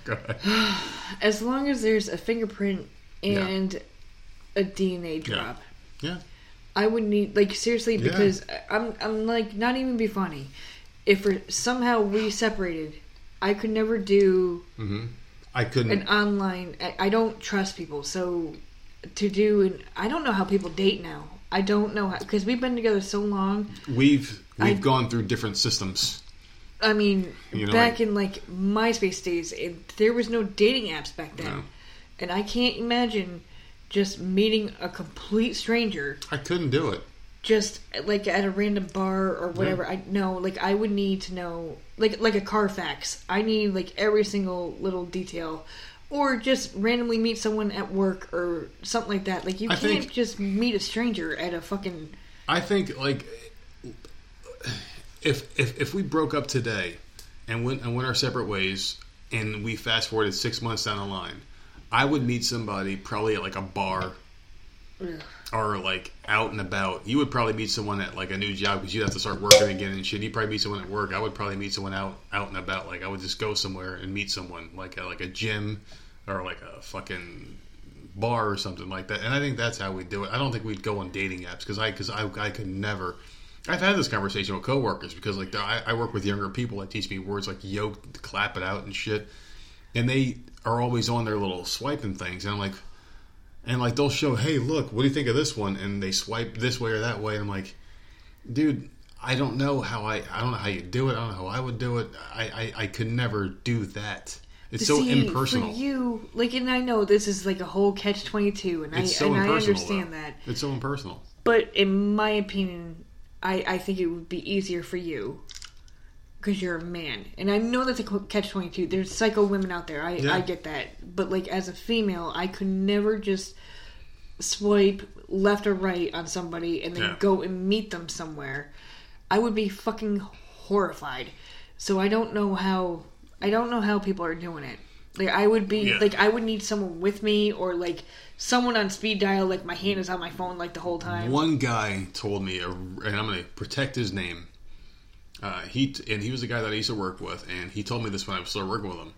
<sighs> as long as there's a fingerprint and a DNA drop, Yeah. I would need like seriously Yeah. because I'm I'm like not even be funny. If we're somehow we separated, I could never do mm-hmm. I couldn't. an online. I, don't trust people, so to do and I don't know how people date now. I don't know how because we've been together so long. we've we've I- gone through different systems. I mean, You know, back like- in like MySpace days, it, there was no dating apps back then, No. and I can't imagine just meeting a complete stranger I couldn't do it. just like at a random bar or whatever. I know, like I would need to know, like like a Carfax. I need like every single little detail, or just randomly meet someone at work or something like that. Like you I can't think- just meet a stranger at a fucking. I think like if if if we broke up today and went and went our separate ways and we fast forwarded six months down the line, I would meet somebody probably at like a bar or like out and about. You would probably meet someone at like a new job because you'd have to start working again and shit. You'd probably meet someone at work. I would probably meet someone out out and about. Like I would just go somewhere and meet someone like at like a gym or like a fucking bar or something like that. And I think that's how we do it. I don't think we'd go on dating apps because I because I, I could never. I've had this conversation with coworkers because like I, I work with younger people that teach me words like yoke, clap it out, and shit, and they are always on their little swiping things, and I'm like, and like they'll show, hey, look, what do you think of this one? And they swipe this way or that way, and I'm like, dude, I don't know how I I don't know how you do it. I don't know how I would do it. I I, I could never do that. It's so See, impersonal. for you. Like, and I know this is like a whole catch twenty two, and It's I so and I understand though. that. It's so impersonal. But in my opinion, I, I think it would be easier for you because you're a man, and I know that's a catch twenty two. There's psycho women out there. I Yeah. I get that, but like as a female, I could never just swipe left or right on somebody and then Yeah. go and meet them somewhere. I would be fucking horrified. So I don't know how I don't know how people are doing it. Like I would be Yeah. like I would need someone with me or like someone on speed dial like my hand is on my phone like the whole time. One guy told me, and I'm going to protect his name. Uh, he and he was a guy that I used to work with, and he told me this when I was still working with him.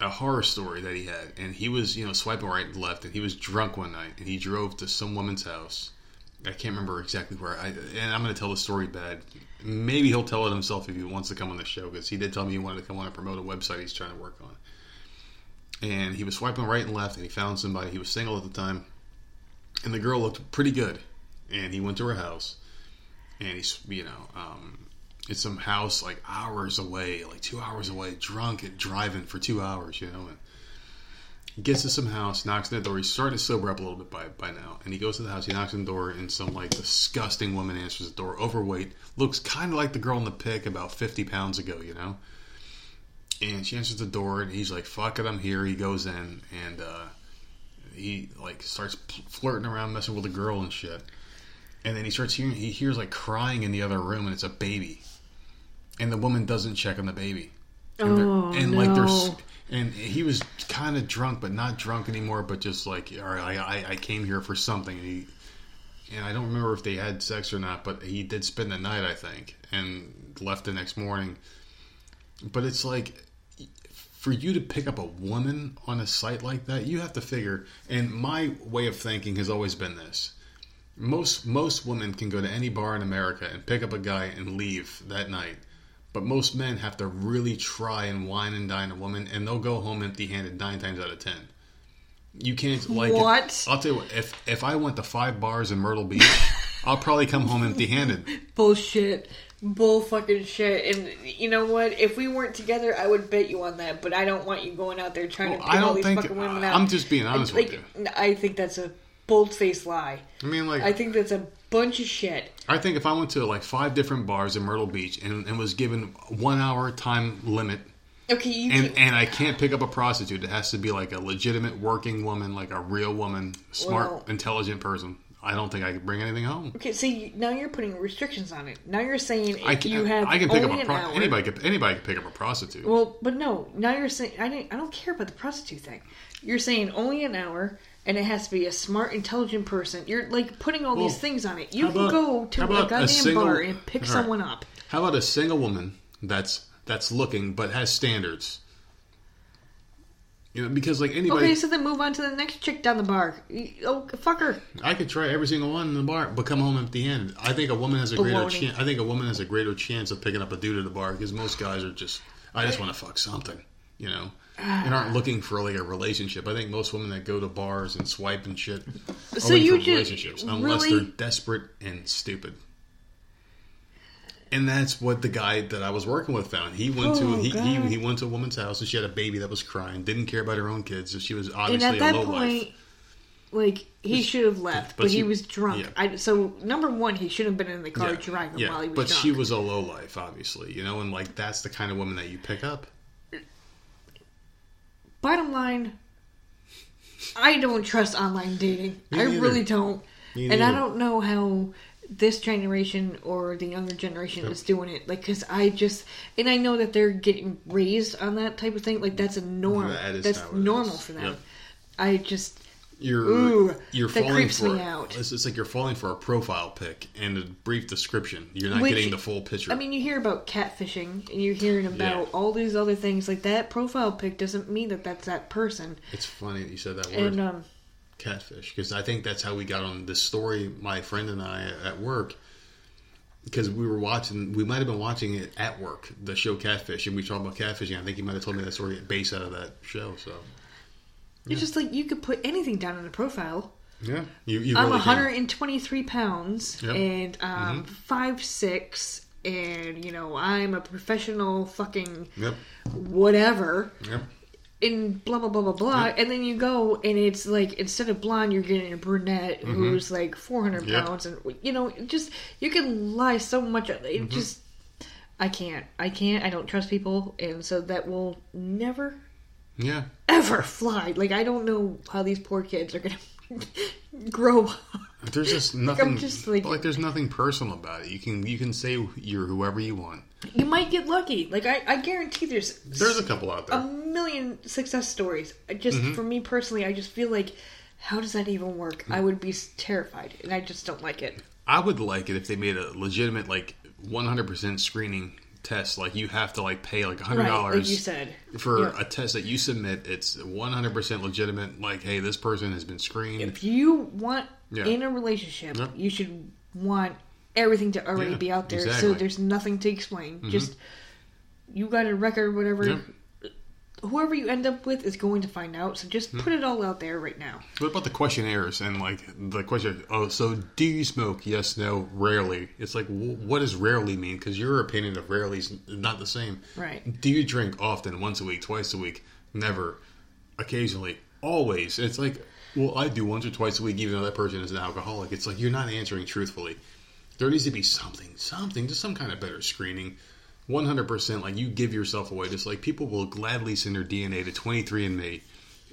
A horror story that he had, and he was you know swiping right and left, and he was drunk one night, and he drove to some woman's house. I can't remember exactly where. I and I'm going to tell the story bad. Maybe he'll tell it himself if he wants to come on the show because he did tell me he wanted to come on and promote a website he's trying to work on. And he was swiping right and left, and he found somebody. He was single at the time, and the girl looked pretty good. And he went to her house, and he's you know, um, it's some house like hours away, like two hours away, drunk and driving for two hours, you know. And he gets to some house, knocks on the door. He's starting to sober up a little bit by by now, and he goes to the house. He knocks on the door, and some like disgusting woman answers the door, overweight, looks kind of like the girl in the pic about fifty pounds ago, you know. And she answers the door, and he's like, "Fuck it, I'm here." He goes in, and uh, he like starts flirting around, messing with the girl and shit. and then he starts hearing he hears like crying in the other room, and it's a baby, and the woman doesn't check on the baby. And Oh, and like there's and he was kind of drunk, but not drunk anymore. But just like, all right, I, I, I came here for something. And, he, and I don't remember if they had sex or not, but he did spend the night, I think, and left the next morning. But it's like, for you to pick up a woman on a site like that, you have to figure. And my way of thinking has always been this: most most women can go to any bar in America and pick up a guy and leave that night. But most men have to really try and wine and dine a woman, and they'll go home empty-handed nine times out of ten. You can't like What? I'll tell you what. If if I went to five bars in Myrtle Beach, <laughs> I'll probably come home empty-handed. Bullshit. Bull fucking shit. And you know what? If we weren't together, I would bet you on that. But I don't want you going out there trying Well, to I pick all don't these think- fucking women out. I'm just being honest with you. I think that's a bold faced lie. I mean, like I think that's a bunch of shit. I think if I went to like five different bars in Myrtle Beach and, and was given one hour time limit, Okay, you and and I can't pick up a prostitute, it has to be like a legitimate working woman, like a real woman, smart, Well- intelligent person. I don't think I could bring anything home. Okay, see now you're putting restrictions on it. Now you're saying if I can, you have I can pick up a pro- hour. anybody. Could, anybody can pick up a prostitute. Well, but no. Now you're saying I didn't. I don't care about the prostitute thing. You're saying only an hour, and it has to be a smart, intelligent person. You're like putting all these oh, things on it. You how can about- go to a about a goddamn single- bar and pick right. someone up. How about a single woman that's that's looking but has standards? You know, because like anybody, Okay, so then move on to the next chick down the bar. Oh, fuck her. I could try every single one in the bar, but come home empty-handed. I think a woman has a greater chance. I think a woman has a greater chance of picking up a dude at a bar because most guys are just, I just want to fuck something, you know, and aren't looking for like a relationship. I think most women that go to bars and swipe and shit are So looking for relationships unless really- they're desperate and stupid. And that's what the guy that I was working with found. He went Oh, to he, he he went to a woman's house and she had a baby that was crying. Didn't care about her own kids. So she was obviously at that a low point, life. like he should have left, but but, he was drunk. yeah. I, so number one, he shouldn't have been in the car Yeah, driving yeah, while he was but drunk. she was a low life, obviously, you know, and like that's the kind of woman that you pick up. Bottom line, I don't trust online dating. I really don't. And I don't know how this generation or the younger generation is doing it. Like, because I just, and I know that they're getting raised on that type of thing. Like, that's a norm. That is that's normal for them. Yep. I just, You're Ooh, you're that falling creeps for me out. It's, it's like you're falling for a profile pic and a brief description. You're not Which- getting the full picture. I mean, you hear about catfishing and you're hearing about Yeah. all these other things. Like, that profile pic doesn't mean that that's that person. it's funny that you said that word, And, um, catfish, because I think that's how we got on this story. My friend and I at work. Because we were watching, we might have been watching it at work, the show Catfish, and we talked about catfishing. I think he might have told me that story based out of that show. So, it's just like you could put anything down in a profile. yeah, you, you I'm really can. 123 pounds Yep. and um, Mhm. five six, and you know I'm a professional fucking Yep, whatever. yep. And blah blah blah blah blah, Yep. and then you go and it's like instead of blonde, you're getting a brunette who's like 400 Mm-hmm. Yep. pounds, and you know just you can lie so much. It Mm-hmm. just I can't, I can't, I don't trust people, and so that will never Yeah, ever fly. Like I don't know how these poor kids are gonna <laughs> grow up. There's just nothing just like, like- there's nothing personal about it. You can you can say you're whoever you want. You might get lucky. Like I, I guarantee there's There's a couple out there. a million success stories. I just Mm-hmm. for me personally, I just feel like how does that even work? I would be terrified, and I just don't like it. I would like it if they made a legitimate like 100% screening test. Like you have to like pay like hundred Right, dollars like you said. for a test that you submit. It's 100% legitimate. Like hey, this person has been screened. If you want Yeah. in a relationship, you should want everything to already Yeah, be out there, so exactly. Mm-hmm. there's nothing to explain. Just you got a record, whatever. Whoever you end up with is going to find out. So just Hmm. put it all out there right now. What about the questionnaires and like the question? Oh, so do you smoke? Yes, no, rarely. It's like, what does rarely mean? Because your opinion of rarely is not the same. Right. Do you drink often? Once a week, twice a week? Never. Occasionally. Always. It's like, well, I do once or twice a week, even though that person is an alcoholic. It's like you're not answering truthfully. There needs to be something, something, just some kind of better screening. 100% like you give yourself away. Just like people will gladly send their DNA to 23andMe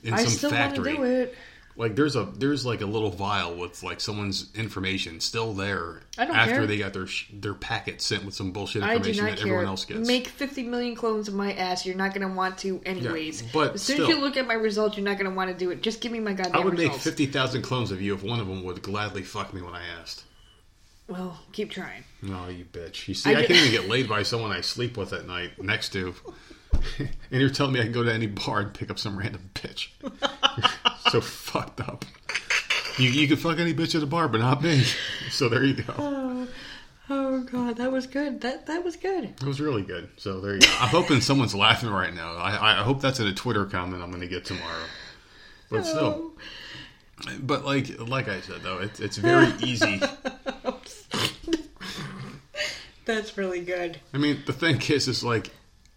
in I some still factory do it. Like there's a there's like a little vial with like someone's information still there I don't after care. they got their their packet sent with some bullshit information that care. everyone else gets. Make 50 million clones of my ass. You're not going to want to anyways. but as soon still. as you look at my results, you're not going to want to do it. Just give me my goddamn I would make fifty thousand clones of you if one of them would gladly fuck me when I asked. Well, keep trying. No, you bitch. You see, I I, can't even <laughs> get laid by someone I sleep with at night next to. <laughs> and you're telling me I can go to any bar and pick up some random bitch. <laughs> so fucked up. You, you can fuck any bitch at a bar, but not me. So there you go. Oh, oh god, that was good. That that was good. It was really good. So there you go. I'm hoping someone's laughing right now. I, I hope that's in a Twitter comment I'm going to get tomorrow. But still. But like like I said though, it's it's very easy. That's really good. I mean, the thing is, is like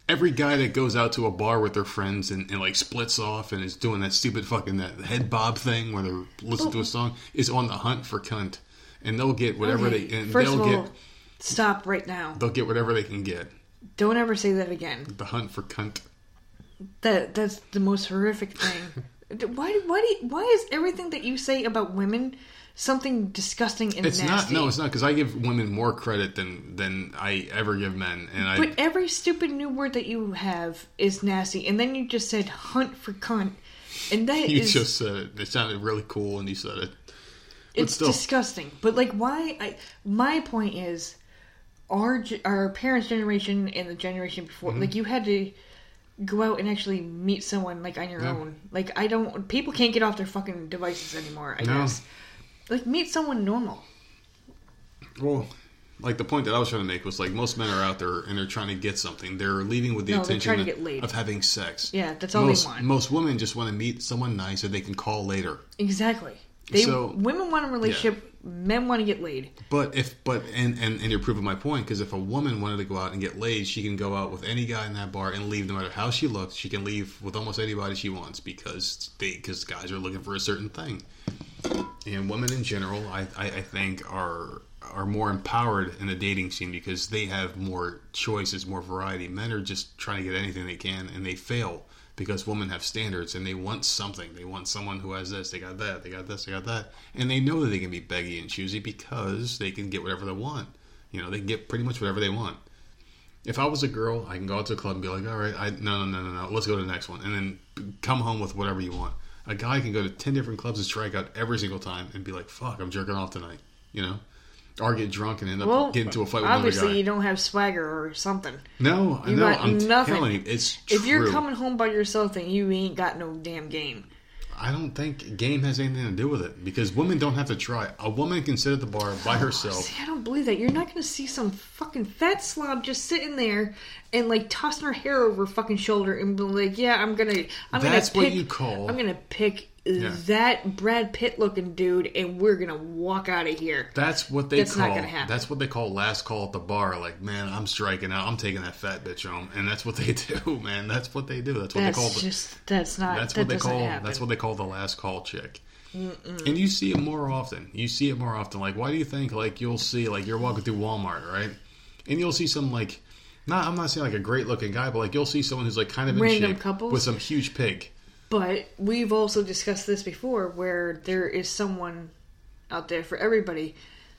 every guy that goes out to a bar with their friends and, and like splits off and is doing that stupid fucking that head bob thing where they're listening to a song is on the hunt for cunt, and they'll get whatever Okay, they and First they'll of all, get stop right now. they'll get whatever they can get. Don't ever say that again. The hunt for cunt. That that's the most horrific thing. <laughs> why why do you, why is everything that you say about women something disgusting and nasty It's nasty? not. No, it's not because I give women more credit than than I ever give men, and I. But every stupid new word that you have is nasty, and then you just said "hunt for cunt," and that <laughs> you is- just said it. It sounded really cool, and you said it. But it's still, disgusting. But like, why? I my point is, our our parents' generation and the generation before, Mm-hmm. like you had to go out and actually meet someone like on your Yeah. own. Like I don't, people can't get off their fucking devices anymore. I No. guess. Like meet someone normal. Well, like the point that I was trying to make was like most men are out there and they're trying to get something. They're leaving with the No, intention trying to get laid. of having sex. Yeah, that's all they most, want. Most women just want to meet someone nice that they can call later. Exactly. They So- women want a relationship. Men want to get laid. But if but and and, and you're proving my point because if a woman wanted to go out and get laid, she can go out with any guy in that bar and leave no matter how she looks. She can leave with almost anybody she wants because they because guys are looking for a certain thing. And women in general, I, I, I think are are more empowered in the dating scene because they have more choices, more variety. Men are just trying to get anything they can and they fail because women have standards and they want something. They want someone who has this, they got that, they got this, they got that. And they know that they can be beggy and choosy because they can get whatever they want. You know, they can get pretty much whatever they want. If I was a girl, I can go out to a club and be like, all right, I, no, no, no, no, no, let's go to the next one. And then come home with whatever you want. A guy can go to 10 different clubs and strike out every single time and be like, fuck, I'm jerking off tonight. You know? Or get drunk and end up Well, getting into a fight with another guy. obviously you don't have swagger or something. no, I You know. got I'm nothing. telling you, it's If you're coming home by yourself, then you ain't got no damn game. I don't think game has anything to do with it because women don't have to try. A woman can sit at the bar by oh, herself. See, I don't believe that. You're not going to see some fucking fat slob just sitting there and like tossing her hair over her fucking shoulder and be like, "Yeah, I'm gonna, I'm That's gonna That's what you call- I'm gonna pick that Brad Pitt looking dude, and we're gonna walk out of here." That's what they That's not call. gonna happen. That's what they call last call at the bar. Like, man, I'm striking out. I'm taking that fat bitch home, and that's what they <laughs> do, man. That's what they do. That's what That's they call. The, just that's not that's that what they call. happen. That's what they call the last call chick. And you see it more often. You see it more often. Like, why do you think? Like, you'll see, like, you're walking through Walmart, right? And you'll see some like, not. I'm not saying like a great looking guy, but like you'll see someone who's like kind of in Random shape couples? with some huge pig. But we've also discussed this before, where there is someone out there for everybody.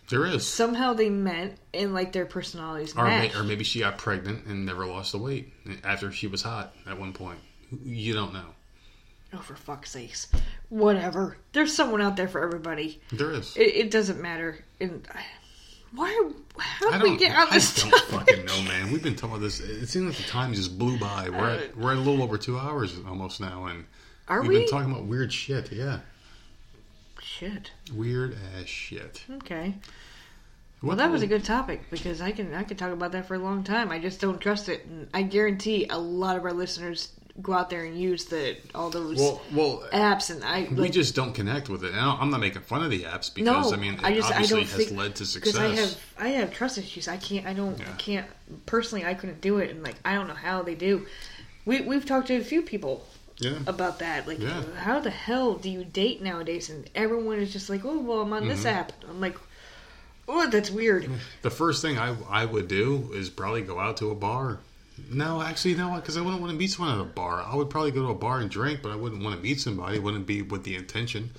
There is. Somehow they met, and like their personalities Or, may, or maybe she got pregnant and never lost the weight after she was hot at one point. You don't know. Oh, for fuck's sakes. Whatever. There's someone out there for everybody. There is. It, it doesn't matter. And why? How I did we get on I this don't topic? fucking know, man. We've been talking about this. It seems like the time just blew by. We're at, uh, we're at a little over two hours almost now, and Are we've we? been talking about weird shit. Yeah, Shit. weird ass shit. Okay. What Well, that was a good topic because I can I can talk about that for a long time. I just don't trust it, and I guarantee a lot of our listeners go out there and use the all those Well, well, apps, and I we just don't connect with it. And I'm not making fun of the apps no. because I mean, it I just I don't has think led to because I have. I have trust issues. I can't I don't I can't personally I couldn't do it, and like I don't know how they do. We we've talked to a few people Yeah, about that. Like, Yeah. how the hell do you date nowadays? And everyone is just like, oh, well, I'm on this Mm-hmm. app. I'm like, oh, that's weird. <laughs> the first thing I I would do is probably go out to a bar. No, actually, no, because I wouldn't want to meet someone at a bar. I would probably go to a bar and drink, but I wouldn't want to meet somebody. Wouldn't be with the intention.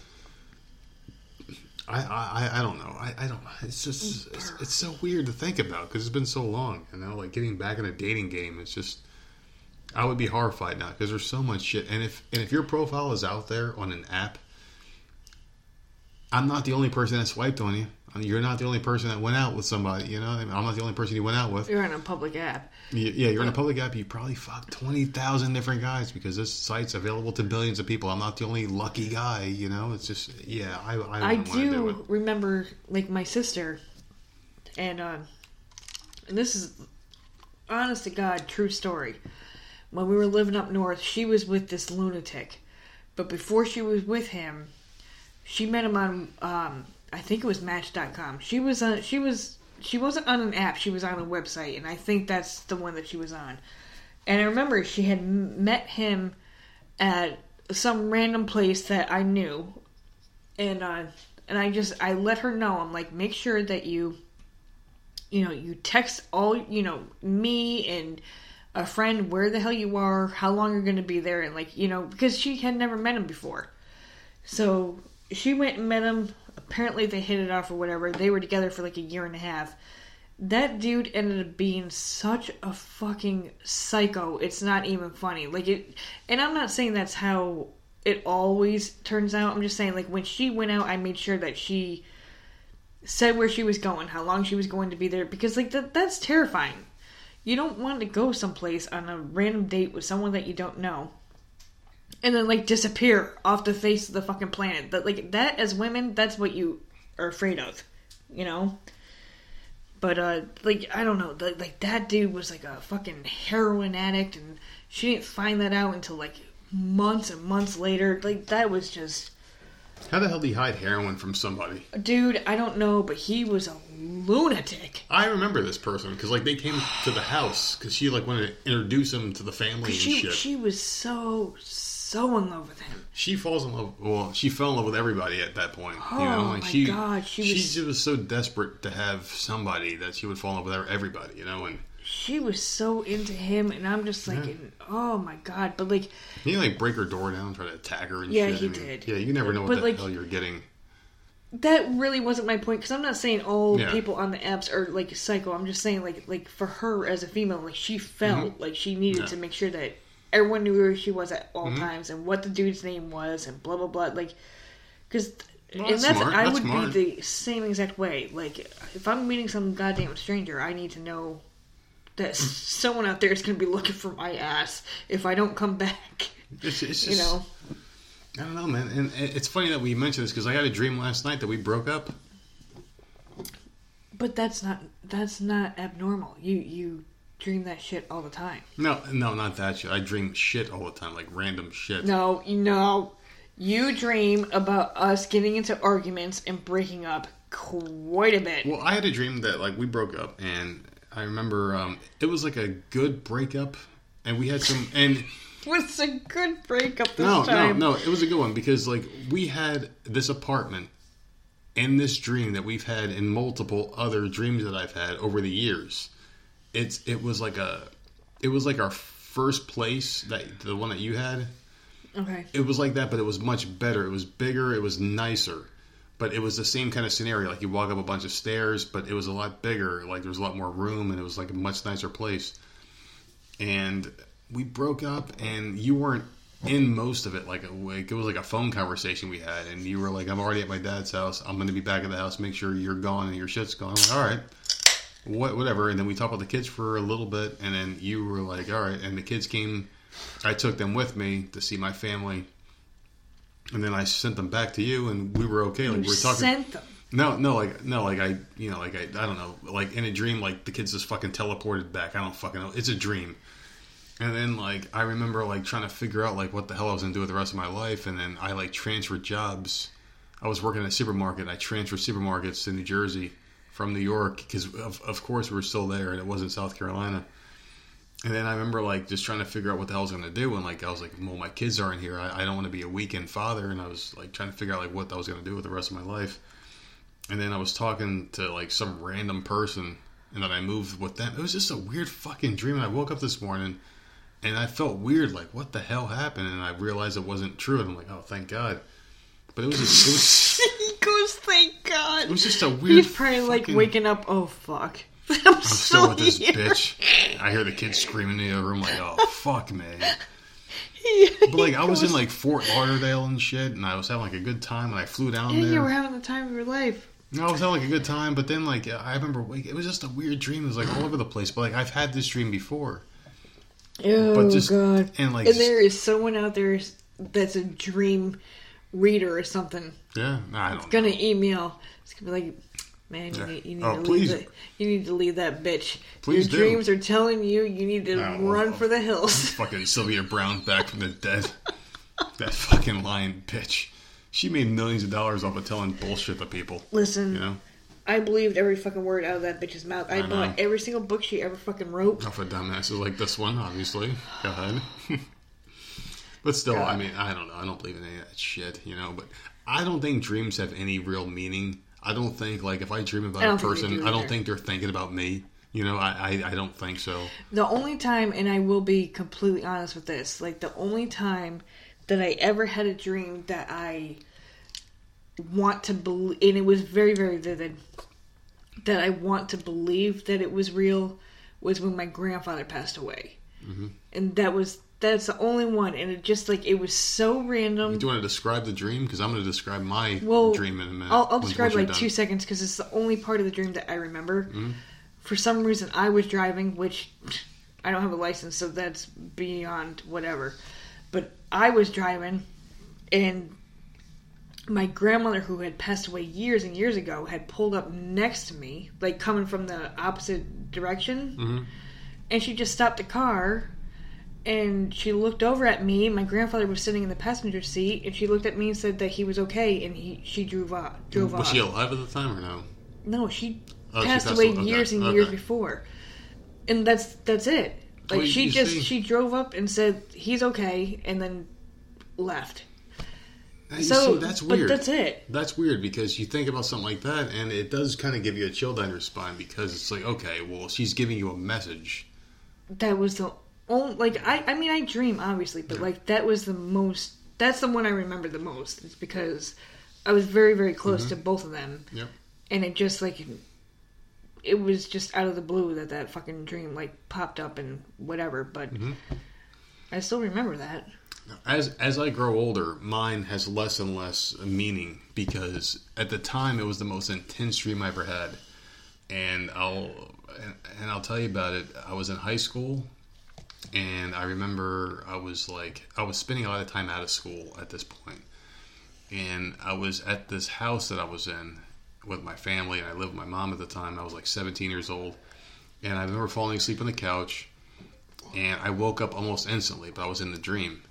I, I, I don't know. I, I don't. It's just it's, it's so weird to think about because it's been so long. and now like getting back in a dating game. It's just I would be horrified now because there's so much shit. And if and if your profile is out there on an app, I'm not the only person that swiped on you. I mean, you're not the only person that went out with somebody. You know, I mean, I'm not the only person you went out with. You're on a public app. Y- Yeah, you're in a public app. You probably fucked twenty thousand different guys because this site's available to billions of people. I'm not the only lucky guy. You know, it's just yeah. I I, I do do remember like my sister, and uh, and this is honest to God true story. When we were living up north, she was with this lunatic, but before she was with him, she met him on um, I think it was Match.com. She was on she was she wasn't on an app. She was on a website, and I think that's the one that she was on. And I remember she had met him at some random place that I knew, and uh, and I just I let her know. I'm like, make sure that you, you know, you text all you know me and a friend where the hell you are, how long you're going to be there, and like you know because she had never met him before. So she went and met him. Apparently they hit it off or whatever. They were together for like a year and a half. That dude ended up being such a fucking psycho. It's not even funny. Like it and I'm not saying that's how it always turns out. I'm just saying like when she went out, I made sure that she said where she was going, how long she was going to be there because like that that's terrifying. You don't want to go someplace on a random date with someone that you don't know and then like disappear off the face of the fucking planet. That like that as women, that's what you are afraid of, you know. But uh, like I don't know, the, like that dude was like a fucking heroin addict, and she didn't find that out until like months and months later. Like that was just, How the hell do you hide heroin from somebody? dude. I don't know, but he was a lunatic. I remember this person because like they came to the house because she like wanted to introduce him to the family and She shit. she was so so in love with him. she falls in love. Well, she fell in love with everybody at that point. you know, Oh, my she, God, she she was- just was so desperate to have somebody that she would fall in love with everybody. You know, and She was so into him, and I'm just like, oh my god! But like, he like break her door down, try to attack her. and Yeah, shit. he I mean, did. Yeah, you never know what But, the like- hell you're getting. that really wasn't my point because I'm not saying all Yeah. people on the apps are like psycho. I'm just saying like like for her as a female, like she felt like she needed Mm-hmm. Yeah. to make sure that everyone knew where she was at all Mm-hmm. times and what the dude's name was and blah blah blah. Like because. Well, and that's that's. I That's would smart. be the same exact way. Like if I'm meeting some goddamn stranger, I need to know that someone out there is going to be looking for my ass if I don't come back. It's, it's You just, know, I don't know, man. And it's funny that we mentioned this because I had a dream last night that we broke up. but that's not that's not abnormal. You you dream that shit all the time. No, no, not that shit. I dream shit all the time, like random shit. No, you know, you dream about us getting into arguments and breaking up quite a bit. Well, I had a dream that like we broke up, and I remember um, it was like a good breakup, and we had some and. <laughs> What's a good breakup this No, time? no, no. It was a good one because like we had this apartment and this dream that we've had in multiple other dreams that I've had over the years. It's it was like a it was like our first place that the one that you had. Okay. It was like that, but it was much better. It was bigger. It was nicer. But it was the same kind of scenario. Like you walk up a bunch of stairs, but it was a lot bigger. Like there was a lot more room, and it was like a much nicer place. And we broke up, and you weren't in most of it. Like, like it was like a phone conversation we had, and you were like, "I'm already at my dad's house. I'm going to be back at the house. Make sure you're gone and your shit's gone." Like, "All right." What, whatever, and then we talked about the kids for a little bit, and then you were like, "All right," and the kids came. I took them with me to see my family, and then I sent them back to you, and we were okay. Like You we were talking. sent them. No, no, like no, like I, you know, like I, I don't know, like in a dream, like the kids just fucking teleported back. I don't fucking know. It's a dream. And then like I remember like trying to figure out like what the hell I was gonna do with the rest of my life, and then I like transferred jobs. I was working at a supermarket. I transferred supermarkets to New Jersey from New York because of, of course we were still there, and it wasn't South Carolina. And then I remember like just trying to figure out what the hell I was going to do, and like I was like, well, my kids aren't here. I, I don't want to be a weekend father, and I was like trying to figure out like what I was going to do with the rest of my life. And then I was talking to like some random person, and then I moved with them. It was just a weird fucking dream. And I woke up this morning, and I felt weird, like what the hell happened? And I realized it wasn't true, and I'm like, oh, thank God. But it was just, it was <laughs> he goes, thank God. It was just a weird. He's probably like waking up. Oh fuck! <laughs> I'm, I'm still with this here. bitch. I hear the kids screaming in the other room like, "Oh fuck, man!" He- <laughs> But like, I was in like Fort Lauderdale and shit, and I was having like a good time, and I flew down Yeah, there. you were having the time of your life. No, I was having like a good time, but then like I remember like, it was just a weird dream. It was like all over the place. But like I've had this dream before. Oh But just- god! and, like, and there is someone out there that's a dream reader or something. Yeah, I don't. It's Gonna email. It's gonna be like, man, you need, you need Oh, to please. leave. The, you need to leave that bitch. Please Your do. dreams are telling you you need to run for the hills. <laughs> Fucking Sylvia Browne back from the dead. <laughs> that fucking lying bitch. She made millions of dollars off of telling bullshit to people. Listen, You know, I believed every fucking word out of that bitch's mouth. I, I know. bought every single book she ever fucking wrote. off of dumbasses like this one, obviously. Go ahead. <laughs> but still, I mean, I don't know. I don't believe in any of that shit, you know. But I don't think dreams have any real meaning. I don't think like if I dream about I a don't think they person, do I don't think they're thinking about me. You know, I, I I don't think so. The only time, and I will be completely honest with this, like the only time that I ever had a dream that I want to believe, and it was very, very vivid, that I want to believe that it was real, was when my grandfather passed away, Mm-hmm. and that was that's the only one, and it just like it was so random. Do you want to describe the dream? Because I'm going to describe my Well, dream in a minute. I'll, I'll once- describe once like two seconds because it's the only part of the dream that I remember. Mm-hmm. For some reason, I was driving, which I don't have a license, so that's beyond whatever. But I was driving, and my grandmother, who had passed away years and years ago, had pulled up next to me, like coming from the opposite direction, Mhm. and she just stopped the car. And she looked over at me. My grandfather was sitting in the passenger seat, and she looked at me and said that he was okay. And he she drove off. Drove Was off. she alive at the time or no? No, she Oh, she passed passed away. Okay, years and years before, and that's that's it. Like Well, she just see- she drove up and said he's okay, and then left. So see, that's but weird. that's it. That's weird because you think about something like that, and it does kind of give you a chill down your spine because it's like, okay, well, she's giving you a message. That was the only like I I mean I dream obviously, but like that was the most. That's the one I remember the most. It's because I was very very close Mm-hmm. to both of them, Yep. and it just like it was just out of the blue that that fucking dream like popped up and whatever. But Mm-hmm. I still remember that. As as I grow older, mine has less and less meaning because at the time it was the most intense dream I ever had, and I'll and, and I'll tell you about it. I was in high school, and I remember I was like I was spending a lot of time out of school at this point, and I was at this house that I was in with my family, and I lived with my mom at the time. I was like 17 years old, and I remember falling asleep on the couch, and I woke up almost instantly, but I was in the dream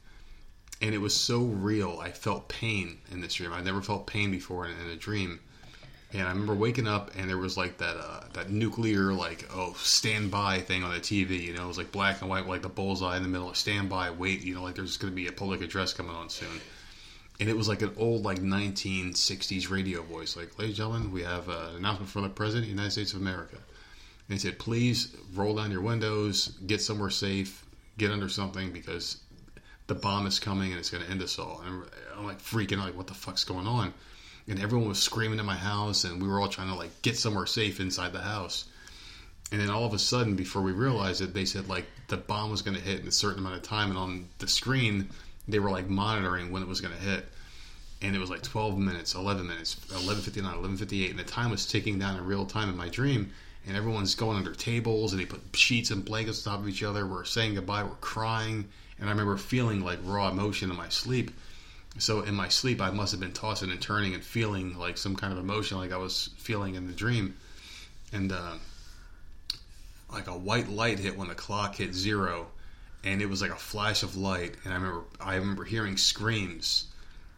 and it was so real. I felt pain in this dream. I never felt pain before in, in a dream. And I remember waking up, and there was like that uh, that nuclear like oh standby thing on the TV. You know, it was like black and white, like the bullseye in the middle. Of standby, wait. You know, like there's going to be a public address coming on soon. And it was like an old like 1960s radio voice, like, "Ladies and gentlemen, we have uh, an announcement from the President of the United States of America." And he said, "Please roll down your windows, get somewhere safe, get under something because the bomb is coming and it's going to end us all. And I'm like freaking out, like, what the fuck's going on? And everyone was screaming in my house, and we were all trying to like get somewhere safe inside the house. And then all of a sudden, before we realized it, they said like the bomb was going to hit in a certain amount of time, and on the screen they were like monitoring when it was going to hit. And it was like 12 minutes, 11 minutes, 11:59, 11:58, and the time was ticking down in real time in my dream. And everyone's going under tables, and they put sheets and blankets on top of each other. We're saying goodbye, we're crying, and I remember feeling like raw emotion in my sleep. So in my sleep, I must have been tossing and turning and feeling like some kind of emotion, like I was feeling in the dream. And uh, like a white light hit when the clock hit zero, and it was like a flash of light. And I remember, I remember hearing screams,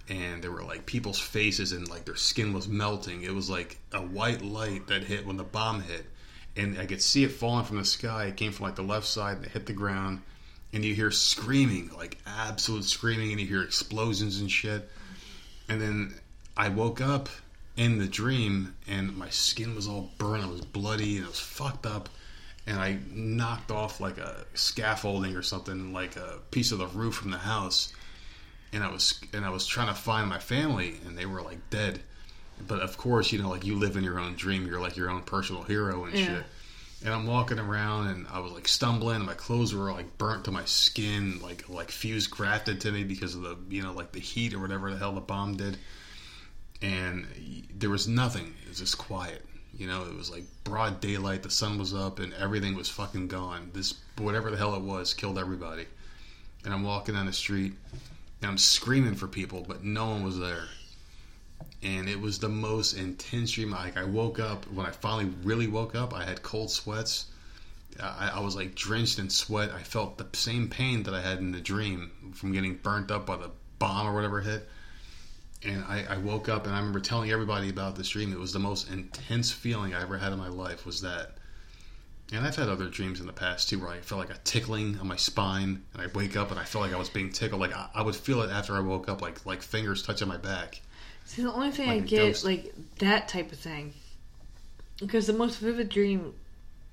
and there were like people's faces, and like their skin was melting. It was like a white light that hit when the bomb hit, and I could see it falling from the sky. It came from like the left side, and it hit the ground and you hear screaming, like absolute screaming, and you hear explosions and shit. And then I woke up in the dream, and my skin was all burned. I was bloody, and I was fucked up. And I knocked off like a scaffolding or something, like a piece of the roof from the house. And I was and I was trying to find my family, and they were like dead. but of course, you know, like you live in your own dream. You're like your own personal hero and Yeah. shit. And I'm walking around, and I was like stumbling. And my clothes were like burnt to my skin, like like fuse grafted to me because of the you know like the heat or whatever the hell the bomb did. And there was nothing. It was just quiet. You know, it was like broad daylight. The sun was up, and everything was fucking gone. This whatever the hell it was killed everybody. And I'm walking down the street, and I'm screaming for people, but no one was there and it was the most intense dream. Like I woke up when I finally really woke up. I had cold sweats. I, I was like drenched in sweat. I felt the same pain that I had in the dream from getting burnt up by the bomb or whatever hit. And I, I woke up and I remember telling everybody about this dream. It was the most intense feeling I ever had in my life. Was that? And I've had other dreams in the past too, where I felt like a tickling on my spine, and I wake up and I felt like I was being tickled. Like I, I would feel it after I woke up, like like fingers touching my back. See, the only thing Like I get, ghost. like that type of thing, because the most vivid dream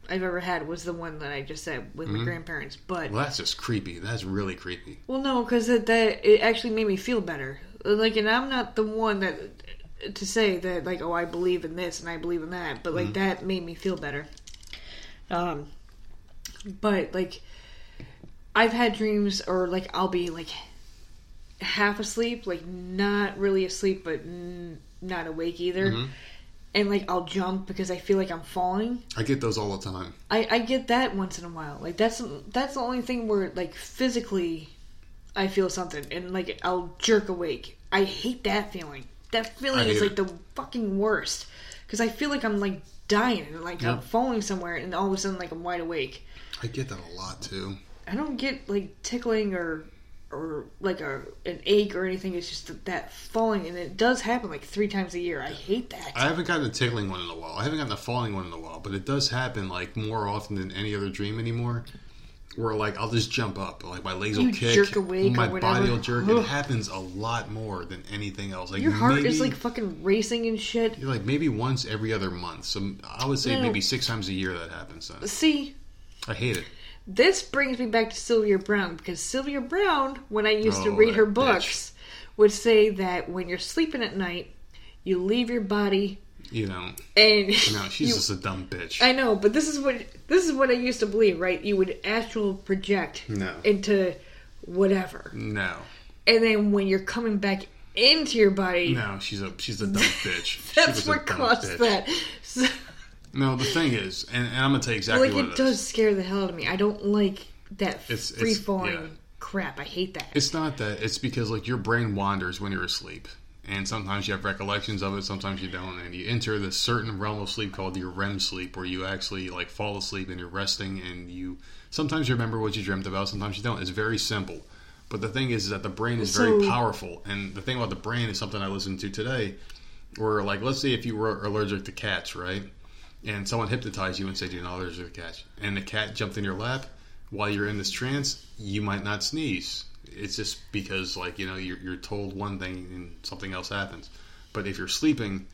I've ever had was the one that I just said with my grandparents. But Well, that's just creepy. That's really creepy. well, no, because that, that it actually made me feel better. Like, and I'm not the one that to say that like, oh, I believe in this and I believe in that, but like that made me feel better. Um, but like, I've had dreams, or like I'll be like half asleep, like not really asleep, but n- not awake either. Mm-hmm. And like I'll jump because I feel like I'm falling. I get those all the time. I, I get that once in a while. Like that's that's the only thing where like physically I feel something and like I'll jerk awake. I hate that feeling. That feeling is like it. the fucking worst because I feel like I'm like dying and like Yeah. I'm falling somewhere and all of a sudden like I'm wide awake. I get that a lot too. I don't get like tickling or or like a an ache or anything. It's just that, falling and it does happen like three times a year. I hate that. I haven't gotten a tickling one in a while. I haven't gotten a falling one in a while, but it does happen like more often than any other dream anymore. Where like I'll just jump up, like my legs will kick, my body will jerk. Ugh. It happens a lot more than anything else. Like Your heart is maybe- like fucking racing and shit. like maybe once every other month. So I would say No. maybe six times a year that happens. Then. See, I hate it. This brings me back to Sylvia Browne because Sylvia Browne, when I used to Oh, read her books, would say that when you're sleeping at night, you leave your body You know, and no, <laughs> she's you- just a dumb bitch. I know, but this is what this is what I used to believe, right? You would astral project No. into whatever, no, and then when you're coming back into your body, no, she's a she's a dumb <laughs> bitch. That's what caused bitch. that. <laughs> So, No, the thing is, and, and I'm gonna tell you exactly like what it it does is. scare the hell out of me. I don't like that It's- it's- free falling yeah. crap. I hate that. It's not that. It's because like your brain wanders when you're asleep, and sometimes you have recollections of it, sometimes you don't, and you enter this certain realm of sleep called your REM sleep, where you actually like fall asleep and you're resting, and you sometimes you remember what you dreamt about, sometimes you don't. It's very simple. But the thing is, is that the brain is very So- powerful, and the thing about the brain is something I listened to today, where like let's say if you were allergic to cats, right? And someone hypnotized you and said you know, there's a cat, and the cat jumped in your lap while you're in this trance, you might not sneeze. It's just because, like, you know, you're, you're told one thing and something else happens. But if you're sleeping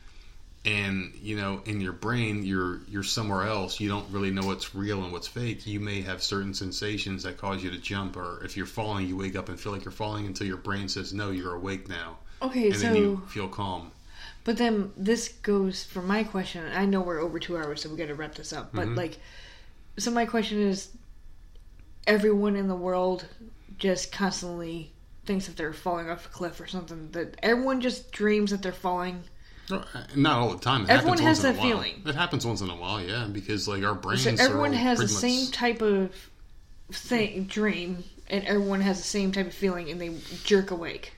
and, you know, in your brain, you're, you're somewhere else, you don't really know what's real and what's fake, you may have certain sensations that cause you to jump. Or if you're falling, you wake up and feel like you're falling until your brain says, no, you're awake now. Okay, And so then you feel calm. But then this goes for my question. I know we're over two hours, so we got to wrap this up. But Mm-hmm. like, so my question is: everyone in the world just constantly thinks that they're falling off a cliff or something. That everyone just dreams that they're falling. Uh, Not all the time. It Everyone happens has that feeling. It happens once in a while, yeah, because like our brains. So everyone has the same type of thing dream, and everyone has the same type of feeling, and they jerk awake.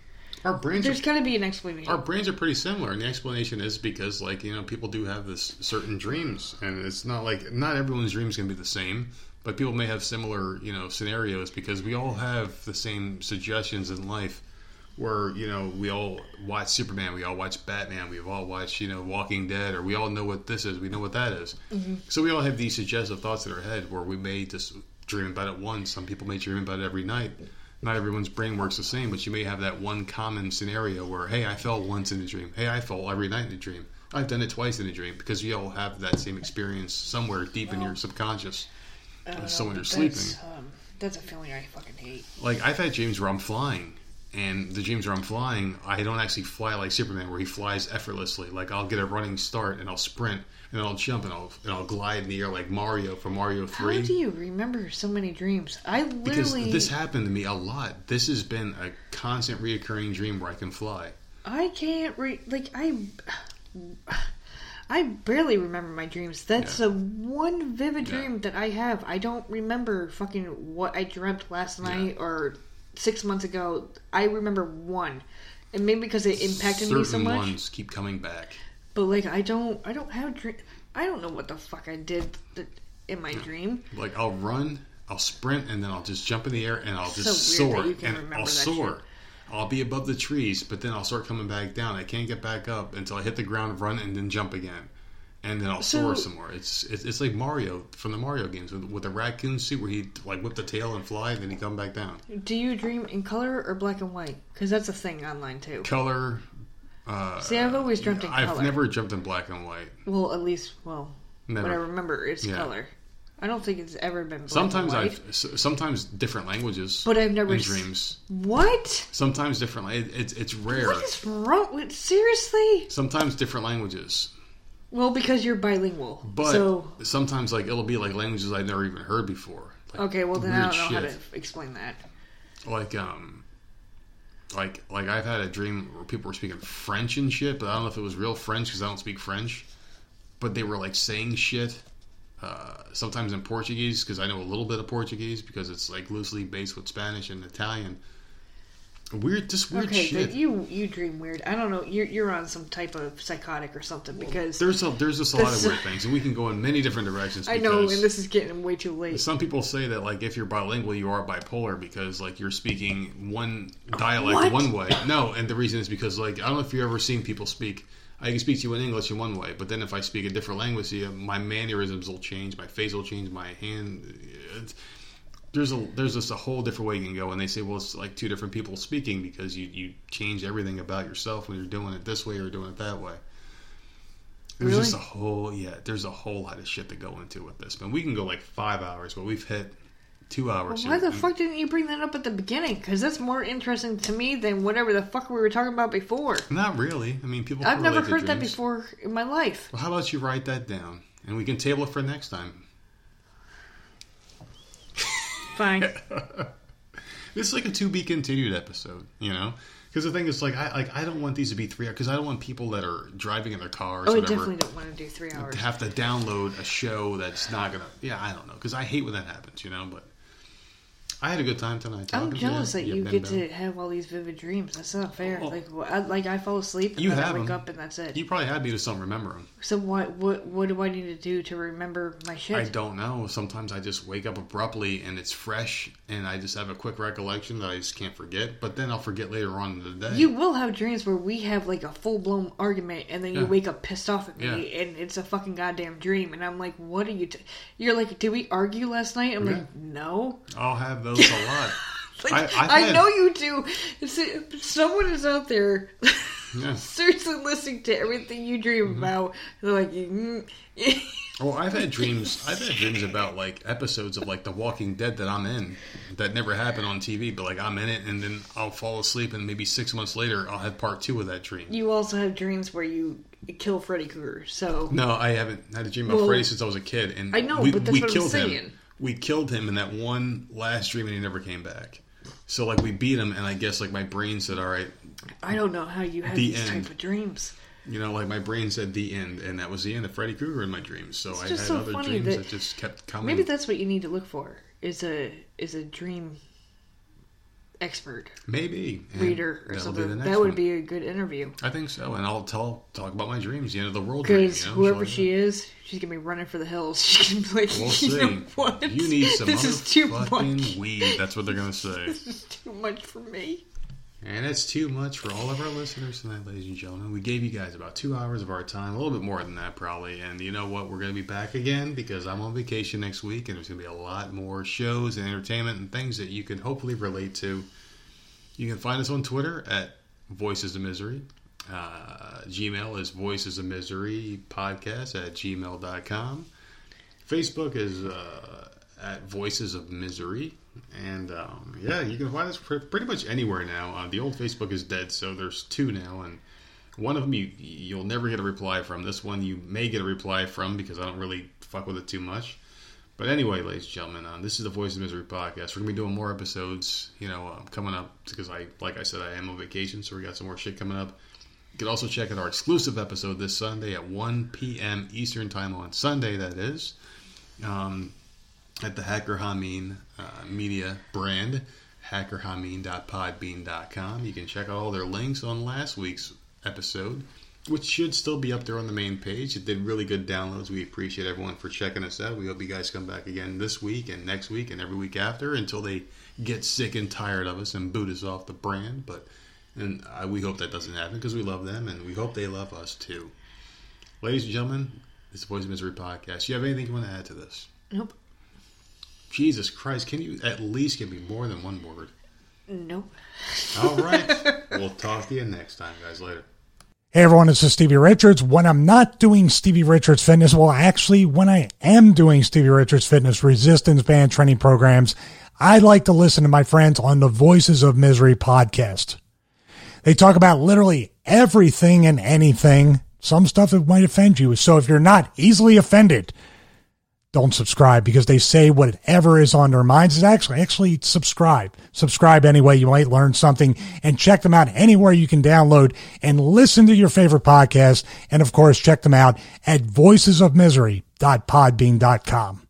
Our brains. There's Are, got to be an explanation. our brains are pretty similar, and the explanation is because like you know people do have this certain dreams, and it's not like not everyone's dreams can be the same, but people may have similar you know scenarios because we all have the same suggestions in life. Where you know we all watch Superman, we all watch Batman, we've all watched you know Walking Dead, or we all know what this is, we know what that is. Mm-hmm. So we all have these suggestive thoughts in our head where we may just dream about it once. Some people may dream about it every night. Not everyone's brain works the same, but you may have that one common scenario where, hey, I fell once in a dream. Hey, I fell every night in a dream. I've done it twice in a dream because you all have that same experience somewhere deep in your subconscious. So when you're sleeping, that's, um, that's a feeling I fucking hate. like I've had dreams where I'm flying, and the dreams where I'm flying, I don't actually fly like Superman, where he flies effortlessly. Like I'll get a running start and I'll sprint and I'll jump and I'll and I'll glide in the air like Mario from Mario Three. How do you remember so many dreams? I because literally, this happened to me a lot. This has been a constant reoccurring dream where I can fly. I can't re- like I. I barely remember my dreams. That's Yeah. the one vivid Yeah. dream that I have. I don't remember fucking what I dreamt last night or six months ago. I remember one, and maybe because it impacted Certain me so much. ones keep coming back. But like, I don't, I don't have dream. I don't know what the fuck I did th- in my dream. Like I'll run, I'll sprint, and then I'll just jump in the air and I'll just So weird that soar you can and remember I'll that soar. shit. I'll be above the trees, but then I'll start coming back down. I can't get back up until I hit the ground, run, and then jump again, and then I'll soar So- some more. It's, it's it's like Mario from the Mario games with, with the raccoon suit where he like whip the tail and fly, and then he come back down. Do you dream in color or black and white? Because that's a thing online too. Color. Uh, See, I've always dreamt in color white. I've color. never jumped in black and white. Well, at least, well, Never. what I remember is Yeah. color. I don't think it's ever been black Sometimes and I've s- sometimes different languages, But I've never in s- dreams. What? Sometimes different. It, it's it's rare. What is wrong with seriously? Sometimes different languages, Well, because you're bilingual. but so sometimes like it'll be like languages I've never even heard before. Like, okay, well then I weird don't know how to explain that. Like um, like like I've had a dream where people were speaking French and shit, but I don't know if it was real French because I don't speak French. But they were like saying shit. Uh, sometimes in Portuguese because I know a little bit of Portuguese because it's like loosely based with Spanish and Italian. Weird, just weird Okay, shit. you you dream weird. I don't know. You're you're on some type of psychotic or something because There's a, there's just a lot of weird things, and we can go in many different directions. I know, and this is getting way too late. Some people say that like if you're bilingual, you are bipolar because like you're speaking one dialect What? one way. No, and the reason is because like I don't know if you've ever seen people speak. I can speak to you in English in one way, but then if I speak a different language, to you, my mannerisms will change, my face will change, my hand. It's, there's a there's just a whole different way you can go, and they say, well, it's like two different people speaking because you you change everything about yourself when you're doing it this way or doing it that way. There's Really? just a whole yeah. There's a whole lot of shit to go into with this, man. We can go like five hours, but we've hit two hours. Why here. the fuck didn't you bring that up at the beginning? Because that's more interesting to me than whatever the fuck we were talking about before. Not really. I mean, people. I've never heard that before in my life. Well, how about you write that down, and we can table it for next time. Fine. <laughs> This is like a to be continued episode, you know. Because the thing is, like, I like I don't want these to be three hours because I don't want people that are driving in their cars, Oh, I whatever, definitely don't want to do three hours. have to download a show that's not gonna. Yeah, I don't know because I hate when that happens, you know. But I had a good time tonight. I'm jealous to that you. you get to have all these vivid dreams. That's not fair. Oh. Like, I, like I fall asleep and You then I wake them. up and that's it. You probably had me just don't remember them. So what? What? What do I need to do to remember my shit? I don't know. Sometimes I just wake up abruptly and it's fresh, and I just have a quick recollection that I just can't forget. But then I'll forget later on in the day. You will have dreams where we have like a full blown argument, and then you Yeah. wake up pissed off at me, Yeah. and it's a fucking goddamn dream. And I'm like, "What are you?" T-? You're like, "Did we argue last night?" I'm Yeah. like, "No." I'll have those a lot. <laughs> Like, I- I, know you do. See, Someone is out there Yeah. <laughs> seriously listening to everything you dream Mm-hmm. about. They're like, mm. <laughs> Well, I've had dreams. I've had dreams about like episodes of like The Walking Dead that I'm in that never happened on TV, but like I'm in it, and then I'll fall asleep, and maybe six months later I'll have part two of that dream. you also have dreams where you kill Freddy Krueger. So No, I haven't had a dream about Well, Freddy since I was a kid, and I know, we, but that's we what I'm killed saying. him. We killed him in that one last dream, and he never came back. So like we beat him, and I guess like my brain said, "All right, I don't know how you have The these end. type of dreams. you know, like my brain said the end, and that was the end of Freddy Krueger in my dreams. So I had so other dreams that- that, just kept coming. Maybe that's what you need to look for is a is a dream expert maybe reader or that'll be the something. That would one. be a good interview. I think so, and I'll tell talk about my dreams, the end of the world. Because you know, whoever so, she is, she's gonna be running for the hills. <laughs> She can be like, We'll you see. know what? You need some this is too much. weed. That's what they're gonna <laughs> say. This is too much for me. And it's too much for all of our listeners tonight, ladies and gentlemen. We gave you guys about two hours of our time, a little bit more than that probably. And you know what? We're going to be back again because I'm on vacation next week, and there's going to be a lot more shows and entertainment and things that you can hopefully relate to. You can find us on Twitter at Voices of Misery. Uh, Gmail is Voices of Misery Podcast at gmail.com. Facebook is uh, at Voices of Misery. And um, yeah, you can find us pretty much anywhere now. Uh, the old Facebook is dead, so there's two now, and one of them you you'll never get a reply from. This one you may get a reply from because I don't really fuck with it too much. But anyway, ladies and gentlemen, uh, this is the Voice of Misery podcast. We're gonna be doing more episodes, you know, uh, coming up because I, like I said, I am on vacation, so we got some more shit coming up. You can also check out our exclusive episode this Sunday at 1 p.m. Eastern Time on Sunday. That is. Um, at the Hacker Hameen uh, media brand, hackerhameen.podbean.com. You can check out all their links on last week's episode, which should still be up there on the main page. It did really good downloads. We appreciate everyone for checking us out. We hope you guys come back again this week and next week and every week after until they get sick and tired of us and boot us off the brand. But and I, we hope that doesn't happen because we love them and we hope they love us too. Ladies and gentlemen, it's the Voice of Misery podcast. You have anything you want to add to this? Nope. Jesus Christ, can you at least give me more than one word? Nope. All right. <laughs> we'll talk to you next time, guys. Later. Hey everyone, this is Stevie Richards. When I'm not doing Stevie Richards Fitness, well, actually, when I am doing Stevie Richards Fitness resistance band training programs, I like to listen to my friends on the Voices of Misery podcast. They talk about literally everything and anything. Some stuff that might offend you. So if you're not easily offended, don't subscribe because they say whatever is on their minds is actually actually subscribe. Subscribe anyway. You might learn something and check them out anywhere you can download and listen to your favorite podcast. And of course check them out at voicesofmisery.podbean.com